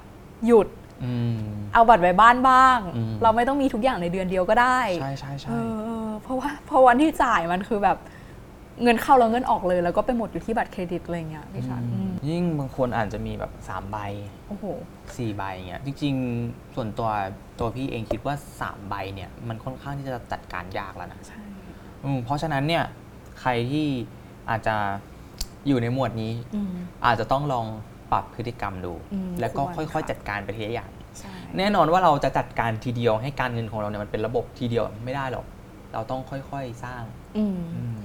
หยุดอืมเอาบัตรไว้บ้านบ้างอืมเราไม่ต้องมีทุกอย่างในเดือนเดียวก็ได้ ใช่ใช่ใช่เออเออเพราะว่าพอวันที่จ่ายมันคือแบบเงินเข้าแล้วเงินออกเลย แล้วก็ไปหมดอยู่ที่บัตรเครดิตอะไรเงี้ยพี่ชัดอืมยิ่งบางคนอาจจะมีแบบสามใบโอ้โหสี่ใบเงี้ยจริง ๆ ส่วนตัวตัวพี่เองคิดว่าสามใบเนี่ยมันค่อนข้างที่จะจัดการยากแล้วนะใช่ อืมเพราะฉะนั้นเนี่ยใครที่อาจจะอยู่ในหมวดนี้ อืม อาจจะต้องลองปรับพฤติกรรมดู อืมแล้วก็ควรค่อยค่ะ ๆจัดการไปทีละอย่าง ใช่ แน่นอนว่าเราจะจัดการทีเดียวให้การเงินของเราเนี่ยมันเป็นระบบทีเดียวไม่ได้หรอก เราต้องค่อยๆสร้าง อืมอืม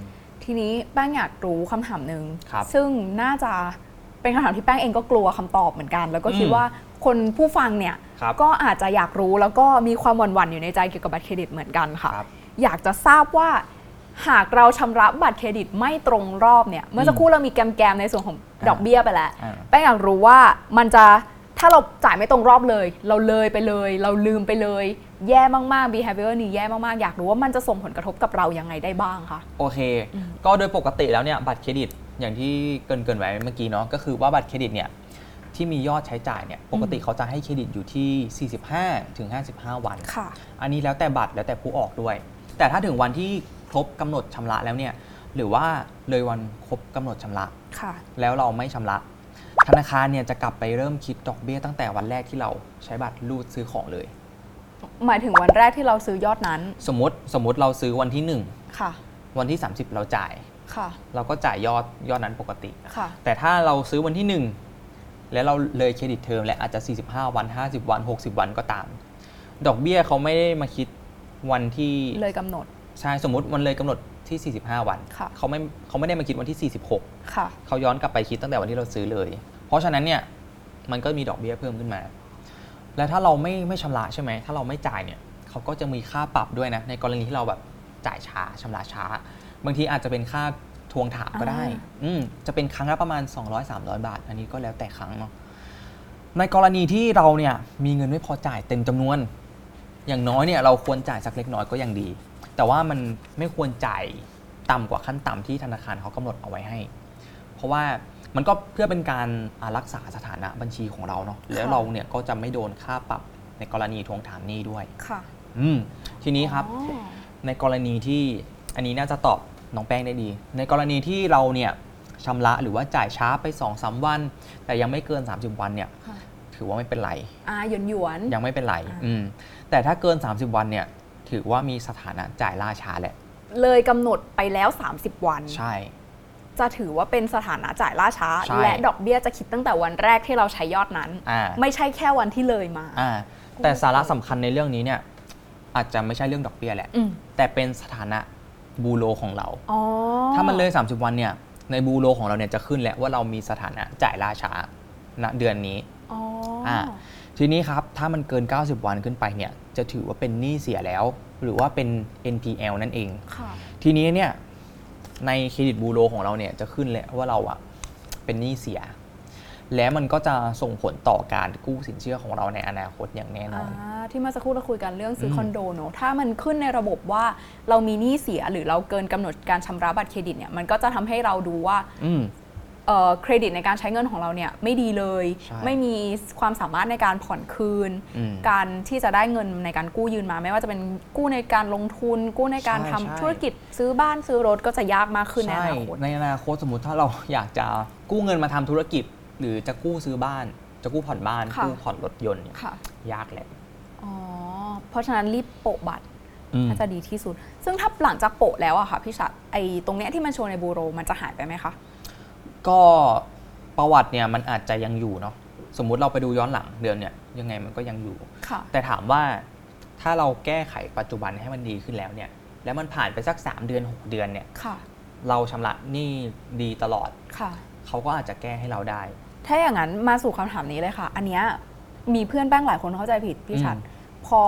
ทีนี้แป้งอยากรู้คำถามหนึ่งครับ ซึ่งน่าจะเป็นคำถามที่แป้งเองก็กลัวคำตอบเหมือนกัน แล้วก็คิดอืมว่าคนผู้ฟังเนี่ย ครับ ก็อาจจะอยากรู้แล้วก็มีความหวั่นๆอยู่ในใจเกี่ยวกับบัตรเครดิตเหมือนกันค่ะ ครับ อยากจะทราบว่า หากเราชำระบัตรเครดิตไม่ตรงรอบเนี่ย เมื่อสักครู่เรามีแกมๆในส่วนของดอกเบี้ยไปแล้วอ่าแป้งอยากรู้ว่ามันจะถ้าเราจ่ายไม่ตรงรอบเลย เราเลยไปเลย เราลืมไปเลย แย่มากๆ behavior นี้แย่มากๆ อยากรู้ว่ามันจะส่งผลกระทบกับเรายังไงได้บ้างคะโอเคอืมก็โดยปกติแล้วเนี่ยบัตรเครดิตอย่างที่เกรินเกรินไว้เมื่อกี้เนาะก็คือว่าบัตรเครดิตเนี่ยที่มียอดใช้จ่ายเนี่ยปกติเขาจะให้เครดิตอยู่ที่ 45 ถึง 55 วันค่ะอันนี้แล้วแต่บัตรแล้วแต่ผู้ออกด้วย แต่ถ้าถึงวันที่ ครบกำหนดชำระแล้วเนี่ยหรือว่าเลยวันครบกำหนดชำระค่ะ แล้วเราไม่ชำระ ธนาคารเนี่ยจะกลับไปเริ่มคิดดอกเบี้ยตั้งแต่วันแรกที่เราใช้บัตรรูดซื้อของเลย หมายถึงวันแรกที่เราซื้อยอดนั้น สมมติสมมติเราซื้อวันที่ค่ะ1วันที่ 30 เราจ่ายค่ะ เราก็จ่ายยอดยอดนั้นปกติค่ะ แต่ถ้าเราซื้อวันที่ 1 แล้วเราเลยเครดิตเทอมและอาจจะ 45 วัน 50 วัน 60 วันก็ตาม ดอกเบี้ยเขาไม่ได้มาคิดวันที่เลยกำหนด ใช่สมมติมันเลยกำหนดที่ 45 วันค่ะเขาไม่เขาไม่ได้มาคิดวันที่ 46ค่ะเขาย้อนกลับไปคิดตั้งแต่วันที่เราซื้อเลย เพราะฉะนั้นเนี่ยมันก็มีดอกเบี้ยเพิ่มขึ้นมา และถ้าเราไม่ไม่ชำระใช่ไหมถ้าเราไม่จ่ายเนี่ยเขาก็จะมีค่าปรับด้วยนะในกรณีที่เราแบบจ่ายช้าชำระช้า บางทีอาจจะเป็นค่าทวงถามก็ได้อ่าอืมจะเป็นครั้งละประมาณ 200-300 บาท อันนี้ก็แล้วแต่ครั้งเนาะในกรณีที่เราเนี่ยมีเงินไม่พอจ่ายเต็มจำนวน อย่างน้อยเนี่ยเราควรจ่ายสักเล็กน้อยก็ยังดี แต่ว่ามันไม่ควรจ่ายต่ำกว่าขั้นต่ำที่ธนาคารเขากำหนดเอาไว้ให้ เพราะว่ามันก็เพื่อเป็นการอ่ารักษาสถานะบัญชีของเราเนาะแล้วเราเนี่ยก็จะไม่โดนค่าปรับในกรณีทวงถามหนี้ด้วยค่ะอืมทีนี้ครับอ๋อในกรณีที่อันนี้น่าจะตอบน้องแป้งได้ดี ในกรณีที่เราเนี่ยชำระหรือว่าจ่ายช้าไป2อสวัน แต่ยังไม่เกิน 30 วันเนี่ยค่ะถือว่าไม่เป็นไรอ่าหยวนหยวนยังไม่เป็นไรอ่าอืมแต่ถ้าเกิน 30 วันเนี่ย ถือว่ามีสถานะจ่ายล่าช้าแหละ เลยกำหนดไปแล้ว 30 วัน ใช่ จะถือว่าเป็นสถานะจ่ายล่าช้า ใช่และดอกเบี้ยจะคิดตั้งแต่วันแรกที่เราใช้ยอดนั้น อ่า ไม่ใช่แค่วันที่เลยมา อ่าแต่สาระสำคัญในเรื่องนี้เนี่ยอาจจะไม่ใช่เรื่องดอกเบี้ยแหละ อืมแต่เป็นสถานะบูโรของเรา อ๋อถ้ามันเลย 30 วันเนี่ยในบูโรของเราเนี่ยจะขึ้นแล้วว่าเรามีสถานะจ่ายล่าช้าณเดือนนี้ อ๋อออ่า ทีนี้ครับถ้ามันเกิน 90 วันขึ้นไปเนี่ย จะถือว่าเป็นหนี้เสียแล้ว หรือว่าเป็น NPL นั่นเอง ค่ะทีนี้เนี่ยในเครดิตบูโรของเราเนี่ยจะขึ้นเลยว่าเราอะเป็นหนี้เสีย และมันก็จะส่งผลต่อการกู้สินเชื่อของเราในอนาคตอย่างแน่นอนอ่าที่เมื่อสักครู่เราคุยกันเรื่องซื้ออม คอนโดเนอะถ้ามันขึ้นในระบบว่าเรามีหนี้เสียหรือเราเกินกำหนดการชำระบัตรเครดิตเนี่ยมันก็จะทำให้เราดูว่า อืม เอ่อเครดิตในการใช้เงินของเราเนี่ยไม่ดีเลย ใช่ไม่มีความสามารถในการผ่อนคืน อืมการที่จะได้เงินในการกู้ยืนมา ไม่ว่าจะเป็นกู้ในการลงทุน กู้ในการใช่ทำใช่ ธุรกิจซื้อบ้านซื้อรถก็จะยากมากขึ้นในอใช่นาคต ในอนาคตสมมติถ้าเรา อยากจะกู้เงินมาทำธุรกิจ หรือจะกู้ซื้อบ้าน จะกู้ผ่อนบ้าน ค่ะ กู้ผ่อนรถยนต์เนี่ยค่ะ ยากแหละอ๋อ เพราะฉะนั้นรีบโปะบัตรอืมน่าจะดีที่สุด ซึ่งถ้าหลังจากโปะแล้วอะค่ะพี่ชัดไอ้ตรงเนี้ยที่มันโชว์ในบูโรมันจะหายไปไหมคะ ก็ประวัติเนี่ยมันอาจจะยังอยู่เนาะสมมุติเราไปดูย้อนหลังเดือนเนี่ยยังไงมันก็ยังอยู่ ค่ะ แต่ถามว่าถ้าเราแก้ไขปัจจุบันให้มันดีขึ้นแล้วเนี่ยแล้วมันผ่านไปสัก 3 เดือน 6 เดือนเนี่ยค่ะ เราชำระหนี้ดีตลอด ค่ะ เขาก็อาจจะแก้ให้เราได้ ถ้าอย่างนั้นมาสู่คำถามนี้เลยค่ะ อันเนี้ยมีเพื่อนแป้งหลายคนเข้าใจผิดพี่ชัด อืม พอ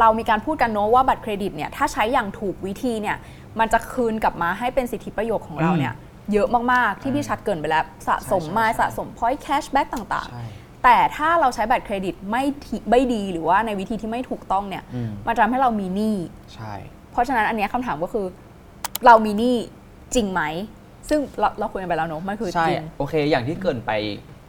เรามีการพูดกันเนอะว่าบัตรเครดิตเนี่ยถ้าใช้อย่างถูกวิธีเนี่ยมันจะคืนกลับมาให้เป็นสิทธิประโยชน์ของเราเนี่ย เยอะมากๆ ที่พี่ชัดเกริ่นไปแล้ว สะสมใช่มาใช่สะสม point cashback ต่างใช่ๆแต่ถ้าเราใช้บัตรเครดิตไม่ดีไม่ดีหรือว่าในวิธีที่ไม่ถูกต้องเนี่ยอืมมันจะทำให้เรามีหนี้ใช่ เพราะฉะนั้นอันเนี้ยคำถามก็คือ เรามีหนี้จริงไหม ซึ่งเราเราคุยกันไปแล้วเนอะมันคือใช่จริง โอเค อย่างที่เกรินไป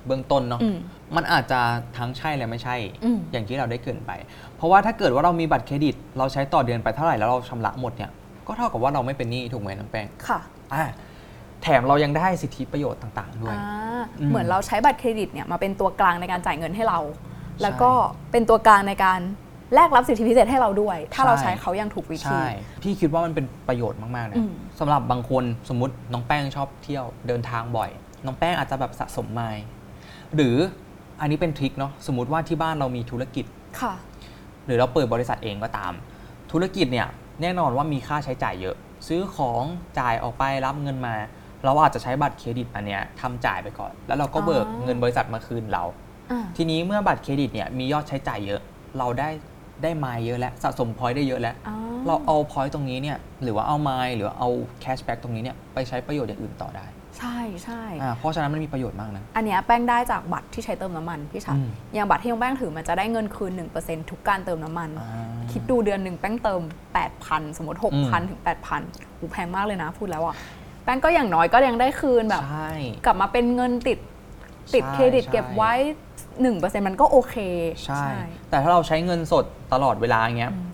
เบื้องต้นเนาะอืมมันอาจจะทั้งใช่และไม่ใช่ อืม อย่างที่เราได้เกรินไป เพราะว่าถ้าเกิดว่าเรามีบัตรเครดิต เราใช้ต่อเดือนไปเท่าไหร่แล้วเราชำระหมดเนี่ยก็เท่ากับว่าเราไม่เป็นหนี้ถูกไหมน้องแป้งค่ะ อ่าแถมเรายังได้สิทธิประโยชน์ต่าง ๆ ด้วย อ่าอืมเหมือนเราใช้บัตรเครดิตเนี่ยมาเป็นตัวกลางในการจ่ายเงินให้เรา แล้วก็เป็นตัวกลางในการแลกรับสิทธิพิเศษให้เราด้วย ถ้าเราใช้เขาอย่างถูกวิธี ใช่ พี่คิดว่ามันเป็นประโยชน์มาก ๆ นะอืม สำหรับบางคนสมมติน้องแป้งชอบเที่ยวเดินทางบ่อย น้องแป้งอาจจะแบบสะสมไมล์หรืออันนี้เป็นทริคเนาะสมมติว่าที่บ้านเรามีธุรกิจ ค่ะ หรือเราเปิดบริษัทเองก็ตาม ธุรกิจเนี่ยแน่นอนว่ามีค่าใช้จ่ายเยอะ ซื้อของจ่ายออกไปรับเงินมา เราอาจจะใช้บัตรเครดิตอันเนี้ยทำจ่ายไปก่อน แล้วเราก็เบิกอ๋อเงินบริษัทมาคืนเราอ่าทีนี้เมื่อบัตรเครดิตเนี่ยมียอดใช้จ่ายเยอะ เราได้ได้ไมล์เยอะแล้วสะสม point ได้เยอะแล้วอ๋อเราเอา point ตรงนี้เนี่ยหรือว่าเอาไมล์หรือเอา cashback ตรงนี้เนี่ยไปใช้ประโยชน์อย่างอื่นต่อได้ ใช่ใช่อ่าเพราะฉะนั้นมันมีประโยชน์มากนะ อันเนี้ยแป้งได้จากบัตรที่ใช้เติมน้ำมันพี่ชัดอืม อย่างบัตรที่น้องแป้งถือมันจะได้เงินคืน 1%ทุกการเติมน้ำมัน อ่า คิดดูเดือนหนึ่งแป้งเติม 8,000 สมมติอืม6,000 ถึง 8,000หูแพงมากเลยนะพูดแล้วอะ แป้งก็อย่างน้อยก็ยังได้คืนแบบ ใช่ กลับมาเป็นเงินติดติดใช่เครดิตใช่ เก็บไว้ 1%มันก็โอเค ใช่ แต่ถ้าเราใช้เงินสดตลอดเวลาอย่างเงี้ยอืม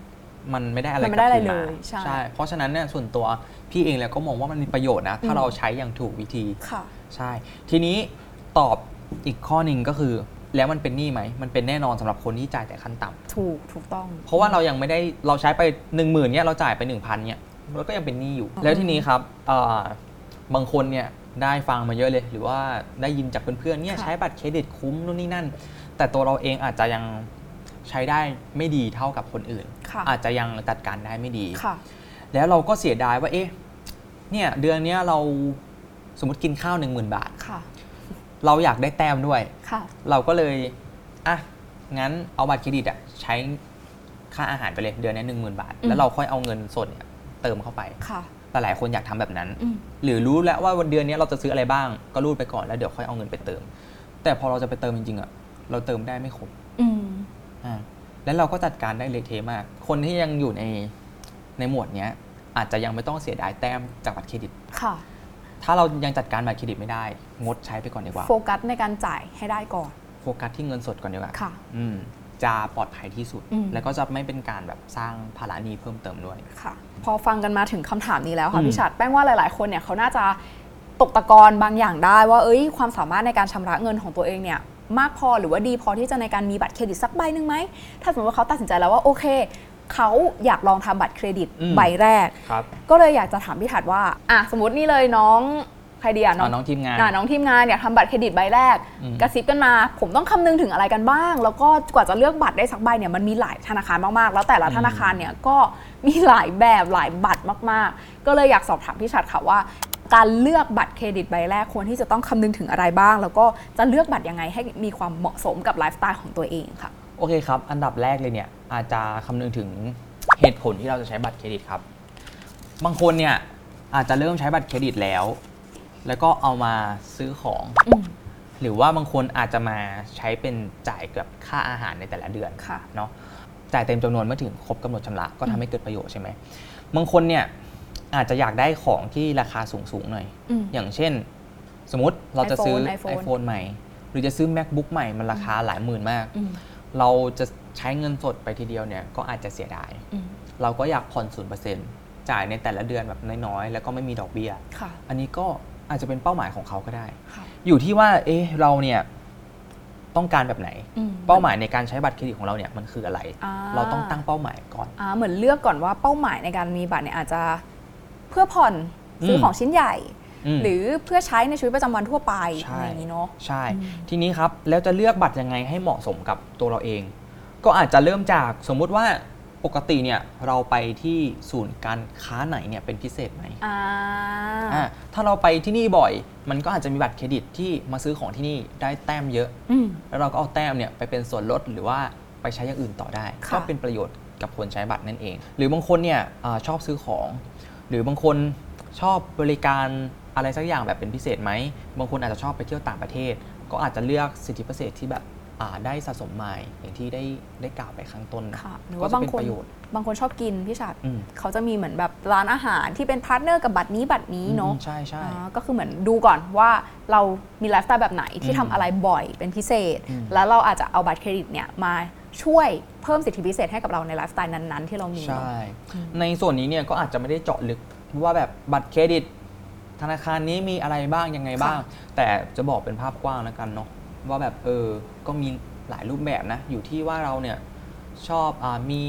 มันไม่ได้อะไรมันไม่ได้อะไรกบคืนเลยใช่ เพราะฉะนั้นเนี่ยส่วนตัวพี่เองแล้วก็มองว่ามันมีประโยชน์นะ ถ้าอืมเราใช้อย่างถูกวิธี ค่ะ ใช่ ทีนี้ตอบอีกข้อหนึ่งก็คือ แล้วมันเป็นหนี้ไหม มันเป็นแน่นอนสำหรับคนที่จ่ายแต่ขั้นต่ำถูกถูกต้องเพราะว่าเรายังไม่ได้เราใช้ไป 1 0,000เนี่ยเราจ่ายไป 1,000เนี่ย เราก็ยังเป็นหนี้อยู่อืมแล้วทีนี้ครับเอ่อบางคนเนี่ยได้ฟังมาเยอะเลย หรือว่าได้ยินจากเพื่อนๆเนี่ยใช้บัตรเครดิตคุ้มนู่นนี่นั่น แต่ตัวเราเองอาจจะยังใช้ได้ไม่ดีเท่ากับคนอื่น ค่ะ อาจจะยังจัดการได้ไม่ดี ค่ะ แล้วเราก็เสียดายว่าเอ๊ะเนี่ยเดือนเนี้ยเราสมมติกินข้าว 1 0,000 บาท ค่ะ เราอยากได้แต้มด้วย ค่ะ เราก็เลยอะงั้นเอาบัตรเครดิตอะใช้ค่าอาหารไปเลยเดือนนี้หนึ่งหมื่นบาท อืม แล้วเราค่อยเอาเงินสดเนี่ย เติมเข้าไปค่ะแต่หลายคนอยากทำแบบนั้นอืมหรือรู้แล้วว่าวันเดือนนี้เราจะซื้ออะไรบ้าง ก็รูดไปก่อนแล้วเดี๋ยวค่อยเอาเงินไปเติม แต่พอเราจะไปเติมจริงๆอะเราเติมได้ไม่ครบอืมอ่าแล้วเราก็จัดการได้เละเทะมาก คนที่ยังอยู่ในในหมวดเนี้ย อาจจะยังไม่ต้องเสียดายแต้มจากบัตรเครดิตค่ะถ้าเรายังจัดการบัตรเครดิตไม่ได้ งดใช้ไปก่อนดีกว่า โฟกัสในการจ่ายให้ได้ก่อน โฟกัสที่เงินสดก่อนดีกว่า ค่ะ อืม จะปลอดภัยที่สุดอืมแล้วก็จะไม่เป็นการแบบสร้างภาระหนี้เพิ่มเติมด้วยค่ะ พอฟังกันมาถึงคำถามนี้แล้วอืค่ะมพี่ชัดแป้งว่าหลาย ๆ คนเนี่ยเขาน่าจะตกตะกอนบางอย่างได้ว่าเอ้ยความสามารถในการชำระเงินของตัวเองเนี่ยมากพอหรือว่าดีพอที่จะในการมีบัตรเครดิตสักใบหนึ่งไหมถ้าสมมติว่าเขาตัดสินใจแล้วว่าโอเคเขาอยากลองทำบัตรเครดิตอืมใบแรกครับก็เลยอยากจะถามพี่ถัดว่าอะสมมตินี่เลยน้องใครดีอะน้องทีมงานอะน้องทีมงานอยากทำบัตรเครดิตใบแรกอืมกระซิบกันมา ผมต้องคำนึงถึงอะไรกันบ้าง แล้วก็กว่าจะเลือกบัตรได้สักใบเนี่ยมันมีหลายธนาคารมากๆ แล้วแต่ละธนาคารเนี่ยก็มีหลายแบบหลายบัตรมากๆ ก็เลยอยากสอบถามพี่ชัดค่ะว่า การเลือกบัตรเครดิตใบแรกควรที่จะต้องคำนึงถึงอะไรบ้าง แล้วก็จะเลือกบัตรยังไงให้มีความเหมาะสมกับไลฟ์สไตล์ของตัวเองค่ะโอเคครับ อันดับแรกเลยเนี่ยอาจจะคำนึงถึงเหตุผลที่เราจะใช้บัตรเครดิตครับ บางคนเนี่ยอาจจะเริ่มใช้บัตรเครดิตแล้ว แล้วก็เอามาซื้อของ อืม หรือว่าบางคนอาจจะมาใช้เป็นจ่ายเกับค่าอาหารในแต่ละเดือนค่ะ เนาะจ่ายเต็มจำนวนเมื่อถึงครบกำหนดชำระก็ทำให้เกิดประโยชน์ใช่ไหมบางคนเนี่ยอาจจะอยากได้ของที่ราคาสูงสูงๆหน่อย อืม อย่างเช่น สมมติเราจะซื้อ iPhone iPhone iPhone ใหม่ หรือจะซื้อ MacBook ใหม่มันราคาหลายหมื่นมาก อืมเราจะใช้เงินสดไปทีเดียวเนี่ยก็อาจจะเสียดาย อืมเราก็อยากผ่อนศูนย์เปอร์เซ็นต์จ่ายในแต่ละเดือนแบบน้อยๆ แล้วก็ไม่มีดอกเบี้ย ค่ะ อันนี้ก็ อาจจะเป็นเป้าหมายของเขาก็ได้ค่ะอยู่ที่ว่า เอ๊ะเราเนี่ยต้องการแบบไหนอืมเป้าหมายในการใช้บัตรเครดิตของเราเนี่ยมันคืออะไรอ่าเราต้องตั้งเป้าหมายก่อนอ่าเหมือนเลือกก่อนว่าเป้าหมายในการมีบัตรเนี่ยอาจจะเพื่อผ่อนซื้ออมของชิ้นใหญ่มหรือเพื่อใช้ในชีวิตประจำวันทั่วไปใช่อะไรอย่างนี้เนาะใช่อืมทีนี้ครับแล้วจะเลือกบัตรยังไงให้เหมาะสมกับตัวเราเอง ก็อาจจะเริ่มจากสมมุติว่า ปกติเนี่ยเราไปที่ศูนย์การค้าไหนเนี่ยเป็นพิเศษไหมอ่าอ่าถ้าเราไปที่นี่บ่อย มันก็อาจจะมีบัตรเครดิตที่มาซื้อของที่นี่ได้แต้มเยอะ อืม แล้วเราก็เอาแต้มเนี่ยไปเป็นส่วนลดหรือว่าไปใช้อย่างอื่นต่อได้ ค่ะ ก็เป็นประโยชน์กับคนใช้บัตรนั่นเอง หรือบางคนเนี่ยอาชอบซื้อของ หรือบางคนชอบบริการอะไรสักอย่างแบบเป็นพิเศษไหม บางคนอาจจะชอบไปเที่ยวต่างประเทศ ก็อาจจะเลือกสิทธิพิเศษที่แบบอ่า ได้สะสมมาอย่างที่ได้ได้กล่าวไปข้างต้นนะค่ะหรือก็ว่าจะบางเป็นคนประโยชน์บางคนชอบกินพี่ชัดอืมเขาจะมีเหมือนแบบร้านอาหารที่เป็น partner กับบัตรนี้บัตรนี้เนาะอืมใช่ใช่อ่าก็คือเหมือนดูก่อนว่าเรามีไลฟ์สไตล์แบบไหนที่อืมทำอะไรบ่อยเป็นพิเศษอืมแล้วเราอาจจะเอาบัตรเครดิตเนี่ยมาช่วยเพิ่มสิทธิพิเศษให้กับเราในไลฟ์สไตล์นั้นๆ ที่เรามีเนอะใช่ในส่วนนี้เนี่ยก็อาจจะไม่ได้เจาะลึกว่าแบบบัตรเครดิต ธนาคารนี้มีอะไรบ้างยังไงบ้าง แต่จะบอกเป็นภาพกว้างแล้วกันเนาะ ว่าแบบเออก็มีหลายรูปแบบนะ อยู่ที่ว่าเราเนี่ยชอบอามี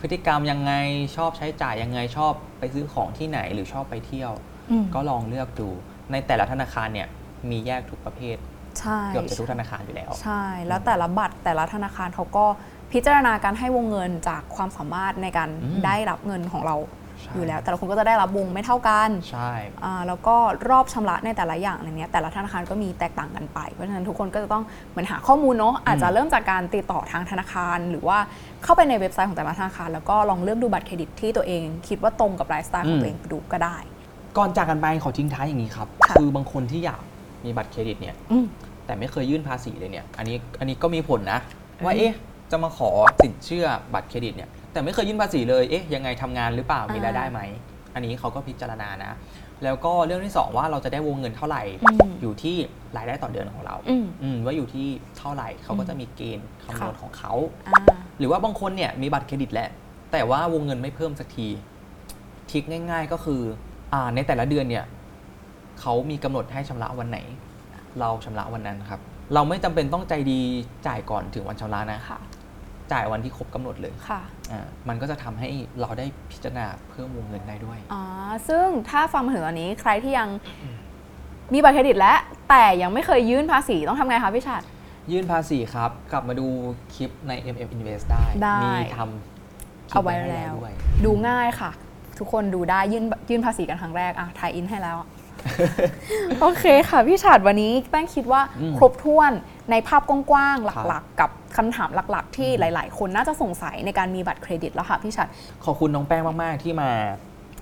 พฤติกรรมยังไงชอบใช้จ่ายยังไงชอบไปซื้อของที่ไหนหรือชอบไปเที่ยวอืมก็ลองเลือกดู ในแต่ละธนาคารเนี่ยมีแยกทุกประเภทใช่เกือบจะทุกธนาคารอยู่แล้ว ใช่ แล้วแต่ละบัตรแต่ละธนาคารเขาก็พิจารณาการให้วงเงินจากความสามารถในการอืมได้รับเงินของเราใช่ อยู่แล้ว แต่ละคนก็จะได้รับวงไม่เท่ากันใช่อ่าแล้วก็รอบชำระในแต่ละอย่างอะไรเนี้ยแต่ละธนาคารก็มีแตกต่างกันไป เพราะฉะนั้นทุกคนก็จะต้องเหมือนหาข้อมูลเนาะอาจจะเริ่มจากการติดต่อทางธนาคาร หรือว่าเข้าไปในเว็บไซต์ของแต่ละธนาคาร แล้วก็ลองเลือกดูบัตรเครดิตที่ตัวเองคิดว่าตรงกับไลฟ์สไตล์ของตัวเองดูก็ได้ ก่อนจากกันไปขอทิ้งท้ายอย่างนี้ครับค่ะคือบางคนที่อยากมีบัตรเครดิตเนี่ยอืมแต่ไม่เคยยื่นภาษีเลยเนี่ย อันนี้อันนี้ก็มีผลนะ ว่าเอ๊ะจะมาขอสินเชื่อบัตรเครดิตเนี่ย แต่ไม่เคยยื่นภาษีเลย เอ๊ะ ยังไงทำงานหรือเปล่า มีรายได้ไหม อันนี้เขาก็พิจารณานะ แล้วก็เรื่องที่สองว่าเราจะได้วงเงินเท่าไหร่อืมอยู่ที่รายได้ต่อเดือนของเราอืมอืมว่าอยู่ที่เท่าไหร่เขาก็จะมีเกณฑ์คำนวณค่ะของเขาอ่าหรือว่าบางคนเนี่ยมีบัตรเครดิตแหละ แต่ว่าวงเงินไม่เพิ่มสักทีทริกง่าย ๆ ก็คืออ่าในแต่ละเดือนเนี่ยเขามีกำหนดให้ชำระวันไหน เราชำระวันนั้นครับ เราไม่จำเป็นต้องใจดีจ่ายก่อนถึงวันชำระนะค่ะ จ่ายวันที่ครบกำหนดเลยค่ะอ่ามันก็จะทำให้เราได้พิจารณาเพิ่มวงเงินได้ด้วยอ่าซึ่งถ้าฟังมาถึงตอนนี้ใครที่ยังมีบัตรเครดิตแล้วแต่ยังไม่เคยยื่นภาษีต้องทำไงคะพี่ชัด ยื่นภาษีครับ กลับมาดูคลิปใน MM Invest ได้ ได้ มีทำคลิปเอาไว้ให้แล้ว ด้วย ดูง่ายค่ะ ทุกคนดูได้ยื่นยื่นภาษีกันครั้งแรกอะทายอินให้แล้ว โอเคค่ะ พี่ฉัดวันนี้แป้งคิดว่าอืม ครบถ้วน ในภาพกว้างๆครับหลักๆ กับคำถามหลัก ๆ ที่หลาย ๆ คนน่าจะสงสัยในการมีบัตรเครดิตแล้วค่ะพี่ชัดขอบคุณน้องแป้งมาก ๆ ที่มา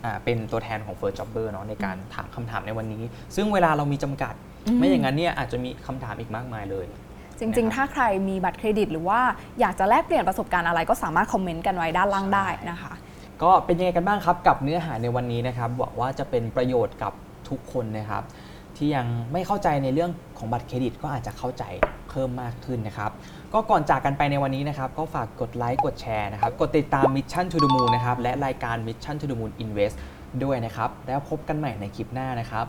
อ่าเป็นตัวแทนของ First Jobber เนาะในการถามคำถามในวันนี้ ซึ่งเวลาเรามีจำกัดอืมไม่อย่างนั้นเนี่ยอาจจะมีคำถามอีกมากมายเลยจริง ๆ ถ้าใครมีบัตรเครดิต หรือว่าอยากจะแลกเปลี่ยนประสบการณ์อะไรก็สามารถคอมเมนต์กันไว้ด้านล่างได้นะคะ ก็เป็นยังไงกันบ้างครับกับเนื้อหาในวันนี้นะครับหวังว่าจะเป็นประโยชน์กับทุกคนนะครับ ที่ยังไม่เข้าใจในเรื่องของบัตรเครดิต ก็อาจจะเข้าใจเพิ่มมากขึ้นนะครับ ก็ก่อนจากกันไปในวันนี้นะครับ ก็ฝากกดไลค์กดแชร์นะครับ กดติดตาม Mission to the Moon นะครับ และรายการ Mission to the Moon Invest ด้วยนะครับ แล้วพบกันใหม่ในคลิปหน้านะครับ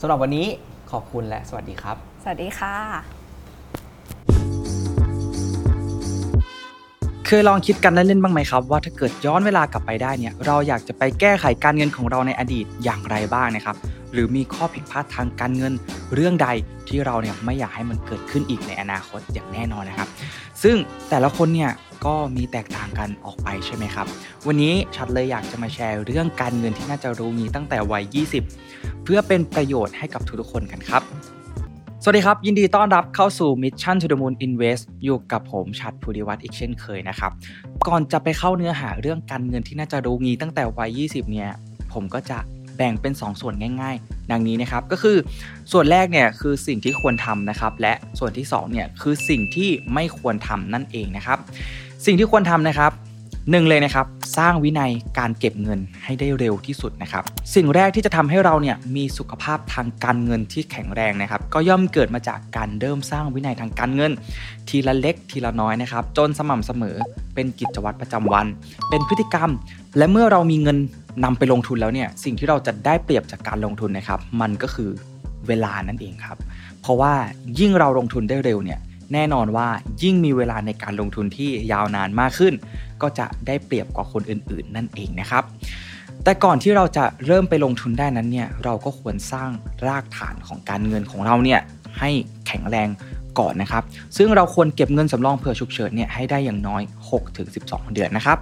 สำหรับวันนี้ขอบคุณและสวัสดีครับ สวัสดีค่ะ เคยลองคิดกันเล่นๆบ้างไหมครับ ว่าถ้าเกิดย้อนเวลากลับไปได้เนี่ยเราอยากจะไปแก้ไขการเงินของเราในอดีตอย่างไรบ้างนะครับ หรือมีข้อผิดพลาดทางการเงินเรื่องใดที่เราเนี่ยไม่อยากให้มันเกิดขึ้นอีกในอนาคตอย่างแน่นอนนะครับ ซึ่งแต่ละคนเนี่ยก็มีแตกต่างกันออกไปใช่ไหมครับ วันนี้ชัดเลยอยากจะมาแชร์เรื่องการเงินที่น่าจะรู้งี้ตั้งแต่วัย 20 เพื่อเป็นประโยชน์ให้กับทุกๆคนกันครับสวัสดีครับ ยินดีต้อนรับเข้าสู่ Mission to the Moon Invest อยู่กับผมชัดภูริวัฒน์อีกเช่นเคยนะครับ ก่อนจะไปเข้าเนื้อหาเรื่องการเงินที่น่าจะรู้งี้ตั้งแต่วัย 20 เนี่ย ผมก็จะ แบ่งเป็น 2 ส่วนง่าย ๆ ดังนี้นะครับก็คือส่วนแรกเนี่ยคือสิ่งที่ควรทำนะครับ และส่วนที่2เนี่ยคือสิ่งที่ไม่ควรทำนั่นเองนะครับ สิ่งที่ควรทำนะครับ หนึ่งเลยนะครับ สร้างวินัยการเก็บเงินให้ได้เร็วที่สุดนะครับ สิ่งแรกที่จะทำให้เราเนี่ยมีสุขภาพทางการเงินที่แข็งแรงนะครับ ก็ย่อมเกิดมาจากการเริ่มสร้างวินัยทางการเงิน ทีละเล็กทีละน้อยนะครับ จนสม่ำเสมอเป็นกิจวัตรประจำวัน เป็นพฤติกรรม และเมื่อเรามีเงินนำไปลงทุนแล้วเนี่ย สิ่งที่เราจะได้เปรียบจากการลงทุนนะครับ มันก็คือเวลานั่นเองครับ เพราะว่ายิ่งเราลงทุนได้เร็วเนี่ยแน่นอนว่ายิ่งมีเวลาในการลงทุนที่ยาวนานมากขึ้น ก็จะได้เปรียบกว่าคนอื่น ๆ นั่นเองนะครับ แต่ก่อนที่เราจะเริ่มไปลงทุนได้นั้นเนี่ยเราก็ควรสร้างรากฐานของการเงินของเราเนี่ยให้แข็งแรงก่อนนะครับ ซึ่งเราควรเก็บเงินสำรองเผื่อฉุกเฉินเนี่ยให้ได้อย่างน้อย 6-12 เดือนนะครับ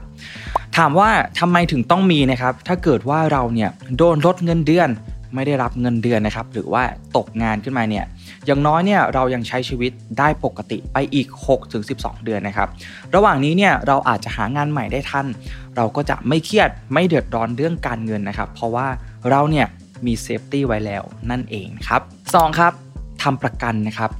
ถามว่าทำไมถึงต้องมีนะครับ ถ้าเกิดว่าเราเนี่ยโดนลดเงินเดือนไม่ได้รับเงินเดือนนะครับ หรือว่าตกงานขึ้นมาเนี่ย อย่างน้อยเนี่ยเรายังใช้ชีวิตได้ปกติไปอีก 6-12 เดือนนะครับ ระหว่างนี้เนี่ยเราอาจจะหางานใหม่ได้ทัน เราก็จะไม่เครียดไม่เดือดร้อนเรื่องการเงินนะครับ เพราะว่าเราเนี่ยมี safety ไว้แล้วนั่นเองครับ 2 ครับทำประกันนะครับ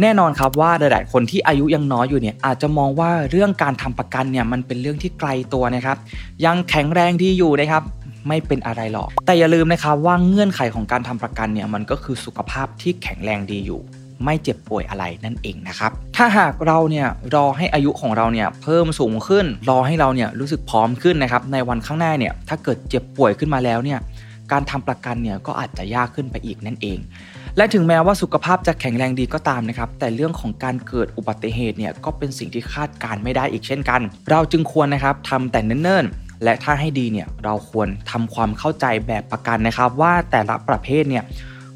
แน่นอนครับว่าหลาย ๆ คนที่อายุยังน้อยอยู่เนี่ยอาจจะมองว่าเรื่องการทำประกันเนี่ยมันเป็นเรื่องที่ไกลตัวนะครับ ยังแข็งแรงดีอยู่นะครับ ไม่เป็นอะไรหรอก แต่อย่าลืมนะครับว่าเงื่อนไขของการทำประกันเนี่ยมันก็คือสุขภาพที่แข็งแรงดีอยู่ ไม่เจ็บป่วยอะไรนั่นเองนะครับ ถ้าหากเราเนี่ยรอให้อายุของเราเนี่ยเพิ่มสูงขึ้น รอให้เราเนี่ยรู้สึกพร้อมขึ้นนะครับในวันข้างหน้าเนี่ยถ้าเกิดเจ็บป่วยขึ้นมาแล้วเนี่ยการทำประกันเนี่ยก็อาจจะยากขึ้นไปอีกนั่นเอง และถึงแม้ว่าสุขภาพจะแข็งแรงดีก็ตามนะครับ แต่เรื่องของการเกิดอุบัติเหตุเนี่ยก็เป็นสิ่งที่คาดการไม่ได้อีกเช่นกัน เราจึงควรนะครับทำแต่เนิ่นๆ และถ้าให้ดีเนี่ยเราควรทำความเข้าใจแบบประกันนะครับ ว่าแต่ละประเภทเนี่ย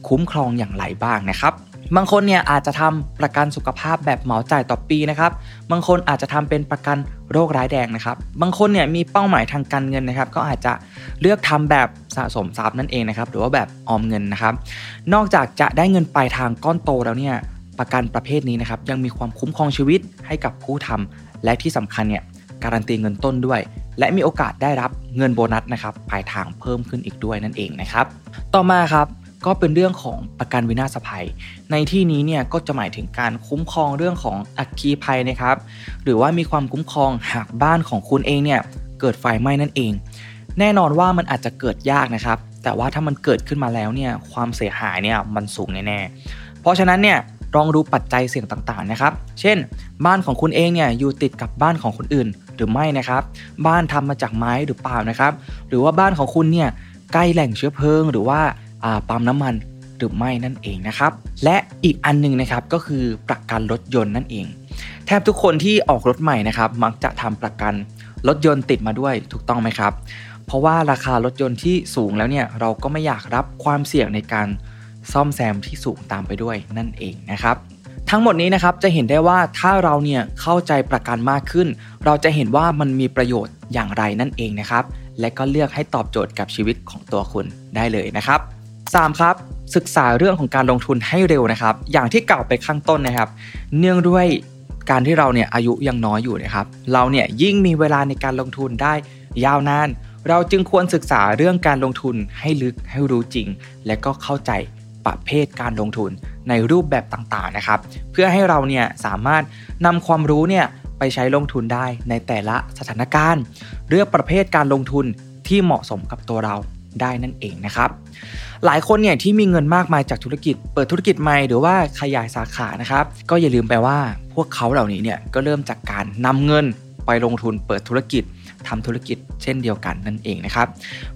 คุ้มครองอย่างไรบ้างนะครับ บางคนเนี่ยอาจจะทำประกันสุขภาพแบบเหมาจ่ายต่อปีนะครับ บางคนอาจจะทำเป็นประกันโรคร้ายแดงนะครับ บางคนเนี่ยมีเป้าหมายทางการเงินนะครับ ก็อาจจะเลือกทำแบบสะสมทรัพย์นั่นเองนะครับ หรือว่าแบบออมเงินนะครับ นอกจากจะได้เงินปลายทางก้อนโตแล้วเนี่ยประกันประเภทนี้นะครับยังมีความคุ้มครองชีวิตให้กับผู้ทำและที่สำคัญเนี่ยการันตีเงินต้นด้วย และมีโอกาสได้รับเงินโบนัสนะครับปลายทางเพิ่มขึ้นอีกด้วยนั่นเองนะครับ ต่อมาครับก็เป็นเรื่องของประกันวินาศภัย ในที่นี้เนี่ยก็จะหมายถึงการคุ้มครองเรื่องของอัคคีภัยนะครับ หรือว่ามีความคุ้มครองหากบ้านของคุณเองเนี่ยเกิดไฟไหม้นั่นเอง แน่นอนว่ามันอาจจะเกิดยากนะครับ แต่ว่าถ้ามันเกิดขึ้นมาแล้วเนี่ยความเสียหายเนี่ยมันสูงแน่ๆเพราะฉะนั้นเนี่ยลองดูปัจจัยเสี่ยงต่างๆนะครับ เช่น บ้านของคุณเองเนี่ยอยู่ติดกับบ้านของคนอื่น หรือไม่นะครับ บ้านทำมาจากไม้หรือเปล่านะครับ หรือว่าบ้านของคุณเนี่ยใกล้แหล่งเชื้อเพลิง หรือว่าปั๊มน้ำมันหรือไม่นั่นเองนะครับ และอีกอันหนึ่งนะครับก็คือประกันรถยนต์นั่นเอง แทบทุกคนที่ออกรถใหม่นะครับ มักจะทำประกันรถยนต์ติดมาด้วยถูกต้องไหมครับ เพราะว่าราคารถยนต์ที่สูงแล้วเนี่ยเราก็ไม่อยากรับความเสี่ยงในการซ่อมแซมที่สูงตามไปด้วยนั่นเองนะครับ ทั้งหมดนี้นะครับจะเห็นได้ว่าถ้าเราเนี่ยเข้าใจประกันมากขึ้น เราจะเห็นว่ามันมีประโยชน์อย่างไรนั่นเองนะครับ และก็เลือกให้ตอบโจทย์กับชีวิตของตัวคุณได้เลยนะครับ 3. ครับศึกษาเรื่องของการลงทุนให้เร็วนะครับ อย่างที่กล่าวไปข้างต้นนะครับ เนื่องด้วยการที่เราเนี่ยอายุยังน้อยอยู่นะครับ เราเนี่ยยิ่งมีเวลาในการลงทุนได้ยาวนาน เราจึงควรศึกษาเรื่องการลงทุนให้ลึกให้รู้จริง และก็เข้าใจ ประเภทการลงทุนในรูปแบบต่างๆนะครับ เพื่อให้เราเนี่ยสามารถนำความรู้เนี่ยไปใช้ลงทุนได้ในแต่ละสถานการณ์ เลือกประเภทการลงทุนที่เหมาะสมกับตัวเราได้นั่นเองนะครับ หลายคนเนี่ยที่มีเงินมากมายจากธุรกิจ เปิดธุรกิจใหม่หรือว่าขยายสาขานะครับ ก็อย่าลืมไปว่าพวกเขาเหล่านี้เนี่ยก็เริ่มจากการนำเงินไปลงทุนเปิดธุรกิจทำธุรกิจเช่นเดียวกันนั่นเองนะครับ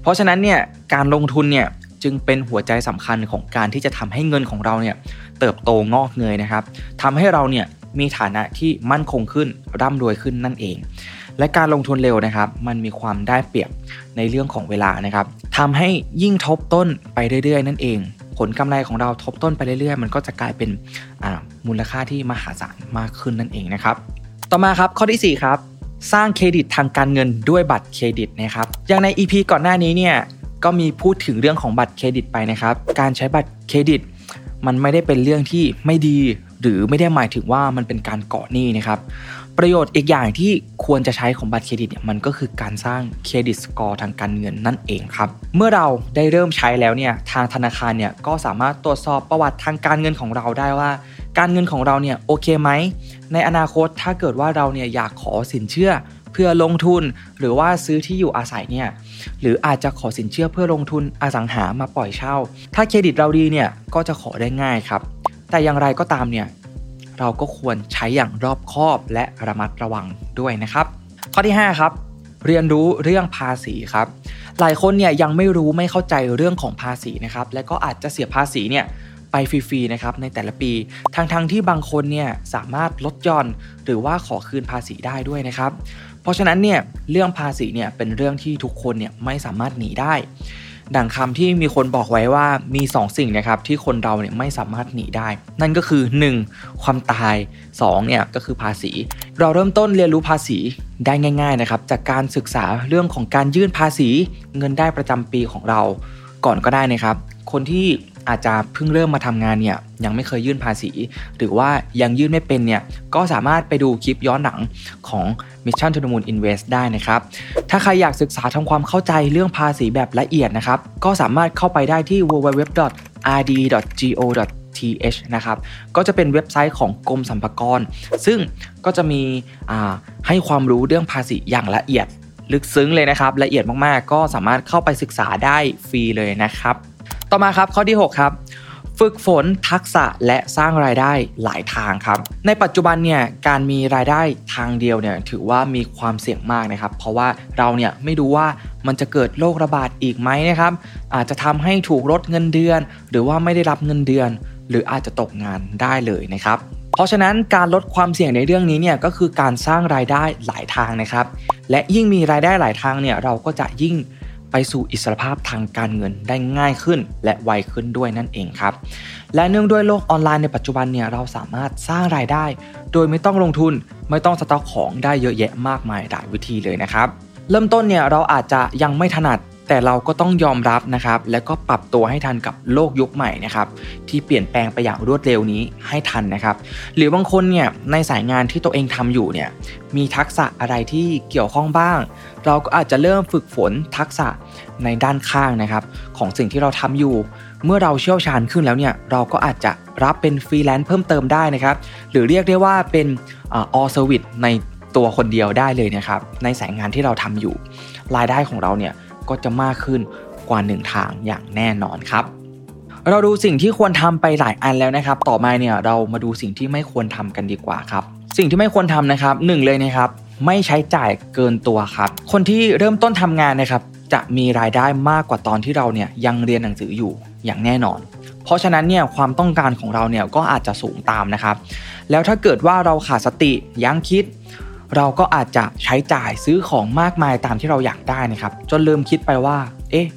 เพราะฉะนั้นเนี่ยการลงทุนเนี่ย จึงเป็นหัวใจสำคัญของการที่จะทำให้เงินของเราเนี่ยเติบโตงอกเงยนะครับทำให้เราเนี่ยมีฐานะที่มั่นคงขึ้นร่ำรวยขึ้นนั่นเอง และการลงทุนเร็วนะครับ มันมีความได้เปรียบในเรื่องของเวลานะครับทำให้ยิ่งทบต้นไปเรื่อยๆ นั่นเอง ผลกำไรของเราทบต้นไปเรื่อยๆ มันก็จะกลายเป็นมูลค่าที่มหาศาลมากขึ้นนั่นเองนะครับต่อมาครับข้อที่ 4 ครับสร้างเครดิตทางการเงินด้วยบัตรเครดิตนะครับ อย่างใน EP ก่อนหน้านี้เนี่ย ก็มีพูดถึงเรื่องของบัตรเครดิตไปนะครับ การใช้บัตรเครดิต มันไม่ได้เป็นเรื่องที่ไม่ดี หรือไม่ได้หมายถึงว่ามันเป็นการก่อหนี้นะครับ ประโยชน์อีกอย่างที่ควรจะใช้ของบัตรเครดิตเนี่ยมันก็คือการสร้าง credit score ทางการเงินนั่นเองครับ เมื่อเราได้เริ่มใช้แล้วเนี่ยทางธนาคารเนี่ยก็สามารถตรวจสอบประวัติทางการเงินของเราได้ว่า การเงินของเราเนี่ยโอเคไหมในอนาคตถ้าเกิดว่าเราเนี่ยอยากขอสินเชื่อเพื่อลงทุนหรือว่าซื้อที่อยู่อาศัยเนี่ย หรืออาจจะขอสินเชื่อเพื่อลงทุนอสังหามาปล่อยเช่า ถ้าเครดิตเราดีเนี่ยก็จะขอได้ง่ายครับ แต่อย่างไรก็ตามเนี่ยเราก็ควรใช้อย่างรอบคอบและระมัดระวังด้วยนะครับ ข้อที่ 5 ครับ เรียนรู้เรื่องภาษีครับ หลายคนเนี่ยยังไม่รู้ไม่เข้าใจเรื่องของภาษีนะครับ และก็อาจจะเสียภาษีเนี่ยไปฟรีๆนะครับในแต่ละปีทั้งๆทที่บางคนเนี่ยสามารถลดหย่อน หรือว่าขอคืนภาษีได้ด้วยนะครับ เพราะฉะนั้นเนี่ยเรื่องภาษีเนี่ยเป็นเรื่องที่ทุกคนเนี่ยไม่สามารถหนีได้ ดังคำที่มีคนบอกไว้ว่ามี 2 สิ่งนะครับที่คนเราเนี่ยไม่สามารถหนีได้ นั่นก็คือ 1. ความตาย2เนี่ยก็คือภาษี เราเริ่มต้นเรียนรู้ภาษีได้ง่าย ๆนะครับ จากการศึกษาเรื่องของการยื่นภาษีเงินได้ประจำปีของเราก่อนก็ได้นะครับ คนที่ อาจจะเพิ่งเริ่มมาทำงานเนี่ยยังไม่เคยยื่นภาษี หรือว่ายังยื่นไม่เป็นเนี่ยก็สามารถไปดูคลิปย้อนหลังของ Mission to the Moon Invest ได้นะครับ ถ้าใครอยากศึกษาทำความเข้าใจเรื่องภาษีแบบละเอียดนะครับ ก็สามารถเข้าไปได้ที่ www.rd.go.th นะครับ ก็จะเป็นเว็บไซต์ของกรมสรรพากร ซึ่งก็จะมีให้ความรู้เรื่องภาษีอย่างละเอียด ลึกซึ้งเลยนะครับ ละเอียดมากๆ ก็สามารถเข้าไปศึกษาได้ฟรีเลยนะครับ ต่อมาครับข้อที่ 6 ครับ ฝึกฝนทักษะและสร้างรายได้หลายทางครับ ในปัจจุบันเนี่ยการมีรายได้ทางเดียวเนี่ยถือว่ามีความเสี่ยงมากนะครับ เพราะว่าเราเนี่ยไม่รู้ว่ามันจะเกิดโรคระบาดอีกไหมนะครับ อาจจะทำให้ถูกลดเงินเดือน หรือว่าไม่ได้รับเงินเดือน หรืออาจจะตกงานได้เลยนะครับเพราะฉะนั้นการลดความเสี่ยงในเรื่องนี้เนี่ยก็คือการสร้างรายได้หลายทางนะครับ และยิ่งมีรายได้หลายทางเนี่ยเราก็จะยิ่ง ไปสู่อิสรภาพทางการเงินได้ง่ายขึ้น และไวขึ้นด้วยนั่นเองครับ และเนื่องด้วยโลกออนไลน์ในปัจจุบันเนี่ยเราสามารถสร้างรายได้ โดยไม่ต้องลงทุนไม่ต้องสต็อกของได้เยอะแยะมากมายหลายวิธีเลยนะครับ เริ่มต้นเนี่ยเราอาจจะยังไม่ถนัด แต่เราก็ต้องยอมรับนะครับ แล้วก็ปรับตัวให้ทันกับโลกยุคใหม่นะครับ ที่เปลี่ยนแปลงไปอย่างรวดเร็วนี้ให้ทันนะครับ หรือบางคนเนี่ยในสายงานที่ตัวเองทำอยู่เนี่ยมีทักษะอะไรที่เกี่ยวข้องบ้าง เราก็อาจจะเริ่มฝึกฝนทักษะในด้านข้างนะครับ ของสิ่งที่เราทำอยู่ เมื่อเราเชี่ยวชาญขึ้นแล้วเนี่ยเราก็อาจจะรับเป็นฟรีแลนซ์เพิ่มเติมได้นะครับ หรือเรียกได้ว่าเป็น all service ในตัวคนเดียวได้เลยนะครับ ในสายงานที่เราทำอยู่ รายได้ของเราเนี่ย ก็จะมากขึ้นกว่า 1 ทางอย่างแน่นอนครับ เราดูสิ่งที่ควรทำไปหลายอันแล้วนะครับ ต่อมาเนี่ยเรามาดูสิ่งที่ไม่ควรทำกันดีกว่าครับ สิ่งที่ไม่ควรทำนะครับหนึ่งเลยนะครับ ไม่ใช้จ่ายเกินตัวครับ คนที่เริ่มต้นทำงานนะครับ จะมีรายได้มากกว่าตอนที่เราเนี่ยยังเรียนหนังสืออยู่อย่างแน่นอน เพราะฉะนั้นเนี่ยความต้องการของเราเนี่ยก็อาจจะสูงตามนะครับ แล้วถ้าเกิดว่าเราขาดสติยั้งคิด เราก็อาจจะใช้จ่ายซื้อของมากมายตามที่เราอยากได้นะครับ จนลืมคิดไปว่า เอ๊ะ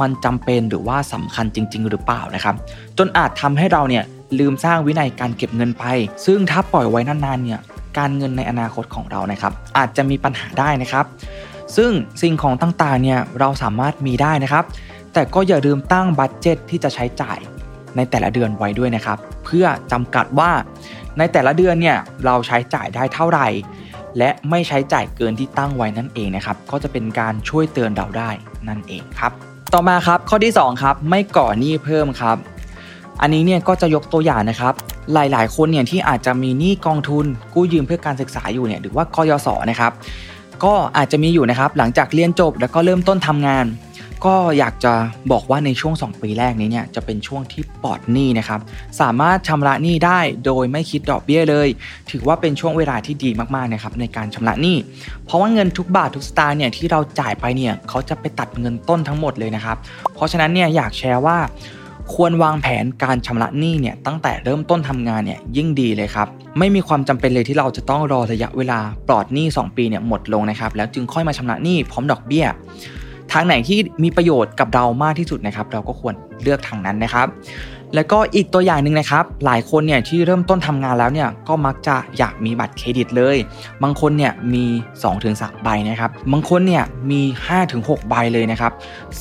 มันจำเป็นหรือว่าสำคัญจริง ๆ หรือเปล่านะครับ จนอาจทำให้เราเนี่ยลืมสร้างวินัยการเก็บเงินไป ซึ่งถ้าปล่อยไว้นานๆเนี่ย การเงินในอนาคตของเรานะครับ อาจจะมีปัญหาได้นะครับ ซึ่งสิ่งของต่างๆเนี่ยเราสามารถมีได้นะครับ แต่ก็อย่าลืมตั้งบัตเจตที่จะใช้จ่ายในแต่ละเดือนไว้ด้วยนะครับ เพื่อจำกัดว่าในแต่ละเดือนเนี่ยเราใช้จ่ายได้เท่าไหร่ และไม่ใช้จ่ายเกินที่ตั้งไว้นั่นเองนะครับ ก็จะเป็นการช่วยเตือนเราได้นั่นเองครับ ต่อมาครับข้อที่2ครับไม่ก่อหนี้เพิ่มครับ อันนี้เนี่ยก็จะยกตัวอย่างนะครับ หลายๆ คนเนี่ยที่อาจจะมีหนี้กองทุนกู้ยืมเพื่อการศึกษาอยู่เนี่ยหรือว่ากยศนะครับก็อาจจะมีอยู่นะครับหลังจากเรียนจบแล้วก็เริ่มต้นทำงาน ก็อยากจะบอกว่าในช่วง 2 ปีแรกนี้เนี่ยจะเป็นช่วงที่ปลอดหนี้นะครับ สามารถชำระหนี้ได้โดยไม่คิดดอกเบี้ยเลย ถือว่าเป็นช่วงเวลาที่ดีมากๆนะครับในการชำระหนี้ เพราะว่าเงินทุกบาททุกสตางค์เนี่ยที่เราจ่ายไปเนี่ยเขาจะไปตัดเงินต้นทั้งหมดเลยนะครับ เพราะฉะนั้นเนี่ยอยากแชร์ว่า ควรวางแผนการชำระหนี้เนี่ยตั้งแต่เริ่มต้นทำงานเนี่ยยิ่งดีเลยครับไม่มีความจำเป็นเลยที่เราจะต้องรอระยะเวลาปลอดหนี้ 2 ปีเนี่ยหมดลงนะครับแล้วจึงค่อยมาชำระหนี้พร้อมดอกเบี้ย ทางไหนที่มีประโยชน์กับเรามากที่สุดนะครับ เราก็ควรเลือกทางนั้นนะครับ แล้วก็อีกตัวอย่างหนึ่งนะครับ หลายคนเนี่ยที่เริ่มต้นทำงานแล้วเนี่ยก็มักจะอยากมีบัตรเครดิตเลย บางคนเนี่ยมี 2-3 ใบนะครับ บางคนเนี่ยมี 5-6 ใบเลยนะครับ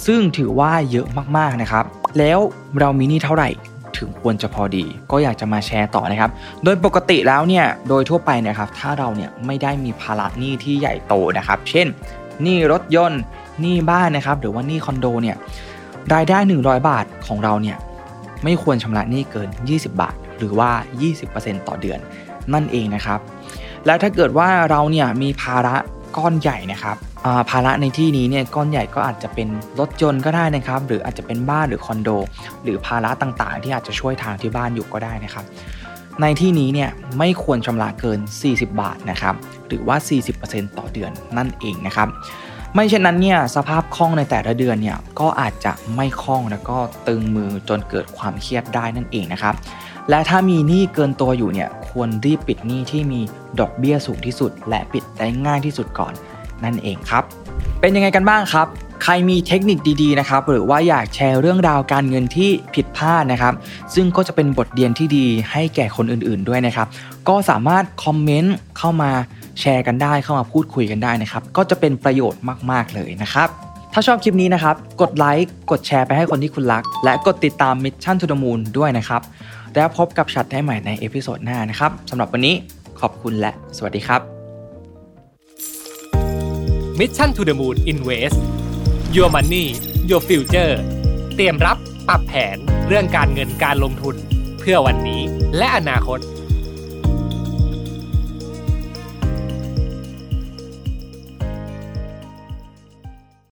ซึ่งถือว่าเยอะมากๆนะครับ แล้วเรามีนี่เท่าไหร่ถึงควรจะพอดี ก็อยากจะมาแชร์ต่อนะครับ โดยปกติแล้วเนี่ยโดยทั่วไปนะครับ ถ้าเราเนี่ยไม่ได้มีภาระหนี้ที่ใหญ่โตนะครับ เช่นหนี้รถยนต์ หนี้บ้านนะครับ หรือว่าหนี้คอนโดเนี่ยรายได้ 100 บาทของเราเนี่ยไม่ควรชำระหนี้เกิน 20 บาท หรือว่า 20%ต่อเดือนนั่นเองนะครับ แล้วถ้าเกิดว่าเราเนี่ยมีภาระก้อนใหญ่นะครับภาระในที่นี้เนี่ยก้อนใหญ่ก็อาจจะเป็นรถยนต์ก็ได้นะครับ หรืออาจจะเป็นบ้านหรือคอนโด หรือภาระต่างๆ ที่อาจจะช่วยทางที่บ้านอยู่ก็ได้นะครับ ในที่นี้เนี่ยไม่ควรชำระเกิน 40 บาทนะครับ หรือว่า 40%ต่อเดือนนั่นเองนะครับ ไม่เช่นนั้นเนี่ยสภาพคล่องในแต่ละเดือนเนี่ยก็อาจจะไม่คล่องแล้วก็ตึงมือจนเกิดความเครียดได้นั่นเองนะครับและถ้ามีหนี้เกินตัวอยู่เนี่ยควรรีบปิดหนี้ที่มีดอกเบี้ยสูงที่สุด และปิดได้ง่ายที่สุดก่อนนั่นเองครับ เป็นยังไงกันบ้างครับ ใครมีเทคนิคดีๆนะครับ หรือว่าอยากแชร์เรื่องราวการเงินที่ผิดพลาดนะครับ ซึ่งก็จะเป็นบทเรียนที่ดีให้แก่คนอื่นๆด้วยนะครับ ก็สามารถคอมเมนต์เข้ามา แชร์กันได้เข้ามาพูดคุยกันได้นะครับ ก็จะเป็นประโยชน์มาก ๆ เลยนะครับ ถ้าชอบคลิปนี้นะครับ กดไลค์กดแชร์ไปให้คนที่คุณรัก และกดติดตาม Mission to the Moon ด้วยนะครับ แล้วพบกับชัดได้ใหม่ใน episode หน้านะครับสำหรับวันนี้ขอบคุณและสวัสดีครับ Mission to the Moon Invest Your Money Your Future เตรียมรับปรับแผนเรื่องการเงินการลงทุน เพื่อวันนี้และอนาคต